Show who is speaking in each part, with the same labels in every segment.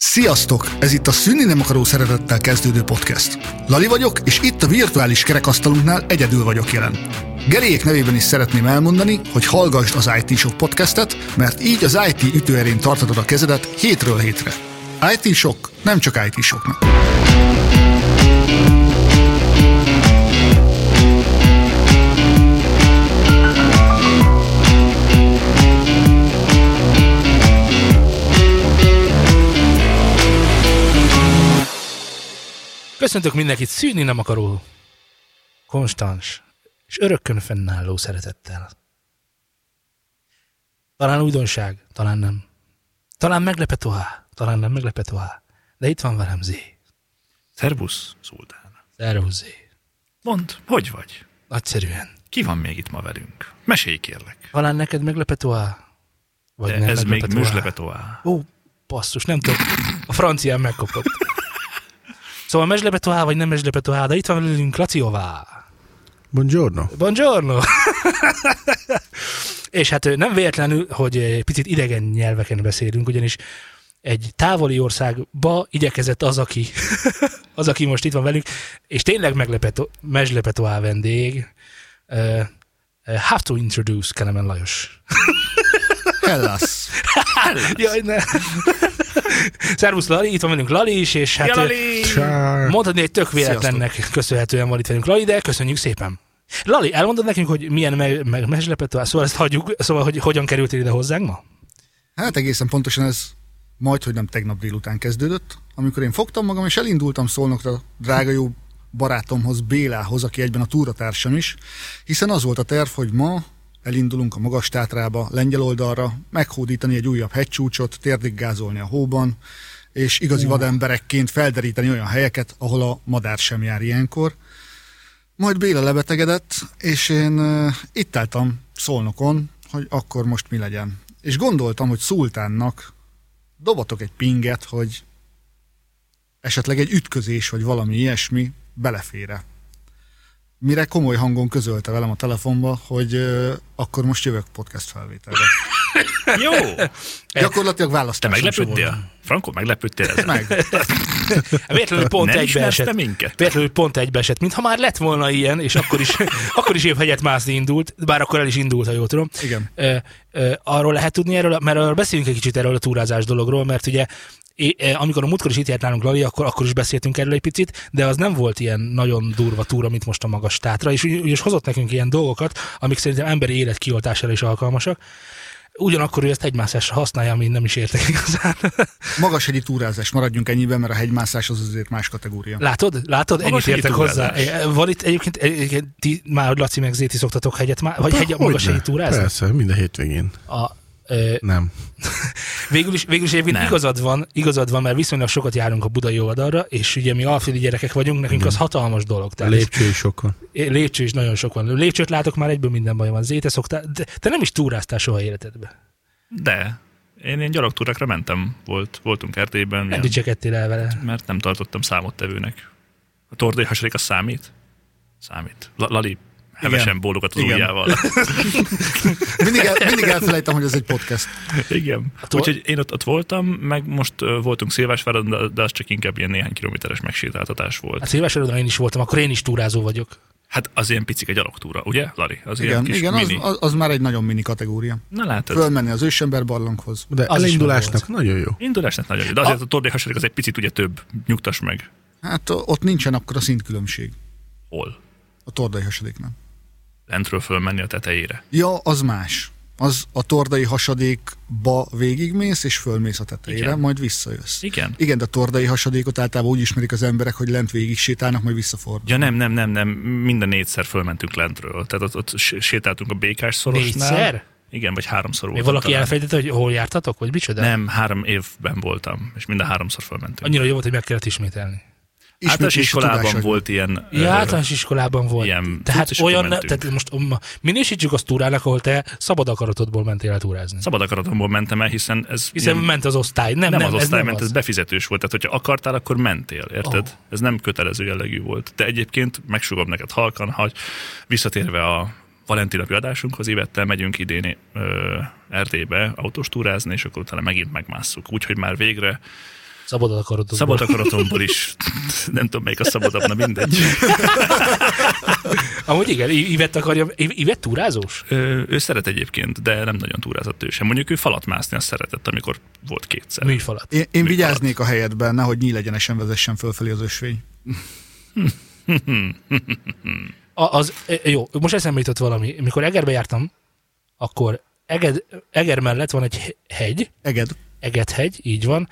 Speaker 1: Sziasztok! Ez itt a Szűnni nem akaró szeretettel kezdődő podcast. Lali vagyok, és itt a virtuális kerekasztalunknál egyedül vagyok jelen. Geréjék nevében is szeretném elmondani, hogy hallgassd az IT Shock podcastet, mert így az IT ütőerén tartatod a kezedet hétről hétre. IT Shock nem csak IT Shocknak.
Speaker 2: Köszöntök mindenkit szűnni nem akaró, konstans és örökkön fennálló szeretettel. Talán újdonság, talán nem. Talán meglepetőhá, talán nem meglepetőhá. De itt van velem Zé.
Speaker 3: Szervusz, Szultán.
Speaker 2: Szervusz Zé.
Speaker 3: Mondd, hogy vagy?
Speaker 2: Nagyszerűen.
Speaker 3: Ki van még itt ma velünk? Mesélj kérlek.
Speaker 2: Talán neked meglepetőhá? Vagy
Speaker 3: De
Speaker 2: nem
Speaker 3: ez még műslepetoá.
Speaker 2: Ó, basszus, nem tudom. A francián megkapott. Szóval meslepetohá, vagy nem meslepetohá, de itt van velünk Laciová.
Speaker 4: Buongiorno.
Speaker 2: Buongiorno! És hát nem véletlenül, hogy picit idegen nyelveken beszélünk, ugyanis egy távoli országba igyekezett az, aki, az, aki most itt van velünk, és tényleg meglepető, meslepetoá vendég. Uh, have to introduce Kelemen Lajos.
Speaker 1: Hellas!
Speaker 2: Jaj, ne. Szervusz Lali, itt van velünk Lali is, és hát
Speaker 3: Ja, Lali!
Speaker 2: Mondhatni, hogy tök véletlennek köszönhetően van itt velünk Lali, de köszönjük szépen. Lali, elmondod nekünk, hogy milyen me- me- meslepető, szóval ezt hagyjuk, szóval, hogy hogyan kerültél ide hozzánk ma?
Speaker 1: Hát egészen pontosan ez majd, hogy nem tegnap délután kezdődött, amikor én fogtam magam, és elindultam Szolnokra drága jó barátomhoz, Bélához, aki egyben a túratársam is, hiszen az volt a terv, hogy ma elindulunk a magas tátrába, lengyel oldalra, meghódítani egy újabb hegycsúcsot, térdiggázolni a hóban, és igazi vademberekként felderíteni olyan helyeket, ahol a madár sem jár ilyenkor. Majd Béla lebetegedett, és én uh, itt álltam Szolnokon, hogy akkor most mi legyen. És gondoltam, hogy Szultánnak dobatok egy pinget, hogy esetleg egy ütközés, vagy valami ilyesmi belefére. Mire komoly hangon közölte velem a telefonba, hogy akkor most jövök podcast felvételre.
Speaker 3: Jó!
Speaker 1: Gyakorlatilag
Speaker 3: Te
Speaker 1: választásom sem volt.
Speaker 3: meglepődtél? Franco, meglepődtél ezzel?
Speaker 1: Meg.
Speaker 2: Véletlenül pont
Speaker 3: Nem
Speaker 2: egybe esett.
Speaker 3: te minket?
Speaker 2: Véletlenül pont egybe esett, mintha már lett volna ilyen, és akkor is, akkor is épp hegyet mászni indult, bár akkor el is indult, ha jól tudom.
Speaker 1: Igen.
Speaker 2: Ö, ö, arról lehet tudni erről, mert arról beszélünk egy kicsit erről a túrázás dologról, mert ugye é- e, amikor a múltkor is itt járt nálunk Lali, akkor, akkor is beszéltünk erről egy picit, de az nem volt ilyen nagyon durva túra, mint most a magas tátra, és úgyis hozott nekünk ilyen dolgokat, amik szerintem emberi élet kioltására is alkalmasak. Ugyanakkor ő ezt egymászásra használja, amit nem is értek igazán.
Speaker 1: Magashegyi túrázás, maradjunk ennyiben, mert a hegymászás az azért más kategória.
Speaker 2: Látod? Látod? Ennyit
Speaker 3: Magashegyi
Speaker 2: értek hozzá. Van itt egyébként, egyébként ti, már Laci meg Zéti szoktatok hegyet, má- vagy hegy,
Speaker 4: Hogyne.
Speaker 2: magashegyi túrázni?
Speaker 4: Persze, minden hétvégén.
Speaker 2: A,
Speaker 4: Nem.
Speaker 2: Végül is, végül is egyébként
Speaker 3: Nem.
Speaker 2: igazad van, igazad van, mert viszonylag sokat járunk a budai oldalra, és ugye mi alföldi gyerekek vagyunk, nekünk az hatalmas dolog.
Speaker 4: A
Speaker 2: Tehát
Speaker 4: lépcső is sokan.
Speaker 2: ez- lépcső is nagyon sok van. Lépcsőt látok már egyből minden baj van. Zé, te, szoktál, de, te nem is túráztál soha életedbe.
Speaker 3: De. Én ilyen gyalogtúrákra mentem. Volt, voltunk Erdélyben,
Speaker 2: Nem dicsekedtél el vele.
Speaker 3: mert nem tartottam számottevőnek. A tordai hasadék az számít? Számít. La- Lali hevesen bólogat az ujjával.
Speaker 1: Mindig, el, mindig elfelejtem, hogy ez egy podcast.
Speaker 3: Igen.
Speaker 2: tor-
Speaker 3: Úgyhogy én ott, ott voltam, meg most uh, voltunk Szilvásváron, de, de az csak inkább ilyen néhány kilométeres megsétáltatás volt.
Speaker 2: Hát Szilvásorodon én is voltam, akkor én is túrázó vagyok.
Speaker 3: Hát az ilyen picik egy gyalogtúra, ugye, Lari? Az ilyen
Speaker 1: Igen,
Speaker 3: kis
Speaker 1: igen az,
Speaker 3: mini.
Speaker 1: az, az már egy nagyon mini kategória.
Speaker 3: Na látod.
Speaker 1: Fölmenni az ősember barlanghoz.
Speaker 4: De
Speaker 2: Az
Speaker 4: elindulásnak nagyon jó.
Speaker 3: Indulásnak nagyon jó. De azért a, a hasadék az egy picit ugye több. Nyugtass meg.
Speaker 1: Hát ott nincsen akkor a szintkülönbség.
Speaker 3: Hol?
Speaker 1: A tordai hasadéknál.
Speaker 3: Lentről fölmenni a tetejére.
Speaker 1: Ja, az más. Az a tordai hasadékba végigmész, és fölmész a tetejére,
Speaker 3: Igen.
Speaker 1: majd visszajössz.
Speaker 3: Igen.
Speaker 1: Igen, de a tordai hasadékot általában úgy ismerik az emberek, hogy lent végig sétálnak, majd visszafordulnak.
Speaker 3: Ja nem, nem, nem, nem. Minden négyszer fölmentünk lentről. Tehát ott, ott sé- sétáltunk a békás szorosnál.
Speaker 2: Négyszer?
Speaker 3: Igen, vagy háromszor
Speaker 2: Még
Speaker 3: volt.
Speaker 2: valaki elfejtette, hogy hol jártatok, vagy micsoda?
Speaker 3: Nem, három évben voltam, és minden háromszor fölmentünk.
Speaker 2: Annyira jó volt, hogy meg kellett ismételni.
Speaker 3: Általános iskolában volt ilyen...
Speaker 2: Ja, általános iskolában volt.
Speaker 3: ilyen
Speaker 2: tehát olyan,
Speaker 3: mentünk.
Speaker 2: tehát most um, minősítsük azt túrának, ahol te szabad akaratodból mentél el túrázni.
Speaker 3: Szabad akaratomból mentem el, hiszen ez
Speaker 2: Hiszen
Speaker 3: ilyen,
Speaker 2: ment az osztály. Nem,
Speaker 3: nem,
Speaker 2: nem,
Speaker 3: az
Speaker 2: ez
Speaker 3: osztály
Speaker 2: nem
Speaker 3: ment,
Speaker 2: az.
Speaker 3: ez befizetős volt. Tehát, hogyha akartál, akkor mentél, érted?
Speaker 2: Oh.
Speaker 3: Ez nem kötelező jellegű volt. De egyébként megsugom neked halkan, hogy visszatérve a Valentin napi adásunkhoz, Ivettel megyünk idén ö, Erdélybe autós túrázni, és akkor utána megint megmásszuk. Úgyhogy már végre
Speaker 2: Szabad akaratokból.
Speaker 3: Szabad akaratomból is. Nem tudom, melyik a szabadabb, na mindegy.
Speaker 2: Amúgy igen, Ivett akarja, Ivett túrázós?
Speaker 3: Ö, ő szeret egyébként, de nem nagyon túrázott ő sem. Mondjuk ő falat mászni azt szeretett, amikor volt kétszer.
Speaker 2: Műfalat.
Speaker 1: Én, én
Speaker 3: Mi
Speaker 1: vigyáznék a helyedben, nehogy nyílegyenesen vezessen fölfelé az ösvény.
Speaker 2: A, az, e, jó, most eszembe jutott valami. Mikor Egerbe jártam, akkor Eged, Eger mellett van egy he- hegy,
Speaker 1: Eged.
Speaker 2: Eget-hegy, így van,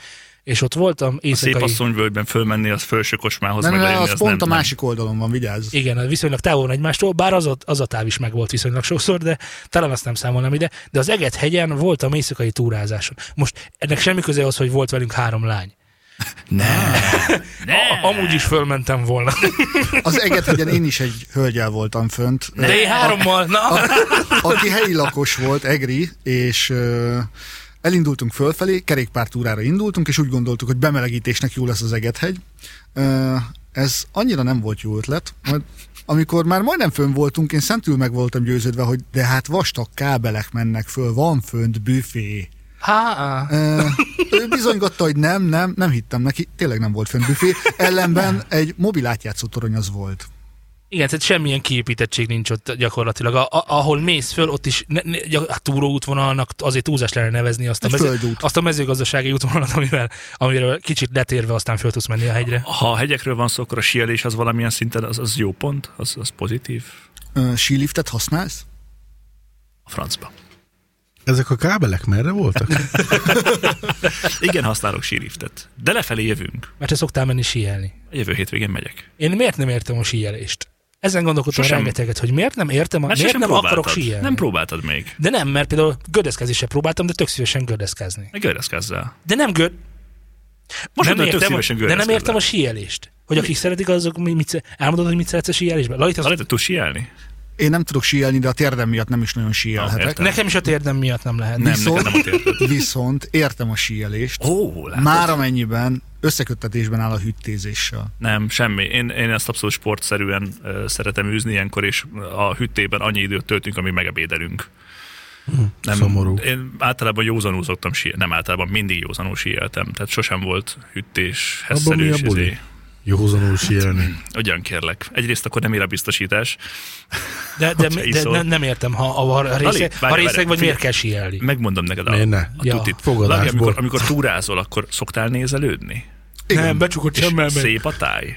Speaker 2: és ott voltam
Speaker 3: A szép
Speaker 2: éjszakai...
Speaker 3: asszonyvölgyben fölmenni, az felső kocsmához
Speaker 1: Nem,
Speaker 3: meg
Speaker 1: nem, az
Speaker 3: az
Speaker 1: pont
Speaker 3: nem,
Speaker 1: a másik oldalon van, vigyázz.
Speaker 2: Igen, viszonylag távol van egymástól, bár az, a- az a táv is meg volt viszonylag sokszor, de talán azt nem számolnám ide. De az Eget-hegyen voltam éjszakai túrázáson. Most ennek semmi köze az, hogy volt velünk három lány.
Speaker 3: Nem.
Speaker 2: A, amúgy is fölmentem volna.
Speaker 1: Az Egethegyen én is egy hölgyel voltam fönt,
Speaker 2: De én hárommal, na!
Speaker 1: aki helyi lakos volt, Egri, és elindultunk fölfelé, kerékpártúrára indultunk, és úgy gondoltuk, hogy bemelegítésnek jó lesz az Egethegy. Ez annyira nem volt jó ötlet, mert amikor már majdnem fönn voltunk, én szentül meg voltam győződve, hogy de hát vastag kábelek mennek föl, van fönt büfé.
Speaker 2: Há,
Speaker 1: ő bizonygatta, hogy nem, nem, nem hittem neki, tényleg nem volt fönt büfé, ellenben egy mobil átjátszó torony az volt.
Speaker 2: Igen, tehát semmilyen kiépítettség nincs ott gyakorlatilag. A, a, ahol mész föl, ott is ne, ne, a túróútvonalnak azért túlzás lenne nevezni azt a, mező, azt a mezőgazdasági útvonalat, amivel, amiről kicsit letérve aztán föl tudsz menni a hegyre.
Speaker 3: Ha a hegyekről van szó, akkor a síelés az valamilyen szinten az, az jó pont, az, az pozitív.
Speaker 1: Ö, síliftet használsz?
Speaker 3: A francba.
Speaker 4: Ezek a kábelek merre voltak?
Speaker 3: Igen, használok síriftet. De lefelé jövünk.
Speaker 2: Mert te szoktál menni síelni.
Speaker 3: A jövő hétvégén megyek.
Speaker 2: Én miért nem értem a síelést? Ezen gondolkodtam
Speaker 3: Sosem.
Speaker 2: rengeteget, hogy miért nem értem, a, miért nem akarok
Speaker 3: próbáltad.
Speaker 2: síelni.
Speaker 3: Nem próbáltad még.
Speaker 2: de nem, mert például gördeszkázésre próbáltam, de tök szívesen gördeszkázni.
Speaker 3: Meg gördeszkezzel.
Speaker 2: De nem gör...
Speaker 3: Most
Speaker 2: nem értem, a, de nem értem a síelést. Hogy akik szeretik, azok mi- mit, elmondod, hogy mit szeretsz a síelésben?
Speaker 3: Lehet, hogy tudsz síelni?
Speaker 1: Én nem tudok síelni, de a térdem miatt nem is nagyon síelhetek.
Speaker 3: értem.
Speaker 2: nekem is a térdem miatt nem lehet.
Speaker 3: Nem,
Speaker 1: Viszont-
Speaker 3: nem érted.
Speaker 1: Viszont értem a síelést,
Speaker 3: Ó, látod?
Speaker 1: már amennyiben összeköttetésben áll a hüttézéssel.
Speaker 3: Nem, semmi. Én, én ezt abszolút sportszerűen uh, szeretem űzni ilyenkor, és a hüttében annyi időt töltünk, amíg megebédelünk. Nem,
Speaker 4: szomorú.
Speaker 3: Én általában józanul szoktam síelni, nem általában mindig józanul síeltem, tehát sosem volt
Speaker 4: a
Speaker 3: hesszelős,
Speaker 4: Józanul síelni.
Speaker 3: Ugyan kérlek. Egyrészt akkor nem ér a biztosítás.
Speaker 2: De, de, de, ne, nem értem, ha a, a,
Speaker 3: Lali,
Speaker 2: részeg,
Speaker 3: várj,
Speaker 2: ha részeg
Speaker 3: várj,
Speaker 2: vagy, miért
Speaker 3: figyelj.
Speaker 2: kell síelni?
Speaker 3: Megmondom neked a,
Speaker 4: Miért ne?
Speaker 3: a
Speaker 2: Ja,
Speaker 3: tutit.
Speaker 4: fogadásból.
Speaker 3: Amikor, amikor túrázol, akkor szoktál nézelődni?
Speaker 2: Nem, becsukott semmel meg.
Speaker 3: szép a táj?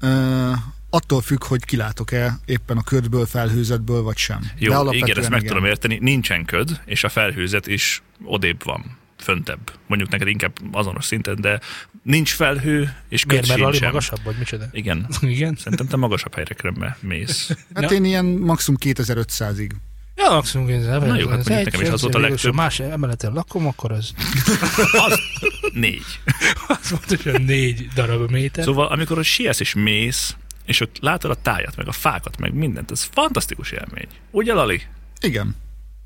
Speaker 1: Ö, attól függ, hogy kilátok-e éppen a ködből, felhőzetből, vagy sem.
Speaker 3: Jó,
Speaker 1: De
Speaker 3: igen, ezt meg
Speaker 1: igen.
Speaker 3: tudom érteni. Nincsen köd, és a felhőzet is odébb van, föntebb. Mondjuk neked inkább azonos szinten, de nincs felhő, és köd
Speaker 2: Miért, mert magasabb, vagy micsoda?
Speaker 3: Igen.
Speaker 2: Igen?
Speaker 3: Szerintem te magasabb helyre me- mész.
Speaker 1: Hát
Speaker 2: Ja.
Speaker 1: én ilyen maximum 2500-ig.
Speaker 2: Ja, maximum ez.
Speaker 3: Na jó, hát mondjuk nekem is az volt a legtöbb.
Speaker 2: más emeleten lakom, akkor az,
Speaker 3: Az négy.
Speaker 2: az volt, hogy négy darab méter.
Speaker 3: Szóval amikor ott siesz és mész, és ott látod a tájat, meg a fákat, meg mindent, ez fantasztikus élmény. Ugye, Lali?
Speaker 1: Igen.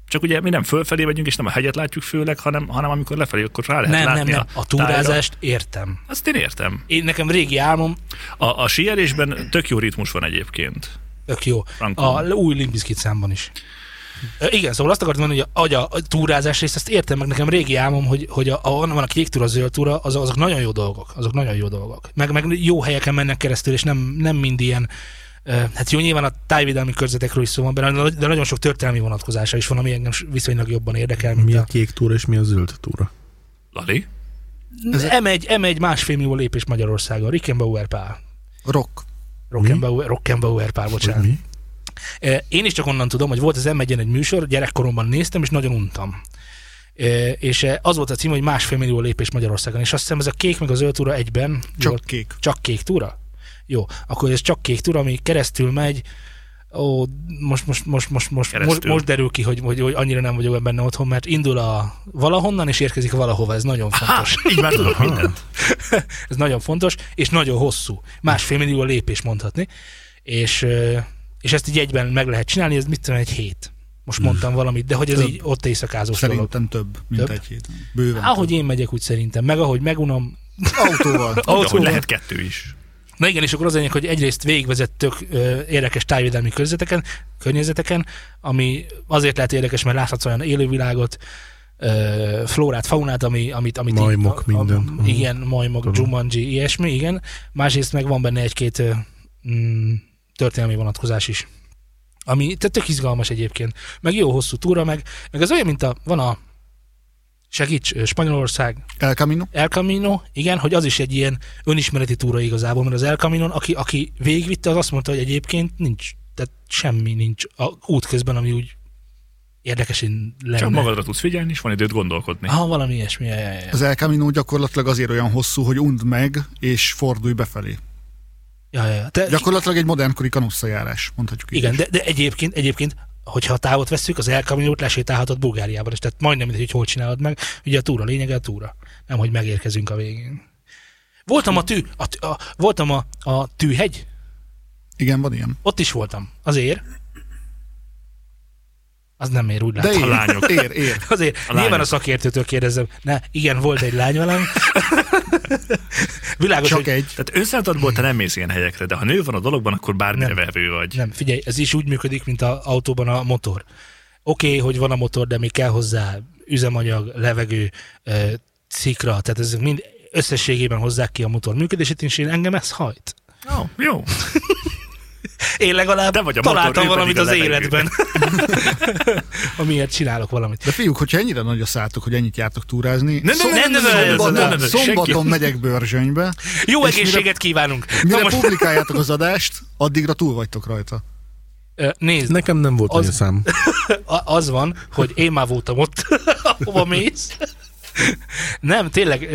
Speaker 3: Csak ugye mi nem fölfelé vagyunk, és nem a hegyet látjuk főleg, hanem, hanem amikor lefelé, akkor rá lehet
Speaker 2: nem, nem,
Speaker 3: látni
Speaker 2: nem.
Speaker 3: a
Speaker 2: A túrázást értem.
Speaker 3: Azt én értem.
Speaker 2: Én nekem régi álmom,
Speaker 3: A, a síelésben tök jó ritmus van egyébként.
Speaker 2: tök jó.
Speaker 3: Frankon.
Speaker 2: A új Limbiskit számban is. Igen, szóval azt akartam mondani, hogy a, a túrázás részt, ezt értem, meg nekem régi álmom, hogy, hogy a, a, van a kék túra, a zöld túra, az, azok nagyon jó dolgok. Azok nagyon jó dolgok. Meg, meg jó helyeken mennek keresztül, és nem, nem mind ilyen Hát jó, nyilván a tájvédelmi körzetekről is szó van benne, de nagyon sok történelmi vonatkozása is van, ami engem viszonylag jobban érdekel, mint
Speaker 4: Mi
Speaker 2: a,
Speaker 4: a kék túra és mi a zöld túra?
Speaker 3: Lali?
Speaker 2: Ez M1, M1 másfél millió lépés Magyarországon. Rickenbauer Pál.
Speaker 1: Rock.
Speaker 2: Rockenbauer, Rockenbauer Pál, bocsánat.
Speaker 4: mi?
Speaker 2: Én is csak onnan tudom, hogy volt az m egy műsor, gyerekkoromban néztem, és nagyon untam. És az volt a cím, hogy másfél millió lépés Magyarországon. És azt hiszem ez a kék meg a zöld túra egyben.
Speaker 1: Csak
Speaker 2: volt,
Speaker 1: kék.
Speaker 2: csak kék túra? Jó, akkor ez csak kék túra, ami keresztül megy. Ó, most, most, most, most, most, most, most derül ki, hogy, hogy, hogy annyira nem vagyok benne otthon, mert indul a valahonnan, és érkezik valahova. Ez nagyon fontos.
Speaker 3: Így már tudok mindent.
Speaker 2: Ez nagyon fontos, és nagyon hosszú. Másfél millió lépés mondhatni. És, és ezt így egyben meg lehet csinálni, ez mit tudom, egy hét. Most mondtam valamit, de hogy ez
Speaker 1: Több.
Speaker 2: így ott éjszakázós dolog.
Speaker 1: Szerintem több, mint
Speaker 2: Több?
Speaker 1: egy hét. Bőven
Speaker 2: Ahogy
Speaker 1: több.
Speaker 2: én megyek, úgy szerintem. Meg ahogy megunom.
Speaker 1: Autóval.
Speaker 2: Autóval.
Speaker 3: lehet kettő is.
Speaker 2: Na igen, és akkor az lényeg, hogy egyrészt végigvezettök ö, érdekes tájvédelmi körzeteken, környezeteken, ami azért lehet érdekes, mert láthatsz olyan élővilágot, ö, flórát, faunát, ami, amit, amit
Speaker 4: Majmok,
Speaker 2: így,
Speaker 4: minden.
Speaker 2: igen, majmok,
Speaker 4: Tudom.
Speaker 2: Jumanji, ilyesmi, igen. Másrészt meg van benne egy-két mm, történelmi vonatkozás is. Ami tehát tök izgalmas egyébként. Meg jó hosszú túra, meg, meg az olyan, mint a, van a segíts, Spanyolország,
Speaker 1: El Camino?
Speaker 2: El Camino, igen, hogy az is egy ilyen önismereti túra igazából, mert az El Caminon, aki, aki végigvitte, az azt mondta, hogy egyébként nincs, tehát semmi nincs a út közben, ami úgy érdekesen lenne.
Speaker 3: Csak magadra tudsz figyelni, és van időt gondolkodni.
Speaker 2: Ha, valami ilyesmi. Ja, ja, ja.
Speaker 1: Az El Camino gyakorlatilag azért olyan hosszú, hogy und meg, és fordulj befelé.
Speaker 2: ja, ja, ja. De,
Speaker 1: Gyakorlatilag egy modernkori kanosszajárás, mondhatjuk így
Speaker 2: igen,
Speaker 1: is.
Speaker 2: de, de egyébként, egyébként hogyha a távot veszük, az El Camino-t lesétálhatod Bulgáriában is, tehát majdnem mindegy, hogy hol csinálod meg. Ugye a túra lényege a túra, nem hogy megérkezünk a végén. Voltam a tű, a, a, voltam a, a tűhegy,
Speaker 1: Igen, van ilyen.
Speaker 2: ott is voltam. Azért. Az nem ér, úgy
Speaker 1: De
Speaker 2: látom.
Speaker 1: ér,
Speaker 3: lányok.
Speaker 1: ér, ér.
Speaker 2: Azért
Speaker 3: A
Speaker 2: nyilván
Speaker 3: lányok.
Speaker 2: a szakértőtől kérdezem. Ne, igen, volt egy lány velem. Világos,
Speaker 1: Csak
Speaker 2: hogy
Speaker 1: egy.
Speaker 3: Tehát önszántatból te nem mész ilyen helyekre, de ha nő van a dologban, akkor bármire
Speaker 2: Nem.
Speaker 3: vevő vagy.
Speaker 2: nem, figyelj, ez is úgy működik, mint az autóban a motor. Oké, okay, hogy van a motor, de még kell hozzá üzemanyag, levegő, ö, szikra, tehát ezek mind összességében hozzák ki a motor működését, és én engem ez hajt.
Speaker 3: Oh, jó.
Speaker 2: Én legalább
Speaker 3: Te vagy a
Speaker 2: találtam
Speaker 3: motor,
Speaker 2: valamit az életben, amiért csinálok valamit.
Speaker 1: De fiúk, hogyha ennyire nagy a szátok, hogy ennyit jártok túrázni,
Speaker 3: Ne, ne, ne, ne, ne, ne, ne,
Speaker 1: szombaton,
Speaker 3: ne, ne, ne,
Speaker 1: szombaton
Speaker 3: senki.
Speaker 1: megyek Börzsönybe,
Speaker 2: Jó
Speaker 1: És
Speaker 2: egészséget kívánunk!
Speaker 1: mire
Speaker 2: Na most,
Speaker 1: publikáljátok az adást, addigra túl vagytok rajta.
Speaker 2: nézd,
Speaker 4: Nekem nem volt
Speaker 2: Az-
Speaker 4: az... szám.
Speaker 2: Az van, hogy én már voltam ott, ahova mész. Nem, tényleg,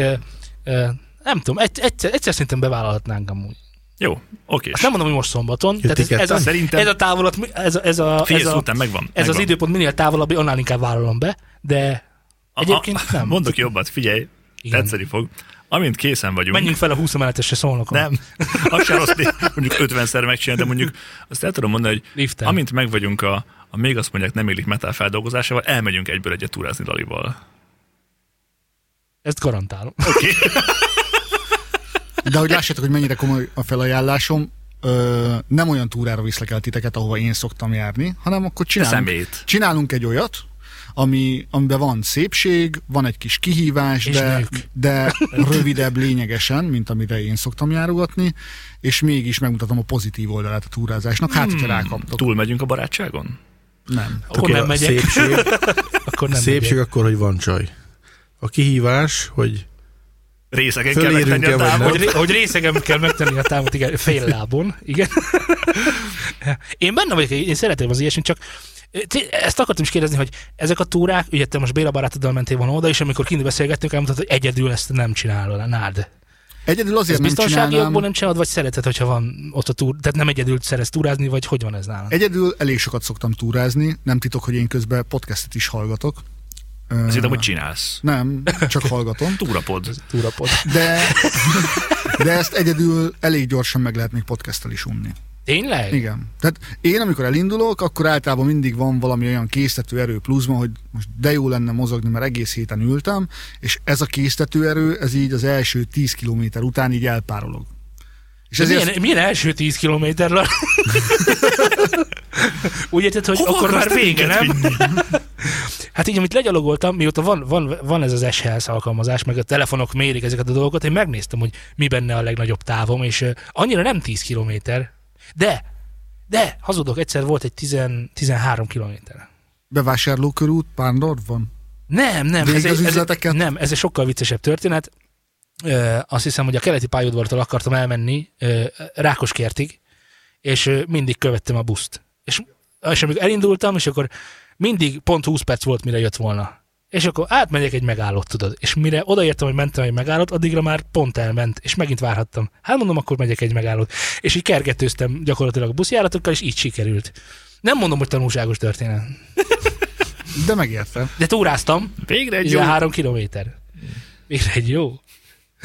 Speaker 2: nem tudom, egy, egyszer, egyszer szerintem bevállalhatnánk amúgy.
Speaker 3: Jó, oké.
Speaker 2: Azt nem mondom, hogy most szombaton. Tehát ez, ez, a?
Speaker 3: Szerintem-
Speaker 2: ez a távolat, ez a, ez a, ez a,
Speaker 3: után megvan.
Speaker 2: ez az
Speaker 3: megvan.
Speaker 2: időpont minél távolabb, annál inkább vállalom be, de egyébként
Speaker 3: a-
Speaker 2: nem.
Speaker 3: Mondok jobbat, figyelj,
Speaker 2: Igen.
Speaker 3: tetszeni fog. Amint készen vagyunk.
Speaker 2: menjünk fel a 20 emeletesre szólnokon.
Speaker 3: Nem, az sem rossz, mondjuk 50-szer megcsinálni, de mondjuk azt el tudom mondani, hogy
Speaker 2: Liften.
Speaker 3: amint meg vagyunk a, a még azt mondják nem élik metal feldolgozásával, elmegyünk egyből egyet túrázni Dalival.
Speaker 2: Ezt garantálom.
Speaker 3: Oké.
Speaker 1: De hogy lássátok, hogy mennyire komoly a felajánlásom, ö, nem olyan túrára viszlek el titeket, ahova én szoktam járni, hanem akkor csinálunk, csinálunk egy olyat, ami, amiben van szépség, van egy kis kihívás,
Speaker 2: És
Speaker 1: de,
Speaker 2: nők.
Speaker 1: de rövidebb lényegesen, mint amire én szoktam járogatni, és mégis megmutatom a pozitív oldalát a túrázásnak, hát hogyha rákaptok.
Speaker 3: Túl megyünk a barátságon?
Speaker 1: Nem.
Speaker 2: Akkor nem megyek.
Speaker 4: Szépség,
Speaker 2: Akkor nem
Speaker 4: szépség
Speaker 2: megyek.
Speaker 4: akkor, hogy van csaj. A kihívás, hogy
Speaker 3: Részegen kell megtenni a távot.
Speaker 2: Hogy, hogy részegen kell megtenni a távot, igen, fél lábon, igen. Én benne vagyok, én szeretem az ilyesmit, csak Té- ezt akartam is kérdezni, hogy ezek a túrák, ugye te most Béla barátoddal mentél volna oda, és amikor kint beszélgettünk, elmondtad, hogy egyedül ezt nem csinálod, nád.
Speaker 1: Egyedül azért nem
Speaker 2: biztonsági jogból nem csinálod, vagy szereted, hogyha van ott a túr, tehát nem egyedül szeretsz túrázni, vagy hogy van ez nálad?
Speaker 1: Egyedül elég sokat szoktam túrázni, nem titok, hogy én közben podcastet is hallgatok. Ö,
Speaker 3: Ez hittem, hogy csinálsz.
Speaker 1: Nem, csak hallgatom.
Speaker 3: Túrapod.
Speaker 2: Túrapod.
Speaker 1: De, de ezt egyedül elég gyorsan meg lehet még podcasttel is unni.
Speaker 2: Tényleg?
Speaker 1: Igen. Tehát én, amikor elindulok, akkor általában mindig van valami olyan késztető erő pluszban, hogy most de jó lenne mozogni, mert egész héten ültem, és ez a késztető erő, ez így az első 10 kilométer után így elpárolog. És ezért
Speaker 2: milyen, milyen első 10 kilométer? Úgy érted, hogy
Speaker 3: Hova
Speaker 2: akkor már vége, nem? Hát így, amit legyalogoltam, mióta van, van, van ez az S-Health alkalmazás, meg a telefonok mérik ezeket a dolgokat, én megnéztem, hogy mi benne a legnagyobb távom, és annyira nem 10 kilométer, de, de, hazudok, egyszer volt egy 10, 13 kilométer.
Speaker 1: bevásárlókörút, Pándor van.
Speaker 2: Nem, nem,
Speaker 1: Végig
Speaker 2: ez,
Speaker 1: az
Speaker 2: egy, ez, nem, ez egy sokkal viccesebb történet. Azt hiszem, hogy a keleti pályaudvartól akartam elmenni ö, Rákoskertig, és mindig követtem a buszt. És, és amikor elindultam, és akkor mindig pont 20 perc volt, mire jött volna. És akkor átmegyek egy megállót, tudod. És mire odaértem, hogy mentem egy megállót, addigra már pont elment, és megint várhattam. Hát mondom, akkor megyek egy megállót. És így kergetőztem gyakorlatilag a buszjáratokkal, és így sikerült. Nem mondom, hogy tanulságos történet.
Speaker 1: De megérte.
Speaker 2: De túráztam,
Speaker 3: Végre egy jó.
Speaker 2: 13 kilométer. Végre egy jó.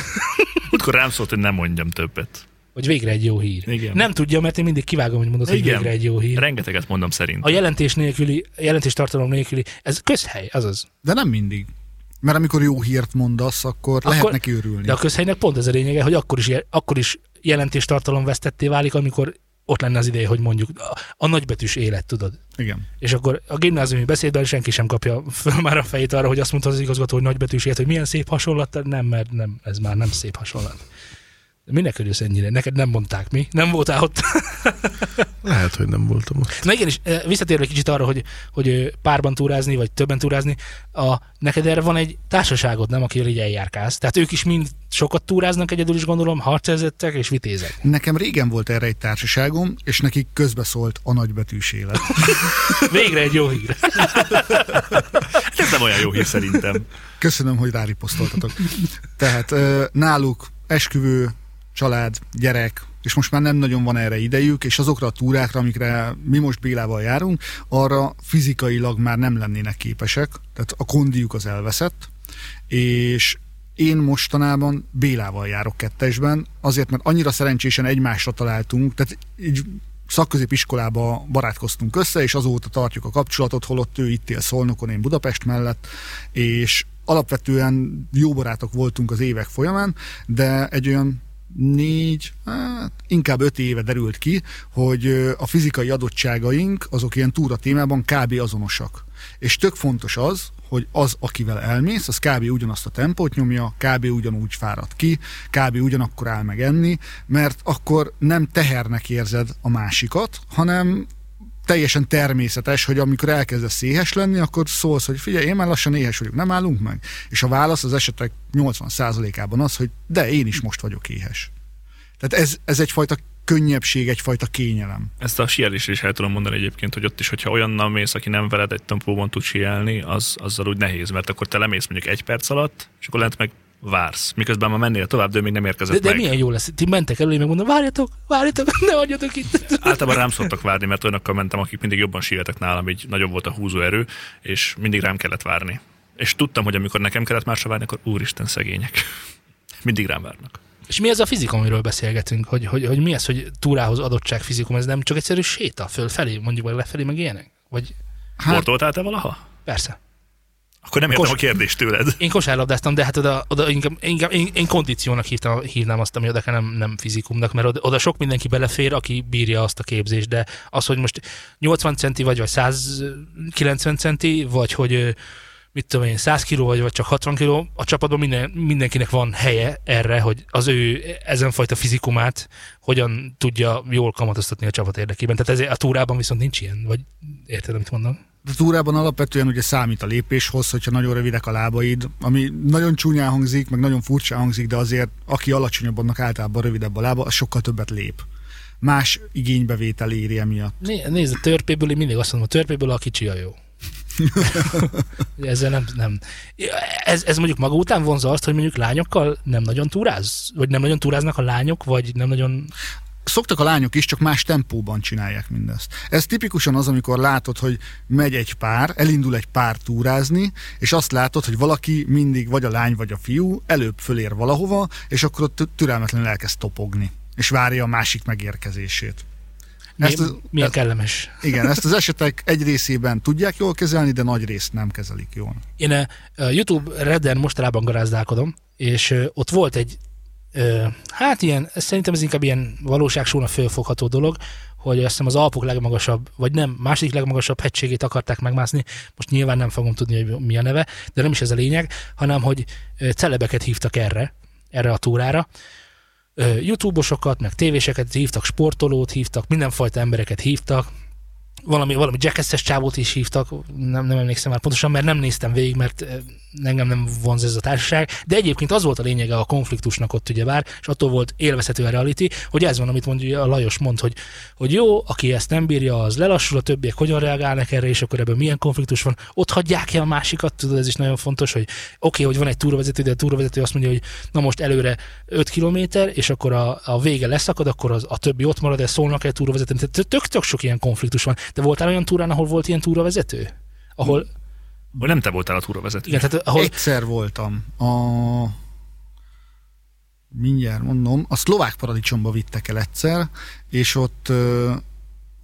Speaker 3: Útkor rám szólt, hogy nem mondjam többet.
Speaker 2: Vagy végre egy jó hír.
Speaker 3: Igen.
Speaker 2: Nem tudja, mert én mindig kivágom, hogy mondod, hogy
Speaker 3: Igen.
Speaker 2: végre egy jó hír.
Speaker 3: Rengeteget mondom szerint.
Speaker 2: A jelentés nélküli, jelentés tartalom nélküli, ez közhely, azaz.
Speaker 1: De nem mindig. Mert amikor jó hírt mondasz, akkor, akkor lehet neki örülni.
Speaker 2: De a közhelynek pont ez a lényege, hogy akkor is, akkor is jelentés tartalom vesztetté válik, amikor ott lenne az ideje, hogy mondjuk a, nagybetűs élet, tudod.
Speaker 1: Igen.
Speaker 2: És akkor a gimnáziumi beszédben senki sem kapja föl már a fejét arra, hogy azt mondta az igazgató, hogy nagybetűs élet, hogy milyen szép hasonlat, nem, mert nem, ez már nem szép hasonlat. Minek örülsz ennyire? Neked nem mondták mi? Nem voltál ott?
Speaker 4: Lehet, hogy nem voltam ott.
Speaker 2: Na igen, és eh, visszatérve egy kicsit arra, hogy, hogy ö, párban túrázni, vagy többen túrázni, a, neked erre van egy társaságod, nem, akivel így eljárkálsz. Tehát ők is mind sokat túráznak egyedül is gondolom, harcezettek és vitézek.
Speaker 1: Nekem régen volt erre egy társaságom, és nekik közbeszólt a nagybetűs élet.
Speaker 2: Végre egy jó hír.
Speaker 3: Ez nem olyan jó hír szerintem.
Speaker 1: Köszönöm, hogy ráriposztoltatok. Tehát ö, náluk esküvő, család, gyerek, és most már nem nagyon van erre idejük, és azokra a túrákra, amikre mi most Bélával járunk, arra fizikailag már nem lennének képesek, tehát a kondiuk az elveszett, és én mostanában Bélával járok kettesben, azért, mert annyira szerencsésen egymásra találtunk, tehát így szakközépiskolába barátkoztunk össze, és azóta tartjuk a kapcsolatot, holott ő itt él Szolnokon, én Budapest mellett, és alapvetően jó barátok voltunk az évek folyamán, de egy olyan négy, hát inkább öt éve derült ki, hogy a fizikai adottságaink azok ilyen túra témában kb. azonosak. És tök fontos az, hogy az, akivel elmész, az kb. ugyanazt a tempót nyomja, kb. ugyanúgy fárad ki, kb. ugyanakkor áll meg enni, mert akkor nem tehernek érzed a másikat, hanem teljesen természetes, hogy amikor elkezdesz éhes lenni, akkor szólsz, hogy figyelj, én már lassan éhes vagyok, nem állunk meg? És a válasz az esetek 80%-ában az, hogy de én is most vagyok éhes. Tehát ez, ez egyfajta könnyebbség, egyfajta kényelem.
Speaker 3: Ezt a síelésre is el tudom mondani egyébként, hogy ott is, hogyha olyannal mész, aki nem veled egy tempóban tud síelni, az, azzal úgy nehéz, mert akkor te lemész mondjuk egy perc alatt, és akkor lent meg vársz. Miközben ma mennél tovább, de ő még nem érkezett
Speaker 2: De, de
Speaker 3: meg.
Speaker 2: milyen jó lesz. Ti mentek elő, meg mondom, várjatok, várjatok, ne hagyjatok itt.
Speaker 3: Általában rám szoktak várni, mert olyanokkal mentem, akik mindig jobban síeltek nálam, így nagyobb volt a húzóerő, és mindig rám kellett várni. És tudtam, hogy amikor nekem kellett másra várni, akkor úristen szegények. Mindig rám várnak.
Speaker 2: És mi ez a fizikum, amiről beszélgetünk? Hogy, hogy, hogy mi az, hogy túrához adottság fizikum? Ez nem csak egyszerű séta fölfelé, mondjuk vagy lefelé, meg ilyenek? Vagy
Speaker 1: Hát,
Speaker 3: Sportoltál te valaha?
Speaker 2: persze.
Speaker 3: Akkor nem értem
Speaker 2: Kos-
Speaker 3: a kérdést tőled.
Speaker 2: Én kosárlabdáztam, de hát oda, oda inkább, inkább én, én kondíciónak hívtam, hívnám azt, ami oda kell, nem, nem fizikumnak, mert oda, oda, sok mindenki belefér, aki bírja azt a képzést, de az, hogy most 80 centi vagy, vagy 190 centi, vagy hogy mit tudom én, 100 kiló vagy, vagy csak 60 kiló, a csapatban minden, mindenkinek van helye erre, hogy az ő ezenfajta fizikumát hogyan tudja jól kamatoztatni a csapat érdekében. Tehát ezért a túrában viszont nincs ilyen, vagy érted, amit mondom?
Speaker 1: A túrában alapvetően ugye számít a lépéshoz, hogyha nagyon rövidek a lábaid, ami nagyon csúnyán hangzik, meg nagyon furcsán hangzik, de azért aki alacsonyabb, annak általában rövidebb a lába, az sokkal többet lép. Más igénybevétel éri emiatt.
Speaker 2: Né- Nézd, a törpéből, én mindig azt mondom, a törpéből a kicsi a jó. Ezzel nem, nem. Ez, ez mondjuk maga után vonza azt, hogy mondjuk lányokkal nem nagyon túráz? Vagy nem nagyon túráznak a lányok, vagy nem nagyon...
Speaker 1: Szoktak a lányok is, csak más tempóban csinálják mindezt. Ez tipikusan az, amikor látod, hogy megy egy pár, elindul egy pár túrázni, és azt látod, hogy valaki mindig, vagy a lány, vagy a fiú, előbb fölér valahova, és akkor ott türelmetlenül elkezd topogni, és várja a másik megérkezését. Ezt az,
Speaker 2: milyen kellemes.
Speaker 1: igen, ezt az esetek egy részében tudják jól kezelni, de nagy részt nem kezelik jól.
Speaker 2: Én a YouTube Redden mostanában garázdálkodom, és ott volt egy, hát ilyen, szerintem ez inkább ilyen valóságsóna fölfogható dolog, hogy azt hiszem az Alpok legmagasabb, vagy nem, második legmagasabb hegységét akarták megmászni, most nyilván nem fogom tudni, hogy mi a neve, de nem is ez a lényeg, hanem hogy celebeket hívtak erre, erre a túrára, Ö, YouTube-osokat, meg tévéseket hívtak, sportolót hívtak, mindenfajta embereket hívtak, valami, valami jackass csávót is hívtak, nem, nem emlékszem már pontosan, mert nem néztem végig, mert eh, engem nem vonz ez a társaság, de egyébként az volt a lényege a konfliktusnak ott ugyebár, és attól volt élvezhető a reality, hogy ez van, amit mondja a Lajos mond, hogy, hogy jó, aki ezt nem bírja, az lelassul, a többiek hogyan reagálnak erre, és akkor ebben milyen konfliktus van, ott hagyják el a másikat, tudod, ez is nagyon fontos, hogy oké, okay, hogy van egy túravezető, de a túravezető azt mondja, hogy na most előre 5 kilométer, és akkor a, a vége leszakad, akkor az, a többi ott marad, de szólnak el túravezető. Tehát tök, tök sok ilyen konfliktus van. De voltál olyan túrán, ahol volt ilyen túravezető? Ahol,
Speaker 3: Vagy nem te voltál a túravezető.
Speaker 2: igen, tehát ahol,
Speaker 1: Egyszer voltam. A... Mindjárt mondom. A szlovák paradicsomba vittek el egyszer, és ott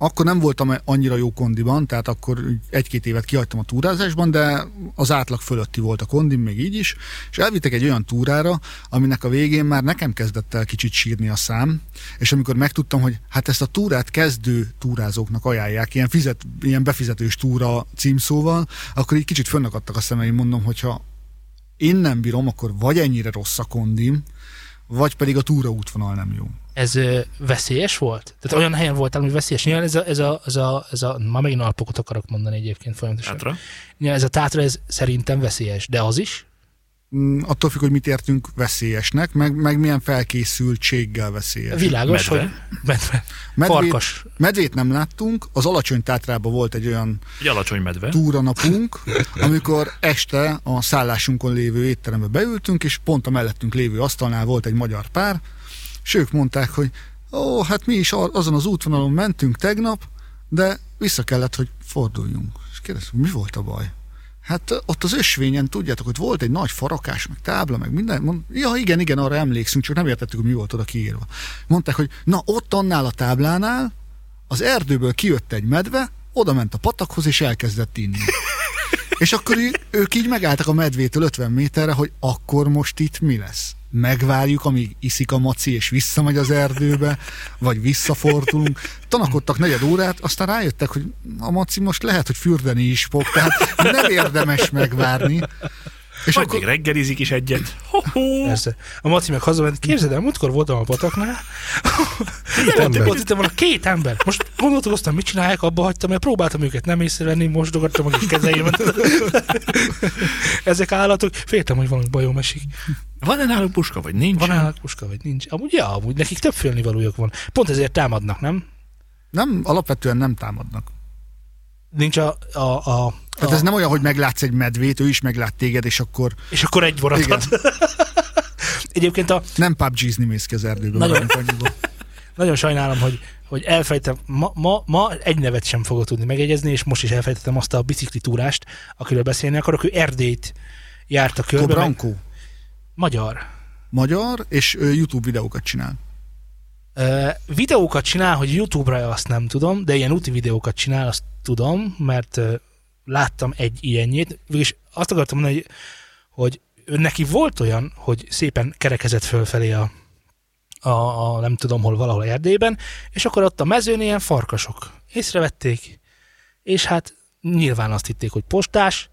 Speaker 1: akkor nem voltam annyira jó kondiban, tehát akkor egy-két évet kihagytam a túrázásban, de az átlag fölötti volt a kondim, még így is, és elvittek egy olyan túrára, aminek a végén már nekem kezdett el kicsit sírni a szám, és amikor megtudtam, hogy hát ezt a túrát kezdő túrázóknak ajánlják, ilyen, fizet, ilyen befizetős túra címszóval, akkor így kicsit fönnakadtak a szemeim, mondom, hogyha én nem bírom, akkor vagy ennyire rossz a kondim, vagy pedig a túra útvonal nem jó.
Speaker 2: Ez veszélyes volt? Tehát olyan helyen voltál, ami veszélyes. Nyilván ez a, ez a, ez a, ez a ma megint alpokot akarok mondani egyébként folyamatosan.
Speaker 3: Hátra?
Speaker 2: Nyilván ez a tátra, ez szerintem veszélyes, de az is?
Speaker 1: Mm, attól függ, hogy mit értünk veszélyesnek, meg, meg milyen felkészültséggel veszélyes.
Speaker 2: Világos,
Speaker 3: Medve?
Speaker 2: hogy medve.
Speaker 1: Medvét,
Speaker 2: Farkas.
Speaker 1: medvét nem láttunk, az alacsony tátrában volt egy olyan
Speaker 3: Egy alacsony medve.
Speaker 1: túranapunk, amikor este a szállásunkon lévő étterembe beültünk, és pont a mellettünk lévő asztalnál volt egy magyar pár, és ők mondták, hogy ó, hát mi is azon az útvonalon mentünk tegnap, de vissza kellett, hogy forduljunk. És kérdeztem, mi volt a baj? Hát ott az ösvényen, tudjátok, hogy volt egy nagy farakás, meg tábla, meg minden. Mond, ja, igen, igen, arra emlékszünk, csak nem értettük, hogy mi volt oda kiírva. Mondták, hogy na, ott annál a táblánál az erdőből kijött egy medve, oda ment a patakhoz, és elkezdett inni. És akkor ők így megálltak a medvétől 50 méterre, hogy akkor most itt mi lesz? Megvárjuk, amíg iszik a maci, és visszamegy az erdőbe, vagy visszafordulunk. Tanakodtak negyed órát, aztán rájöttek, hogy a maci most lehet, hogy fürdeni is fog, tehát nem érdemes megvárni. És
Speaker 3: Vagy
Speaker 1: akkor,
Speaker 3: még reggelizik is egyet. Ho-ho.
Speaker 2: Persze. A Maci meg hazament, képzeld el, múltkor voltam a pataknál, ott itt van a két ember. Most gondolkoztam, mit csinálják, abba hagytam, mert próbáltam őket nem észrevenni, mosodogattam a kis kezeimet. Ezek állatok, féltem, hogy valami bajom esik.
Speaker 3: Van-e náluk puska, vagy nincs?
Speaker 2: Van állat puska, vagy nincs? Amúgy, ja, amúgy nekik több félnivalójuk van. Pont ezért támadnak, nem?
Speaker 1: nem, alapvetően nem támadnak.
Speaker 2: Nincs a... a, a,
Speaker 1: Tehát
Speaker 2: a
Speaker 1: ez nem olyan, hogy meglátsz egy medvét, ő is meglát téged, és akkor
Speaker 2: És akkor egy maradhat. Egyébként a,
Speaker 1: nem PUBG-zni mész ki az erdőbe.
Speaker 2: Nagyon- nagyon sajnálom, hogy, hogy elfejtem, ma, ma, ma egy nevet sem fogok tudni megegyezni, és most is elfejtettem azt a biciklitúrást, akiről beszélni akarok. Ő Erdélyt járt a körbe. meg-
Speaker 1: Brankó.
Speaker 2: Magyar.
Speaker 1: Magyar, és ő YouTube videókat csinál.
Speaker 2: Ö, videókat csinál, hogy YouTube-ra azt nem tudom, de ilyen úti videókat csinál, azt tudom, mert ö, láttam egy ilyenjét. És azt akartam mondani, hogy, hogy neki volt olyan, hogy szépen kerekezett fölfelé a, a, a nem tudom hol, valahol Erdélyben, és akkor ott a mezőn ilyen farkasok észrevették, és hát nyilván azt hitték, hogy postás,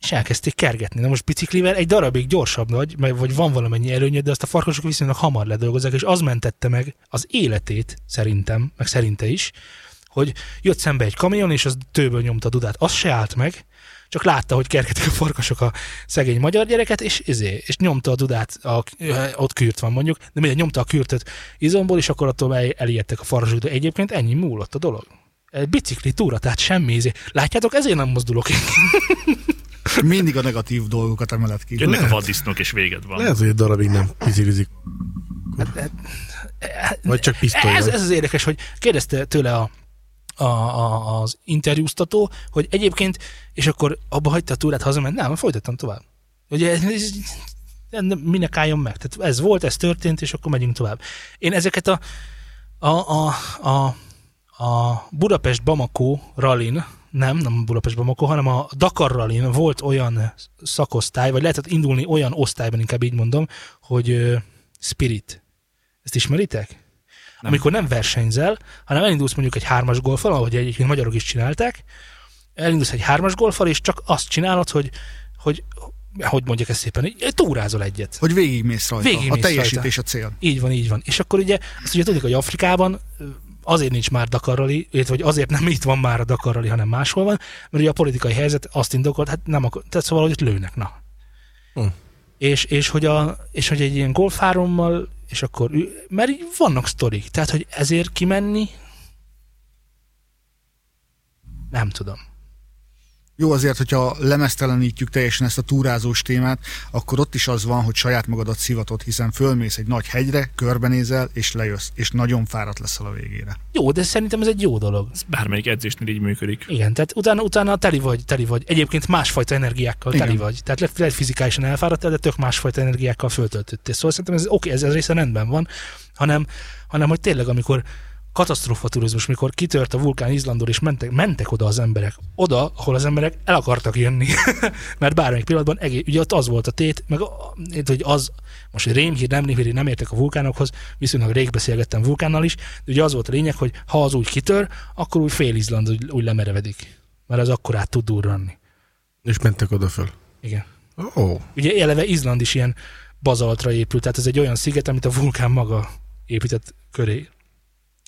Speaker 2: és elkezdték kergetni. Na most biciklivel egy darabig gyorsabb vagy, vagy van valamennyi előnyöd, de azt a farkasok viszonylag hamar ledolgozzák, és az mentette meg az életét, szerintem, meg szerinte is, hogy jött szembe egy kamion, és az tőből nyomta a dudát. Az se állt meg, csak látta, hogy kergetik a farkasok a szegény magyar gyereket, és, izé, és nyomta a dudát, a, ott kürt van mondjuk, de mindegy, nyomta a kürtöt izomból, és akkor attól el, elijedtek a farkasok, de egyébként ennyi múlott a dolog. Egy bicikli túra, tehát semmi izé. Látjátok, ezért nem mozdulok én.
Speaker 1: Mindig a negatív dolgokat emelet ki.
Speaker 3: Jönnek a vaddisznók, és véged van.
Speaker 4: Lehet, hogy egy darabig nem biciklizik. Vagy csak pisztoly.
Speaker 2: Ez, ez az érdekes, hogy kérdezte tőle a, a, a, az interjúztató, hogy egyébként, és akkor abba hagyta a túrát, hazament, nem, folytattam tovább. Ugye minek álljon meg? Tehát ez volt, ez történt, és akkor megyünk tovább. Én ezeket a, a, a, a, a Budapest Bamako rallin, nem, nem Budapest Bamako, hanem a Dakar rallin volt olyan szakosztály, vagy lehetett indulni olyan osztályban, inkább így mondom, hogy Spirit. Ezt ismeritek? Nem. Amikor nem versenyzel, hanem elindulsz mondjuk egy hármas golfal, ahogy egyébként magyarok is csinálták, elindulsz egy hármas golfal, és csak azt csinálod, hogy, hogy hogy mondjak ezt szépen, így túrázol egyet.
Speaker 1: Hogy végigmész rajta.
Speaker 2: Végigmész
Speaker 1: a teljesítés a cél.
Speaker 2: Így van, így van. És akkor ugye, azt ugye tudjuk, hogy Afrikában azért nincs már Dakarrali, illetve hogy azért nem itt van már a Dakarrali, hanem máshol van, mert ugye a politikai helyzet azt indokolt, hát nem akar, tehát szóval, hogy itt lőnek, na.
Speaker 4: Hm.
Speaker 2: És, és, hogy a, és hogy egy ilyen golfárommal, és akkor, ü- mert így vannak sztorik, tehát, hogy ezért kimenni, nem tudom.
Speaker 1: Jó azért, hogyha lemeztelenítjük teljesen ezt a túrázós témát, akkor ott is az van, hogy saját magadat szivatod, hiszen fölmész egy nagy hegyre, körbenézel, és lejössz, és nagyon fáradt leszel a végére.
Speaker 2: Jó, de szerintem ez egy jó dolog.
Speaker 3: Ez bármelyik edzésnél így működik.
Speaker 2: Igen, tehát utána, utána teli vagy, teli vagy. Egyébként másfajta energiákkal
Speaker 1: Igen.
Speaker 2: teli vagy. Tehát lehet, lehet fizikálisan elfáradtál, de tök másfajta energiákkal föltöltöttél. Szóval szerintem ez oké, ez, ez része rendben van, hanem, hanem hogy tényleg amikor katasztrófa turizmus, mikor kitört a vulkán Izlandon, és mentek, mentek oda az emberek. Oda, ahol az emberek el akartak jönni. Mert bármelyik pillanatban, egész, ugye ott az volt a tét, meg hogy az, most rémhír, nem rémhír, nem értek a vulkánokhoz, viszonylag rég beszélgettem vulkánnal is, de ugye az volt a lényeg, hogy ha az úgy kitör, akkor úgy fél Izland úgy, úgy lemerevedik. Mert az akkor át tud durranni.
Speaker 4: És mentek oda föl.
Speaker 2: Igen.
Speaker 4: Oh,
Speaker 2: Ugye eleve Izland is ilyen bazaltra épült, tehát ez egy olyan sziget, amit a vulkán maga épített köré.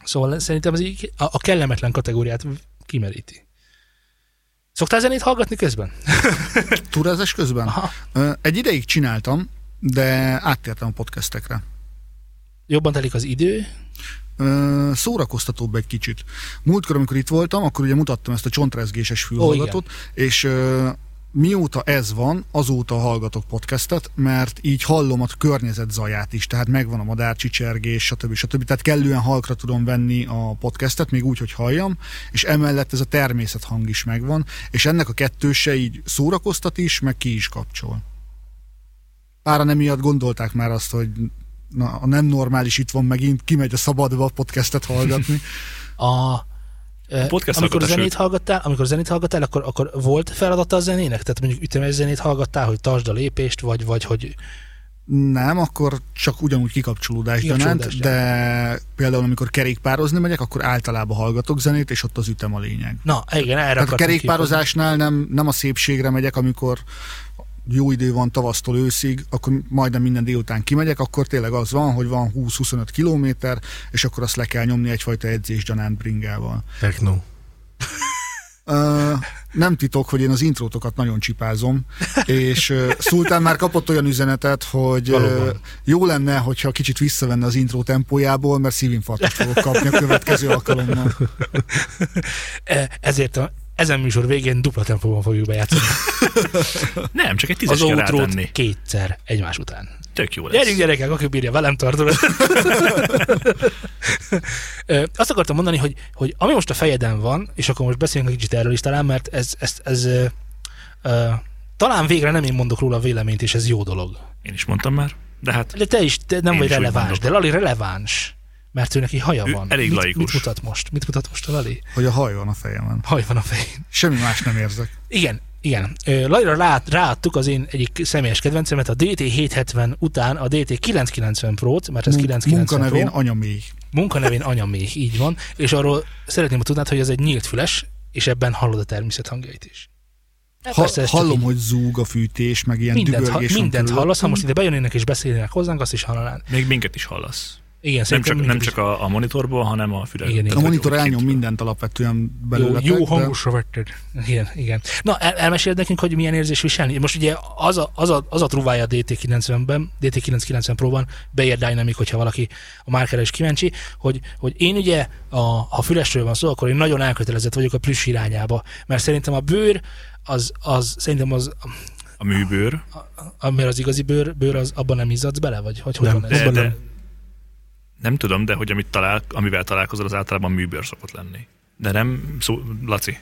Speaker 2: Szóval szerintem ez így a, a kellemetlen kategóriát kimeríti. Szoktál zenét hallgatni közben?
Speaker 1: Túrázás közben?
Speaker 2: Aha.
Speaker 1: Egy ideig csináltam, de áttértem a podcastekre.
Speaker 2: Jobban telik az idő.
Speaker 1: Szórakoztatóbb egy kicsit. Múltkor, amikor itt voltam, akkor ugye mutattam ezt a csontrezgéses fülhallgatót, és ö, mióta ez van, azóta hallgatok podcastet, mert így hallom a környezet zaját is, tehát megvan a madárcsicsergés, stb. stb. Tehát kellően halkra tudom venni a podcastet, még úgy, hogy halljam, és emellett ez a természethang is megvan, és ennek a kettőse így szórakoztat is, meg ki is kapcsol. Páran emiatt gondolták már azt, hogy na, a nem normális itt van megint, kimegy a szabadba podcastet hallgatni.
Speaker 2: A, a
Speaker 3: podcast
Speaker 2: amikor zenét hallgattál, amikor zenét hallgattál, akkor, akkor volt feladata a zenének? Tehát mondjuk ütemes zenét hallgattál, hogy tartsd a lépést, vagy, vagy hogy
Speaker 1: Nem, akkor csak ugyanúgy kikapcsolódás gyanánt, de például amikor kerékpározni megyek, akkor általában hallgatok zenét, és ott az ütem a lényeg.
Speaker 2: Na, igen, erre
Speaker 1: Tehát a kerékpározásnál nem, nem a szépségre megyek, amikor jó idő van tavasztól őszig, akkor majdnem minden délután kimegyek, akkor tényleg az van, hogy van 20-25 kilométer, és akkor azt le kell nyomni egyfajta edzés gyanánt bringával.
Speaker 4: techno.
Speaker 1: Ö, nem titok, hogy én az intrótokat nagyon csipázom, és ö, Szultán már kapott olyan üzenetet, hogy
Speaker 2: Valóban.
Speaker 1: jó lenne, hogyha kicsit visszavenne az intro tempójából, mert szívinfarktust fogok kapni a következő alkalommal.
Speaker 2: E- Ezért a, ezen műsor végén dupla tempóban fogjuk bejátszani.
Speaker 3: Nem, csak egy
Speaker 2: Az
Speaker 3: tízes kell
Speaker 2: outrót kétszer egymás után.
Speaker 3: Tök jó lesz.
Speaker 2: Gyerünk gyerekek, aki bírja velem tartani. Ö, Azt akartam mondani, hogy, hogy ami most a fejeden van, és akkor most beszéljünk egy kicsit erről is talán, mert ez, ez, ez ö, ö, talán végre nem én mondok róla véleményt, és ez jó dolog.
Speaker 3: Én is mondtam már, de hát
Speaker 2: De te is te nem vagy releváns, de Lali releváns. Mert ő neki haja
Speaker 3: Ő
Speaker 2: van.
Speaker 3: elég
Speaker 2: mit,
Speaker 3: laikus.
Speaker 2: mit mutat most? Mit mutat most a Lali?
Speaker 1: Hogy a haj van a fejemen.
Speaker 2: Haj van a fején.
Speaker 1: Semmi más nem érzek.
Speaker 2: Igen, igen. Lajra rá, ráadtuk az én egyik személyes kedvencemet, a DT770 után a DT990 Pro-t, mert ez
Speaker 1: Mun-
Speaker 2: 990
Speaker 1: Munkanevén
Speaker 2: Pro.
Speaker 1: anyaméh.
Speaker 2: Munkanevén anyaméh, így van. És arról szeretném, hogy tudnád, hogy ez egy nyílt füles, és ebben hallod a természet hangjait is. Hát
Speaker 1: Ha,
Speaker 2: persze
Speaker 1: hallom,
Speaker 2: így
Speaker 1: hogy zúg a fűtés, meg ilyen
Speaker 2: mindent, ha,
Speaker 1: dübörgés van
Speaker 2: mindent hallasz, ha most ide bejönnének és beszélnének hozzánk, azt is hallanád.
Speaker 3: még minket is hallasz.
Speaker 2: Igen,
Speaker 3: Nem csak, nem csak a, a monitorból, hanem a füle.
Speaker 2: Igen, igen.
Speaker 1: A monitor elnyom mindent alapvetően
Speaker 2: Jó,
Speaker 1: belőletek,
Speaker 2: jó
Speaker 1: de
Speaker 2: hangosra vetted. Igen, igen. Na, el, elmeséld nekünk, hogy milyen érzés viselni. Most ugye az a, az a, az a truvája a DT90-ben, DT990 Pro-ban, Bayer Dynamic, hogyha valaki a márkára is kíváncsi, hogy, hogy én ugye, a, ha fülesről van szó, akkor én nagyon elkötelezett vagyok a plüss irányába, mert szerintem a bőr, az, az szerintem az,
Speaker 3: A műbőr.
Speaker 2: amire az igazi bőr, bőr az abban nem izzadsz bele, vagy hogy, hogy
Speaker 4: Nem,
Speaker 2: van ez?
Speaker 3: De, de,
Speaker 4: nem.
Speaker 3: tudom, de hogy amit talál, amivel találkozol, az általában műbőr szokott lenni. De nem, szó, Laci.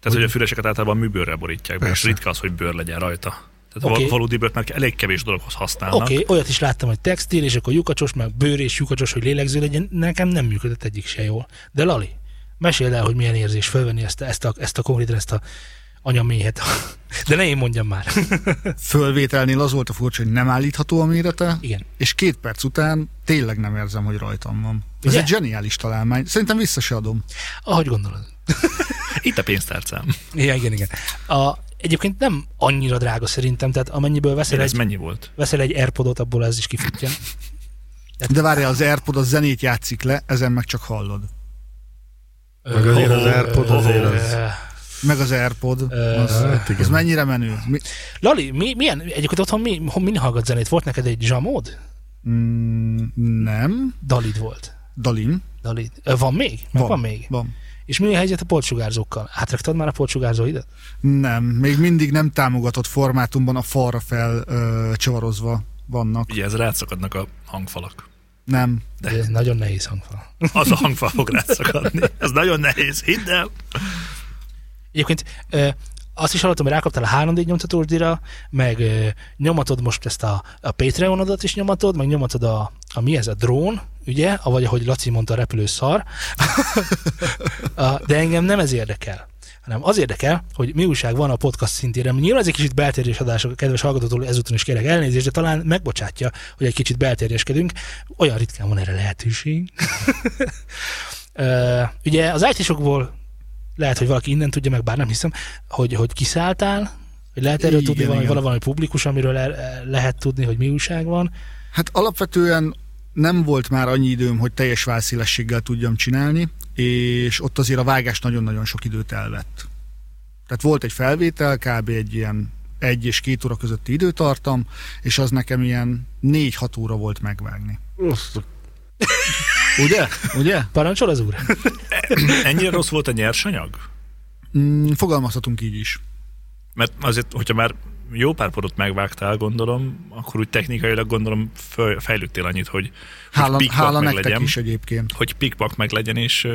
Speaker 3: Tehát, hogy a füleseket általában műbőrrel borítják be, és ritka az, hogy bőr legyen rajta. Tehát okay. valódi bőrt már elég kevés dologhoz használnak.
Speaker 2: Oké, okay, olyat is láttam, hogy textil, és akkor lyukacsos, meg bőr és lyukacsos, hogy lélegző legyen. Nekem nem működött egyik se jól. De Lali, meséld el, hogy milyen érzés fölvenni ezt a, ezt a, ezt a konkrétan ezt a anyaméhet. De ne én mondjam már.
Speaker 1: fölvételnél az volt a furcsa, hogy nem állítható a mérete,
Speaker 2: Igen.
Speaker 1: és két perc után tényleg nem érzem, hogy rajtam van. Ez
Speaker 2: Ugye?
Speaker 1: egy zseniális találmány. Szerintem vissza se adom.
Speaker 2: Ahogy gondolod.
Speaker 3: Itt a pénztárcám.
Speaker 2: Igen, igen, igen. A, egyébként nem annyira drága szerintem, tehát amennyiből veszel
Speaker 3: Ez
Speaker 2: egy,
Speaker 3: mennyi volt?
Speaker 2: veszel egy Airpodot, abból ez is kifutja.
Speaker 1: De várjál, az Airpod a zenét játszik le, ezen meg csak hallod.
Speaker 4: Meg azért az Airpod azért az...
Speaker 1: Meg az Airpod, az,
Speaker 4: hát
Speaker 1: az mennyire menő. Mi,
Speaker 2: Lali, mi, milyen, egyébként otthon mi, min hallgat zenét? Volt neked egy zsamód?
Speaker 1: mm, nem,
Speaker 2: Dalid volt.
Speaker 1: Dalim,
Speaker 2: Dalid. Van még? Meg van, van még.
Speaker 1: Van.
Speaker 2: És mi a helyzet a portsugárzókkal? Átraktad már a portsugárzóidat?
Speaker 1: Nem, még mindig nem támogatott formátumban a falra fel ö, csavarozva vannak.
Speaker 3: Ugye ez rátszakadnak a hangfalak.
Speaker 1: Nem.
Speaker 3: De
Speaker 2: Ez nagyon nehéz hangfal.
Speaker 3: az a hangfal fog rátszakadni. Ez nagyon nehéz, hidd el.
Speaker 2: Egyébként azt is hallottam, hogy rákaptál a 3D nyomtatós meg ö, nyomatod most ezt a, a Patreonodat is nyomatod, meg nyomatod a, a mi ez a drón, ugye, vagy ahogy Laci mondta, a repülő szar, de engem nem ez érdekel hanem az érdekel, hogy mi újság van a podcast szintjére. Nyilván ez egy kicsit beltérés adás, a kedves hallgatótól ezúton is kérek elnézést, de talán megbocsátja, hogy egy kicsit beltéréskedünk. Olyan ritkán van erre lehetőség. Ugye az IT-sokból lehet, hogy valaki innen tudja meg, bár nem hiszem, hogy, hogy kiszálltál, hogy lehet erről
Speaker 1: Igen,
Speaker 2: tudni valami,
Speaker 1: igen.
Speaker 2: valami publikus, amiről le, lehet tudni, hogy mi újság van.
Speaker 1: Hát alapvetően nem volt már annyi időm, hogy teljes válszélességgel tudjam csinálni, és ott azért a vágás nagyon-nagyon sok időt elvett. Tehát volt egy felvétel, kb. egy ilyen egy és két óra közötti időtartam, és az nekem ilyen négy-hat óra volt megvágni. Ugye? Ugye?
Speaker 2: Parancsol az úr?
Speaker 3: Ennyire rossz volt a nyersanyag?
Speaker 1: Mm, fogalmazhatunk így is.
Speaker 3: Mert azért, hogyha már jó pár porot megvágtál, gondolom, akkor úgy technikailag gondolom föl- fejlődtél annyit, hogy, hogy
Speaker 1: Hála,
Speaker 3: pikpak
Speaker 1: hála
Speaker 3: meg legyen,
Speaker 1: is egyébként.
Speaker 3: hogy pikpak meg legyen, és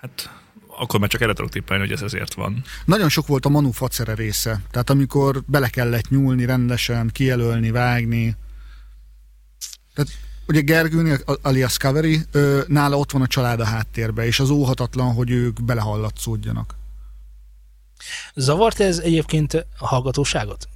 Speaker 3: hát akkor már csak erre tudok tippelni, hogy ez ezért van.
Speaker 1: Nagyon sok volt a manufacere része. Tehát amikor bele kellett nyúlni rendesen, kijelölni, vágni. Tehát ugye Gergőnél, alias Kaveri, nála ott van a család a háttérbe, és az óhatatlan, hogy ők belehallatszódjanak.
Speaker 2: Zavart ez egyébként a hallgatóságot?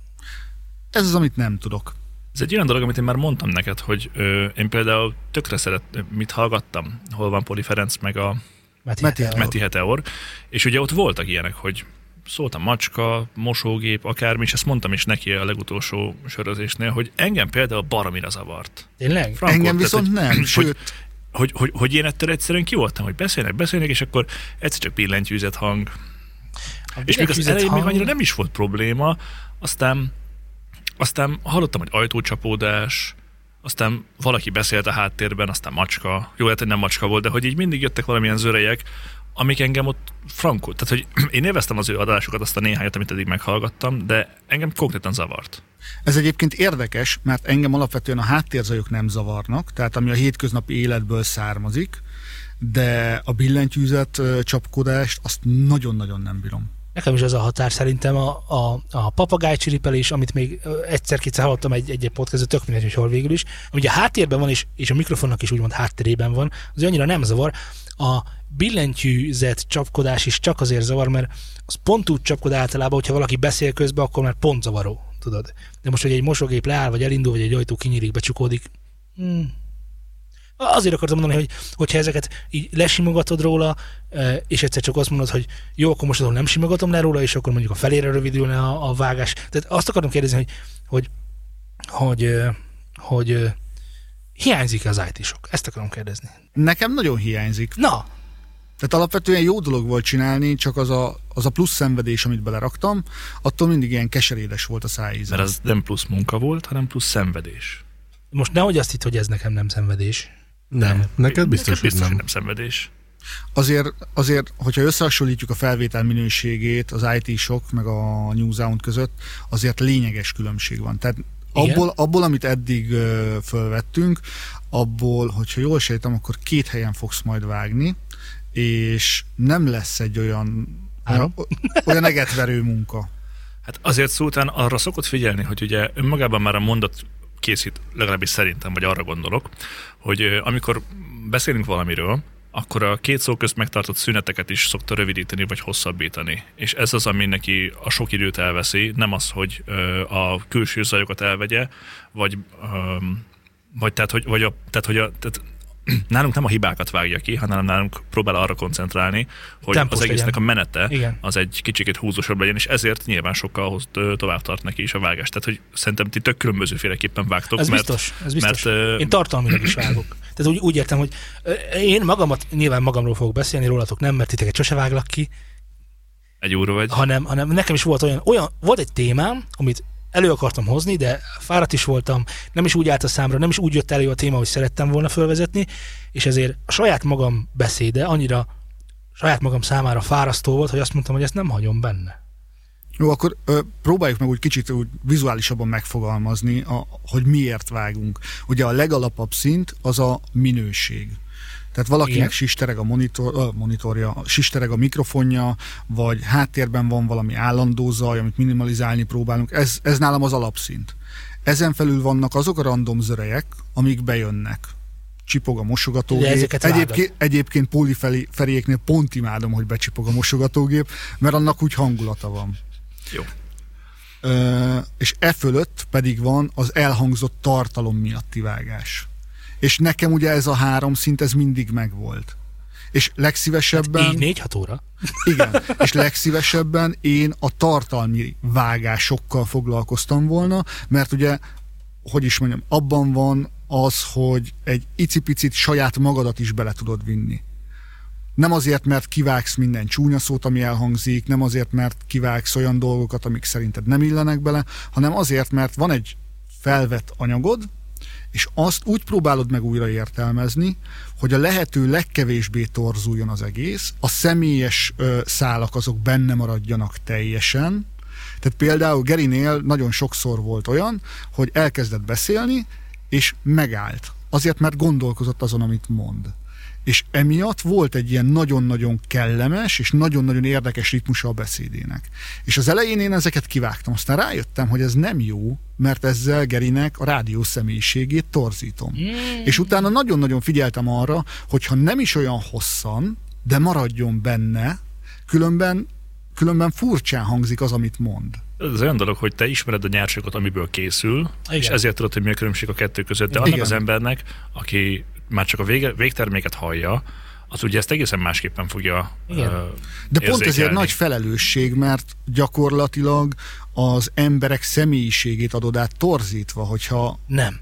Speaker 1: Ez az, amit nem tudok.
Speaker 3: Ez egy olyan dolog, amit én már mondtam neked, hogy ö, én például tökre szeret, mit hallgattam, hol van Poli Ferenc, meg a
Speaker 2: Meti,
Speaker 1: Meti-
Speaker 2: Heteor.
Speaker 3: Meti Heteor, és ugye ott voltak ilyenek, hogy szólt a macska, mosógép, akármi, és ezt mondtam is neki a legutolsó sörözésnél, hogy engem például baromira zavart.
Speaker 2: Tényleg?
Speaker 3: Frankon,
Speaker 1: Engem
Speaker 3: tehát,
Speaker 1: viszont
Speaker 3: hogy-
Speaker 1: nem,
Speaker 3: hogy-
Speaker 1: sőt,
Speaker 3: Hogy, hogy, hogy én ettől egyszerűen ki voltam, hogy beszélnek, beszélnek, és akkor egyszer csak billentyűzet hang.
Speaker 2: A
Speaker 3: És még az elején még
Speaker 2: hang-
Speaker 3: annyira nem is volt probléma, aztán, aztán hallottam, hogy ajtócsapódás, aztán valaki beszélt a háttérben, aztán macska. Jó, lehet, hogy nem macska volt, de hogy így mindig jöttek valamilyen zörejek, amik engem ott frankult. Tehát, hogy én élveztem az ő adásokat, azt a néhányat, amit eddig meghallgattam, de engem konkrétan zavart.
Speaker 1: Ez egyébként érdekes, mert engem alapvetően a háttérzajok nem zavarnak, tehát ami a hétköznapi életből származik, de a billentyűzet csapkodást azt nagyon-nagyon nem bírom.
Speaker 2: Nekem is az a határ szerintem a, a, a papagáj csiripelés, amit még egyszer-kétszer hallottam egy, egy podcast tök mindegy, hogy hol végül is. Ugye a háttérben van, és, és a mikrofonnak is úgymond hátterében van, az annyira nem zavar. A billentyűzet csapkodás is csak azért zavar, mert az pont úgy csapkod általában, hogyha valaki beszél közben, akkor már pont zavaró, tudod. De most, hogy egy mosógép leáll, vagy elindul, vagy egy ajtó kinyílik, becsukódik, hmm. Azért akartam mondani, hogy hogyha ezeket így lesimogatod róla, eh, és egyszer csak azt mondod, hogy jó, akkor most nem simogatom le róla, és akkor mondjuk a felére rövidülne a, a vágás. Tehát azt akartam kérdezni, hogy, hogy, hogy, eh, hogy eh, hiányzik-e az IT-sok? Ezt akarom kérdezni.
Speaker 1: Nekem nagyon hiányzik.
Speaker 2: Na,
Speaker 1: Tehát alapvetően jó dolog volt csinálni, csak az a, az a plusz szenvedés, amit beleraktam, attól mindig ilyen keserédes volt a szájíze.
Speaker 3: Mert az nem plusz munka volt, hanem plusz szenvedés.
Speaker 2: most nehogy azt hitt, hogy ez nekem nem szenvedés.
Speaker 4: Nem, neked biztos,
Speaker 3: Neked
Speaker 4: hogy
Speaker 3: biztos,
Speaker 4: nem.
Speaker 3: hogy nem szenvedés.
Speaker 1: Azért, azért, hogyha összehasonlítjuk a felvétel minőségét az IT-sok meg a New Sound között, azért lényeges különbség van. Tehát
Speaker 2: Igen.
Speaker 1: abból, abból, amit eddig fölvettünk, abból, hogyha jól sejtem, akkor két helyen fogsz majd vágni, és nem lesz egy olyan
Speaker 2: Három?
Speaker 1: olyan egetverő munka.
Speaker 3: Hát azért Szultán arra szokott figyelni, hogy ugye önmagában már a mondat készít, legalábbis szerintem, vagy arra gondolok, hogy amikor beszélünk valamiről, akkor a két szó közt megtartott szüneteket is szokta rövidíteni, vagy hosszabbítani. És ez az, ami neki a sok időt elveszi, nem az, hogy ö, a külső zajokat elvegye, vagy, ö, vagy tehát, hogy, vagy a, tehát, hogy a, tehát nálunk nem a hibákat vágja ki, hanem nálunk próbál arra koncentrálni, hogy
Speaker 2: Tempós
Speaker 3: az egésznek
Speaker 2: legyen.
Speaker 3: a menete
Speaker 2: Igen.
Speaker 3: az egy kicsikét húzósabb legyen, és ezért nyilván sokkal tovább tart neki is a vágás. Tehát, hogy szerintem ti tök különbözőféleképpen vágtok,
Speaker 2: Ez
Speaker 3: mert,
Speaker 2: biztos, ez biztos.
Speaker 3: mert
Speaker 2: Én tartalmilag is vágok. Tehát úgy, úgy értem, hogy én magamat, nyilván magamról fogok beszélni, rólatok nem, mert titeket sose váglak ki,
Speaker 3: egy úr vagy.
Speaker 2: hanem, hanem nekem is volt olyan, olyan, volt egy témám, amit elő akartam hozni, de fáradt is voltam, nem is úgy állt a számra, nem is úgy jött elő a téma, hogy szerettem volna fölvezetni, és ezért a saját magam beszéde annyira saját magam számára fárasztó volt, hogy azt mondtam, hogy ezt nem hagyom benne.
Speaker 1: Jó, akkor ö, próbáljuk meg úgy kicsit úgy vizuálisabban megfogalmazni, a, hogy miért vágunk. Ugye a legalapabb szint az a minőség. Tehát valakinek
Speaker 2: Igen.
Speaker 1: sistereg a monitor, a monitorja, sistereg a mikrofonja, vagy háttérben van valami állandó zaj, amit minimalizálni próbálunk. Ez, ez nálam az alapszint. Ezen felül vannak azok a random zörejek, amik bejönnek. Csipog a mosogatógép. Egyébként, egyébként Póli Feriéknél pont imádom, hogy becsipog a mosogatógép, mert annak úgy hangulata van.
Speaker 3: Jó.
Speaker 1: Ö, és e fölött pedig van az elhangzott tartalom miatti vágás. És nekem ugye ez a három szint, ez mindig megvolt. És legszívesebben...
Speaker 2: Így négy hat óra.
Speaker 1: Igen, és legszívesebben én a tartalmi vágásokkal foglalkoztam volna, mert ugye, hogy is mondjam, abban van az, hogy egy icipicit saját magadat is bele tudod vinni. Nem azért, mert kivágsz minden csúnya szót, ami elhangzik, nem azért, mert kivágsz olyan dolgokat, amik szerinted nem illenek bele, hanem azért, mert van egy felvett anyagod, és azt úgy próbálod meg újra értelmezni, hogy a lehető legkevésbé torzuljon az egész, a személyes ö, szálak azok benne maradjanak teljesen. Tehát például Gerinél nagyon sokszor volt olyan, hogy elkezdett beszélni, és megállt. Azért, mert gondolkozott azon, amit mond. És emiatt volt egy ilyen nagyon-nagyon kellemes és nagyon-nagyon érdekes ritmusa a beszédének. És az elején én ezeket kivágtam, aztán rájöttem, hogy ez nem jó, mert ezzel Gerinek a rádió személyiségét torzítom. Mm. És utána nagyon-nagyon figyeltem arra, hogyha nem is olyan hosszan, de maradjon benne, különben, különben furcsán hangzik az, amit mond.
Speaker 3: Ez olyan dolog, hogy te ismered a nyersanyagot, amiből készül,
Speaker 2: Igen.
Speaker 3: és ezért tudod, hogy mi a különbség a kettő között. De annak
Speaker 1: Igen.
Speaker 3: az embernek, aki már csak a vége, végterméket hallja, az ugye ezt egészen másképpen fogja
Speaker 2: Igen.
Speaker 3: ö,
Speaker 1: De pont ezért nagy felelősség, mert gyakorlatilag az emberek személyiségét adod át torzítva, hogyha
Speaker 2: Nem.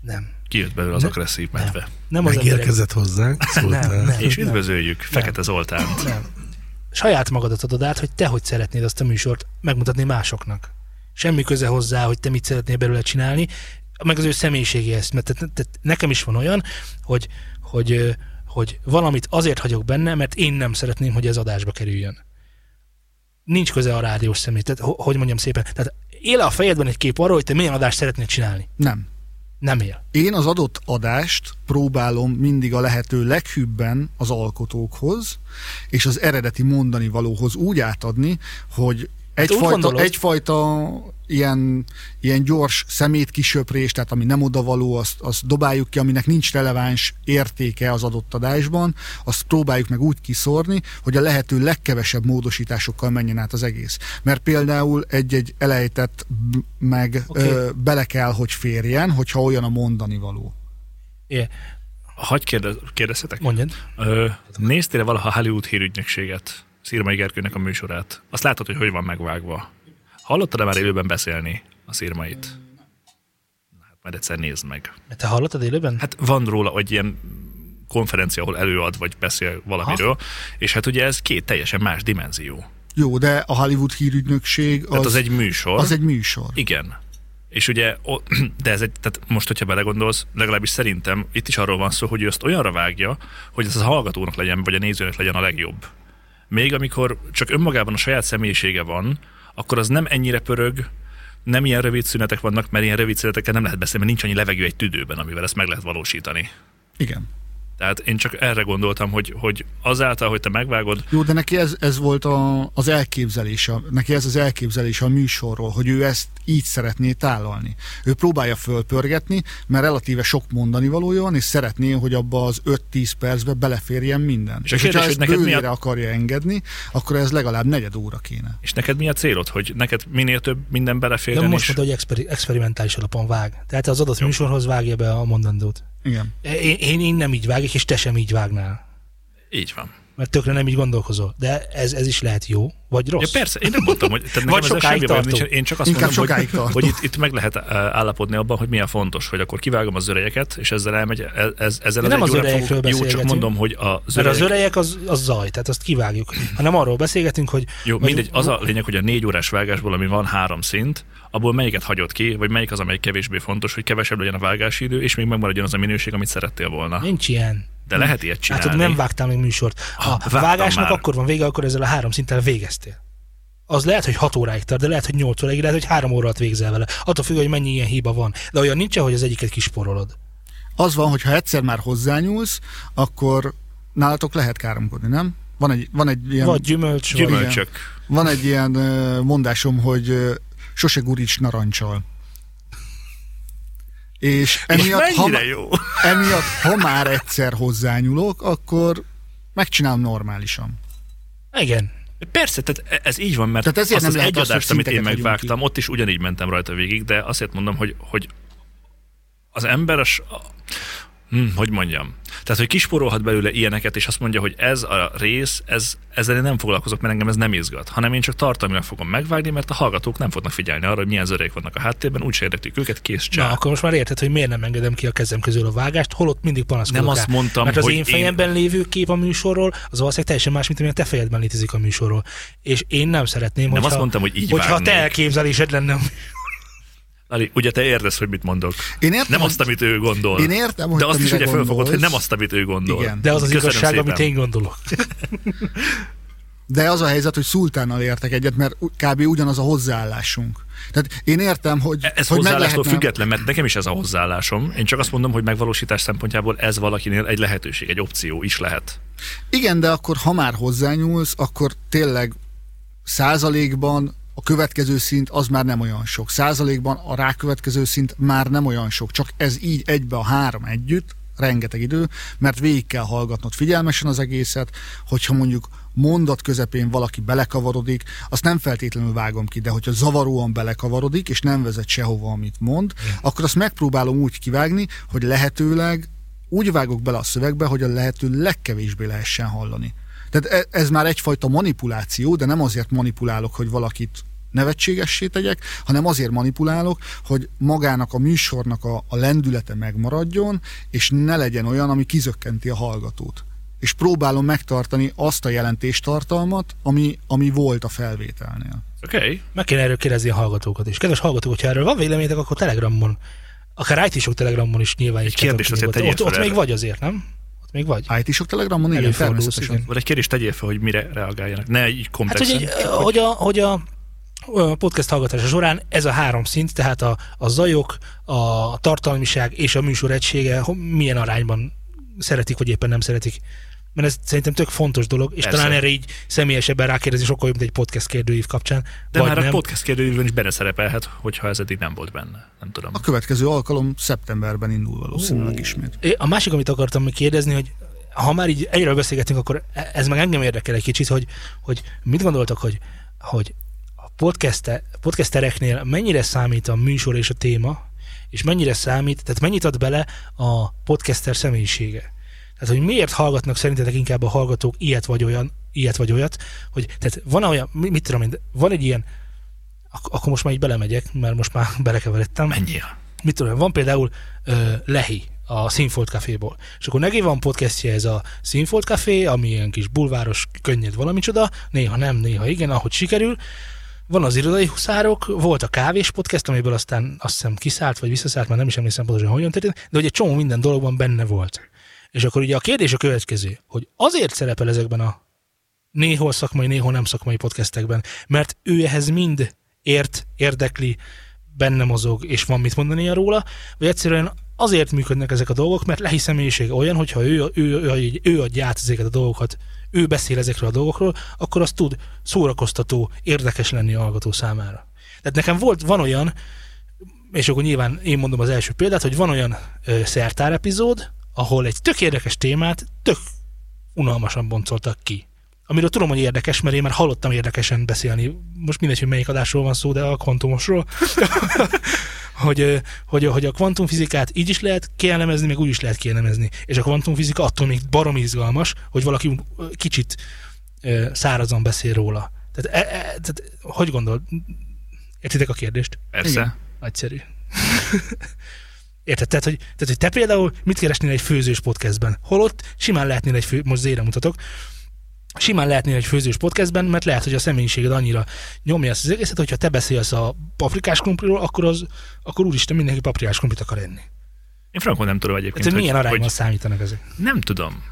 Speaker 2: Nem.
Speaker 3: Kijött belőle az
Speaker 2: Ne-
Speaker 3: agresszív medve.
Speaker 2: Nem az emberek.
Speaker 4: Megérkezett hozzánk, szóltál.
Speaker 2: Nem, nem.
Speaker 3: És üdvözöljük Fekete Zoltánt.
Speaker 2: Nem. Saját magadat adod át, hogy te hogy szeretnéd azt a műsort megmutatni másoknak. Semmi köze hozzá, hogy te mit szeretnél belőle csinálni, meg az ő személyiségéhez. Mert te, te, nekem is van olyan, hogy, hogy, hogy valamit azért hagyok benne, mert én nem szeretném, hogy ez adásba kerüljön. Nincs köze a rádiós személy. Tehát, ho- hogy mondjam szépen. Tehát él a fejedben egy kép arról, hogy te milyen adást szeretnél csinálni.
Speaker 1: nem.
Speaker 2: Nem él.
Speaker 1: Én az adott adást próbálom mindig a lehető leghűbben az alkotókhoz, és az eredeti mondani valóhoz úgy átadni, hogy
Speaker 2: Hát
Speaker 1: egyfajta, egyfajta ilyen, ilyen gyors szemétkisöprés, tehát ami nem odavaló, azt, azt dobáljuk ki, aminek nincs releváns értéke az adott adásban, azt próbáljuk meg úgy kiszórni, hogy a lehető legkevesebb módosításokkal menjen át az egész. Mert például egy-egy elejtett meg okay. ö, bele kell, hogy férjen, hogyha olyan a mondani való.
Speaker 2: É,
Speaker 3: Hagy kérdez, kérdezhetek?
Speaker 2: mondjad.
Speaker 3: Ö, néztél valaha Hollywood hírügynökséget? Szirmai Gergőnek a műsorát. Azt látod, hogy hogy van megvágva. Hallottad-e már élőben beszélni a Szirmait? Na, hát majd egyszer nézd meg.
Speaker 2: Te hallottad élőben?
Speaker 3: Hát van róla egy ilyen konferencia, ahol előad, vagy beszél valamiről, Aha. és hát ugye ez két teljesen más dimenzió.
Speaker 1: Jó, de a Hollywood hírügynökség az,
Speaker 3: Tehát az, egy műsor.
Speaker 1: az egy műsor.
Speaker 3: Igen. És ugye, de ez egy, tehát most, hogyha belegondolsz, legalábbis szerintem itt is arról van szó, hogy ő ezt olyanra vágja, hogy ez a hallgatónak legyen, vagy a nézőnek legyen a legjobb. Még amikor csak önmagában a saját személyisége van, akkor az nem ennyire pörög, nem ilyen rövid szünetek vannak, mert ilyen rövid szünetekkel nem lehet beszélni, mert nincs annyi levegő egy tüdőben, amivel ezt meg lehet valósítani.
Speaker 1: Igen.
Speaker 3: Tehát én csak erre gondoltam, hogy, hogy azáltal, hogy te megvágod,
Speaker 1: Jó, de neki ez, ez volt a, az elképzelése, neki ez az elképzelése a műsorról, hogy ő ezt így szeretné tálalni. Ő próbálja fölpörgetni, mert relatíve sok mondani valója van, és szeretné, hogy abba az 5-10 percbe beleférjen minden.
Speaker 3: És
Speaker 1: És,
Speaker 3: a
Speaker 1: és hogyha
Speaker 3: kérdés,
Speaker 1: ezt
Speaker 3: hogy neked mi a-
Speaker 1: bővére akarja engedni, akkor ez legalább negyed óra kéne.
Speaker 3: és neked mi a célod, hogy neked minél több minden
Speaker 2: De
Speaker 3: beleférjen,
Speaker 2: most
Speaker 3: és...
Speaker 2: mondta, hogy experi- experimentális alapon vág. Tehát az adott műsorhoz vágja be a mondandót.
Speaker 1: Igen.
Speaker 2: Én, én, én nem így vágok, és te sem így vágnál.
Speaker 3: Így van.
Speaker 2: Mert tökre nem így gondolkozol. De ez, ez is lehet jó, vagy rossz.
Speaker 3: Ja, persze, én nem mondtam, hogy tehát
Speaker 2: Vagy sokáig
Speaker 3: semmi nincs, én csak azt
Speaker 1: Inkább
Speaker 3: mondom,
Speaker 1: sokáig
Speaker 3: hogy,
Speaker 1: tartó.
Speaker 3: hogy itt, itt meg lehet uh, állapodni abban, hogy mi a fontos, hogy akkor kivágom az örejeket, és ezzel elmegy, ez, ez, ezzel
Speaker 2: nem az örejekről
Speaker 3: fogok- Jó, csak mondom, hogy az
Speaker 2: Mert az
Speaker 3: örejek,
Speaker 2: az, az zaj, tehát azt kivágjuk. Hanem arról beszélgetünk, hogy...
Speaker 3: jó,
Speaker 2: vagy-
Speaker 3: mindegy, az a lényeg, hogy a négy órás vágásból, ami van három szint, abból melyiket hagyod ki, vagy melyik az, amelyik kevésbé fontos, hogy kevesebb legyen a vágási idő, és még megmaradjon az a minőség, amit szerettél volna.
Speaker 2: Nincs ilyen.
Speaker 3: De lehet ilyet csinálni.
Speaker 2: Hát nem vágtál még műsort.
Speaker 3: Ah,
Speaker 2: A
Speaker 3: vágtam
Speaker 2: vágásnak
Speaker 3: már.
Speaker 2: akkor van vége, akkor ezzel a három szinttel végeztél. Az lehet, hogy 6 óráig tart, de lehet, hogy 8 óráig, lehet, hogy 3 óra alatt végzel vele. Attól függ, hogy mennyi ilyen hiba van. De olyan nincs, hogy az egyiket kisporolod.
Speaker 1: Az van, hogy ha egyszer már hozzányúlsz, akkor nálatok lehet káromkodni, nem? Van egy, van egy ilyen...
Speaker 2: Vagy gyümölcs, vagy...
Speaker 3: Gyümölcsök.
Speaker 1: Van egy ilyen mondásom, hogy sose guríts narancsal. És emiatt, ha,
Speaker 3: Mennyire jó?
Speaker 1: emiatt, ha már egyszer hozzányúlok, akkor megcsinálom normálisan.
Speaker 2: Igen.
Speaker 3: Persze, tehát e- ez így van, mert
Speaker 1: Tehát ezért
Speaker 3: azt
Speaker 1: nem
Speaker 3: az egy adást, amit én megvágtam, ott is ugyanígy mentem rajta végig, de azért mondom, hogy, hogy az ember, az, hm, hogy mondjam, tehát, hogy kisporolhat belőle ilyeneket, és azt mondja, hogy ez a rész, ez, ezzel én nem foglalkozok, mert engem ez nem izgat, hanem én csak tartalmilag fogom megvágni, mert a hallgatók nem fognak figyelni arra, hogy milyen zörék vannak a háttérben, úgy érdeklik őket, kész
Speaker 2: Na,
Speaker 3: csá.
Speaker 2: akkor most már érted, hogy miért nem engedem ki a kezem közül a vágást, holott mindig panaszkodok
Speaker 3: Nem
Speaker 2: rá.
Speaker 3: azt mondtam,
Speaker 2: Mert az
Speaker 3: hogy
Speaker 2: én
Speaker 3: én-
Speaker 2: fejemben lévő kép a műsorról, az valószínűleg teljesen más, mint ami a te fejedben létezik a műsorról. És én nem szeretném,
Speaker 3: Nem
Speaker 2: hogyha,
Speaker 3: azt mondtam, hogy így
Speaker 2: hogyha a
Speaker 3: vágnék.
Speaker 2: te elképzelésed lenne.
Speaker 3: Ali, ugye te értesz, hogy mit mondok.
Speaker 1: Én értem,
Speaker 3: Nem azt, amit ő gondol.
Speaker 1: Én értem, hogy
Speaker 3: De azt is ugye fölfogod, hogy
Speaker 1: gondolsz.
Speaker 3: nem azt, amit ő gondol.
Speaker 1: Igen.
Speaker 2: De az az
Speaker 3: Köszönöm
Speaker 2: igazság,
Speaker 3: szépen.
Speaker 2: amit én gondolok.
Speaker 1: De az a helyzet, hogy szultánnal értek egyet, mert kb. ugyanaz a hozzáállásunk. Tehát én értem, hogy,
Speaker 3: E- Ez
Speaker 1: hogy
Speaker 3: hozzáállástól
Speaker 1: lehetne...
Speaker 3: független, mert nekem is ez a hozzáállásom. Én csak azt mondom, hogy megvalósítás szempontjából ez valakinél egy lehetőség, egy opció is lehet.
Speaker 1: Igen, de akkor ha már hozzányúlsz, akkor tényleg százalékban a következő szint az már nem olyan sok. Százalékban a rákövetkező szint már nem olyan sok. Csak ez így egybe a három együtt, rengeteg idő, mert végig kell hallgatnod figyelmesen az egészet, hogyha mondjuk mondat közepén valaki belekavarodik, azt nem feltétlenül vágom ki, de hogyha zavaróan belekavarodik, és nem vezet sehova, amit mond, akkor azt megpróbálom úgy kivágni, hogy lehetőleg úgy vágok bele a szövegbe, hogy a lehető legkevésbé lehessen hallani. Tehát e- ez már egyfajta manipuláció, de nem azért manipulálok, hogy valakit nevetségessé tegyek, hanem azért manipulálok, hogy magának a műsornak a, a lendülete megmaradjon, és ne legyen olyan, ami kizökkenti a hallgatót. És próbálom megtartani azt a jelentéstartalmat, ami, ami volt a felvételnél.
Speaker 3: Oké. Okay.
Speaker 2: Meg kéne erről kérdezni a hallgatókat is. Kedves hallgatók, hogyha erről van véleményetek, akkor Telegramon, akár it sok Telegramon is nyilván
Speaker 3: Egy kérdést azért
Speaker 2: ott, ott, még vagy azért, nem? Még vagy.
Speaker 1: IT-sok telegramon? Igen, természetesen.
Speaker 3: Vagy egy kérdést tegyél fel, hogy mire reagáljanak. Ne így
Speaker 2: Hát,
Speaker 3: komplexen.
Speaker 2: hogy, egy, hogy, a, hogy a podcast hallgatása során ez a három szint, tehát a, a zajok, a tartalmiság és a műsor egysége milyen arányban szeretik, vagy éppen nem szeretik. Mert ez szerintem tök fontos dolog, és
Speaker 3: Persze.
Speaker 2: talán erre így személyesebben rákérdezni sokkal jobb, mint egy podcast kérdőív kapcsán.
Speaker 3: De
Speaker 2: vagy
Speaker 3: már
Speaker 2: nem.
Speaker 3: a podcast kérdőjében is benne szerepelhet, hogyha ez eddig nem volt benne. Nem tudom.
Speaker 1: A következő alkalom szeptemberben indul valószínűleg ismét.
Speaker 2: É, A másik, amit akartam még kérdezni, hogy ha már így egyről beszélgetünk, akkor e- ez meg engem érdekel egy kicsit, hogy, hogy mit gondoltak, hogy, hogy a podcast, podcastereknél mennyire számít a műsor és a téma, és mennyire számít, tehát mennyit ad bele a podcaster személyisége. Tehát, hogy miért hallgatnak szerintetek inkább a hallgatók ilyet vagy olyan, ilyet vagy olyat, hogy tehát van olyan, mi- mit tudom én, van egy ilyen, ak- akkor most már így belemegyek, mert most már belekeveredtem
Speaker 3: Menjél.
Speaker 2: mit tudom, van például ö, Lehi a Színfolt Caféból. És akkor neki van podcastje ez a Színfolt Café, ami ilyen kis bulváros, könnyed valamicsoda, néha nem, néha igen, ahogy sikerül. Van az irodai huszárok, volt a kávés podcast, amiből aztán azt hiszem kiszállt, vagy visszaszállt, már nem is emlékszem pontosan, hogyan történt, de hogy egy csomó minden dologban benne volt. És akkor ugye a kérdés a következő, hogy azért szerepel ezekben a néhol szakmai, néhol nem szakmai podcastekben, mert ő ehhez mind ért, érdekli, benne mozog, és van mit mondania róla, vagy egyszerűen azért működnek ezek a dolgok, mert lehi személyiség olyan, hogyha ő, ő, ő, ő adja át ezeket a dolgokat, ő beszél ezekről a dolgokról, akkor az tud szórakoztató, érdekes lenni a hallgató számára. Tehát nekem volt, van olyan, és akkor nyilván én mondom az első példát, hogy van olyan ö, szertár epizód, ahol egy tök érdekes témát tök unalmasan boncoltak ki. Amiről tudom, hogy érdekes, mert én már hallottam érdekesen beszélni. Most mindegy, hogy melyik adásról van szó, de a kvantumosról. hogy, hogy, hogy a kvantumfizikát így is lehet kielemezni, meg úgy is lehet kielemezni. És a kvantumfizika attól még barom izgalmas, hogy valaki kicsit szárazon beszél róla. Tehát, e, e, tehát hogy gondol? Értitek a kérdést?
Speaker 3: Persze.
Speaker 1: Igen.
Speaker 2: Nagyszerű. Érted? Tehát hogy, tehát, hogy te például mit keresnél egy főzős podcastben? Holott simán lehetnél egy fő, most zére mutatok, simán lehetnél egy főzős podcastben, mert lehet, hogy a személyiséged annyira nyomja ezt az egészet, hogyha te beszélsz a paprikás krumpliról, akkor, az, akkor úristen mindenki paprikás krumplit akar enni.
Speaker 3: Én frankon nem tudom egyébként,
Speaker 2: Tehát, hogy milyen arányban
Speaker 3: hogy
Speaker 2: számítanak ezek?
Speaker 3: nem tudom.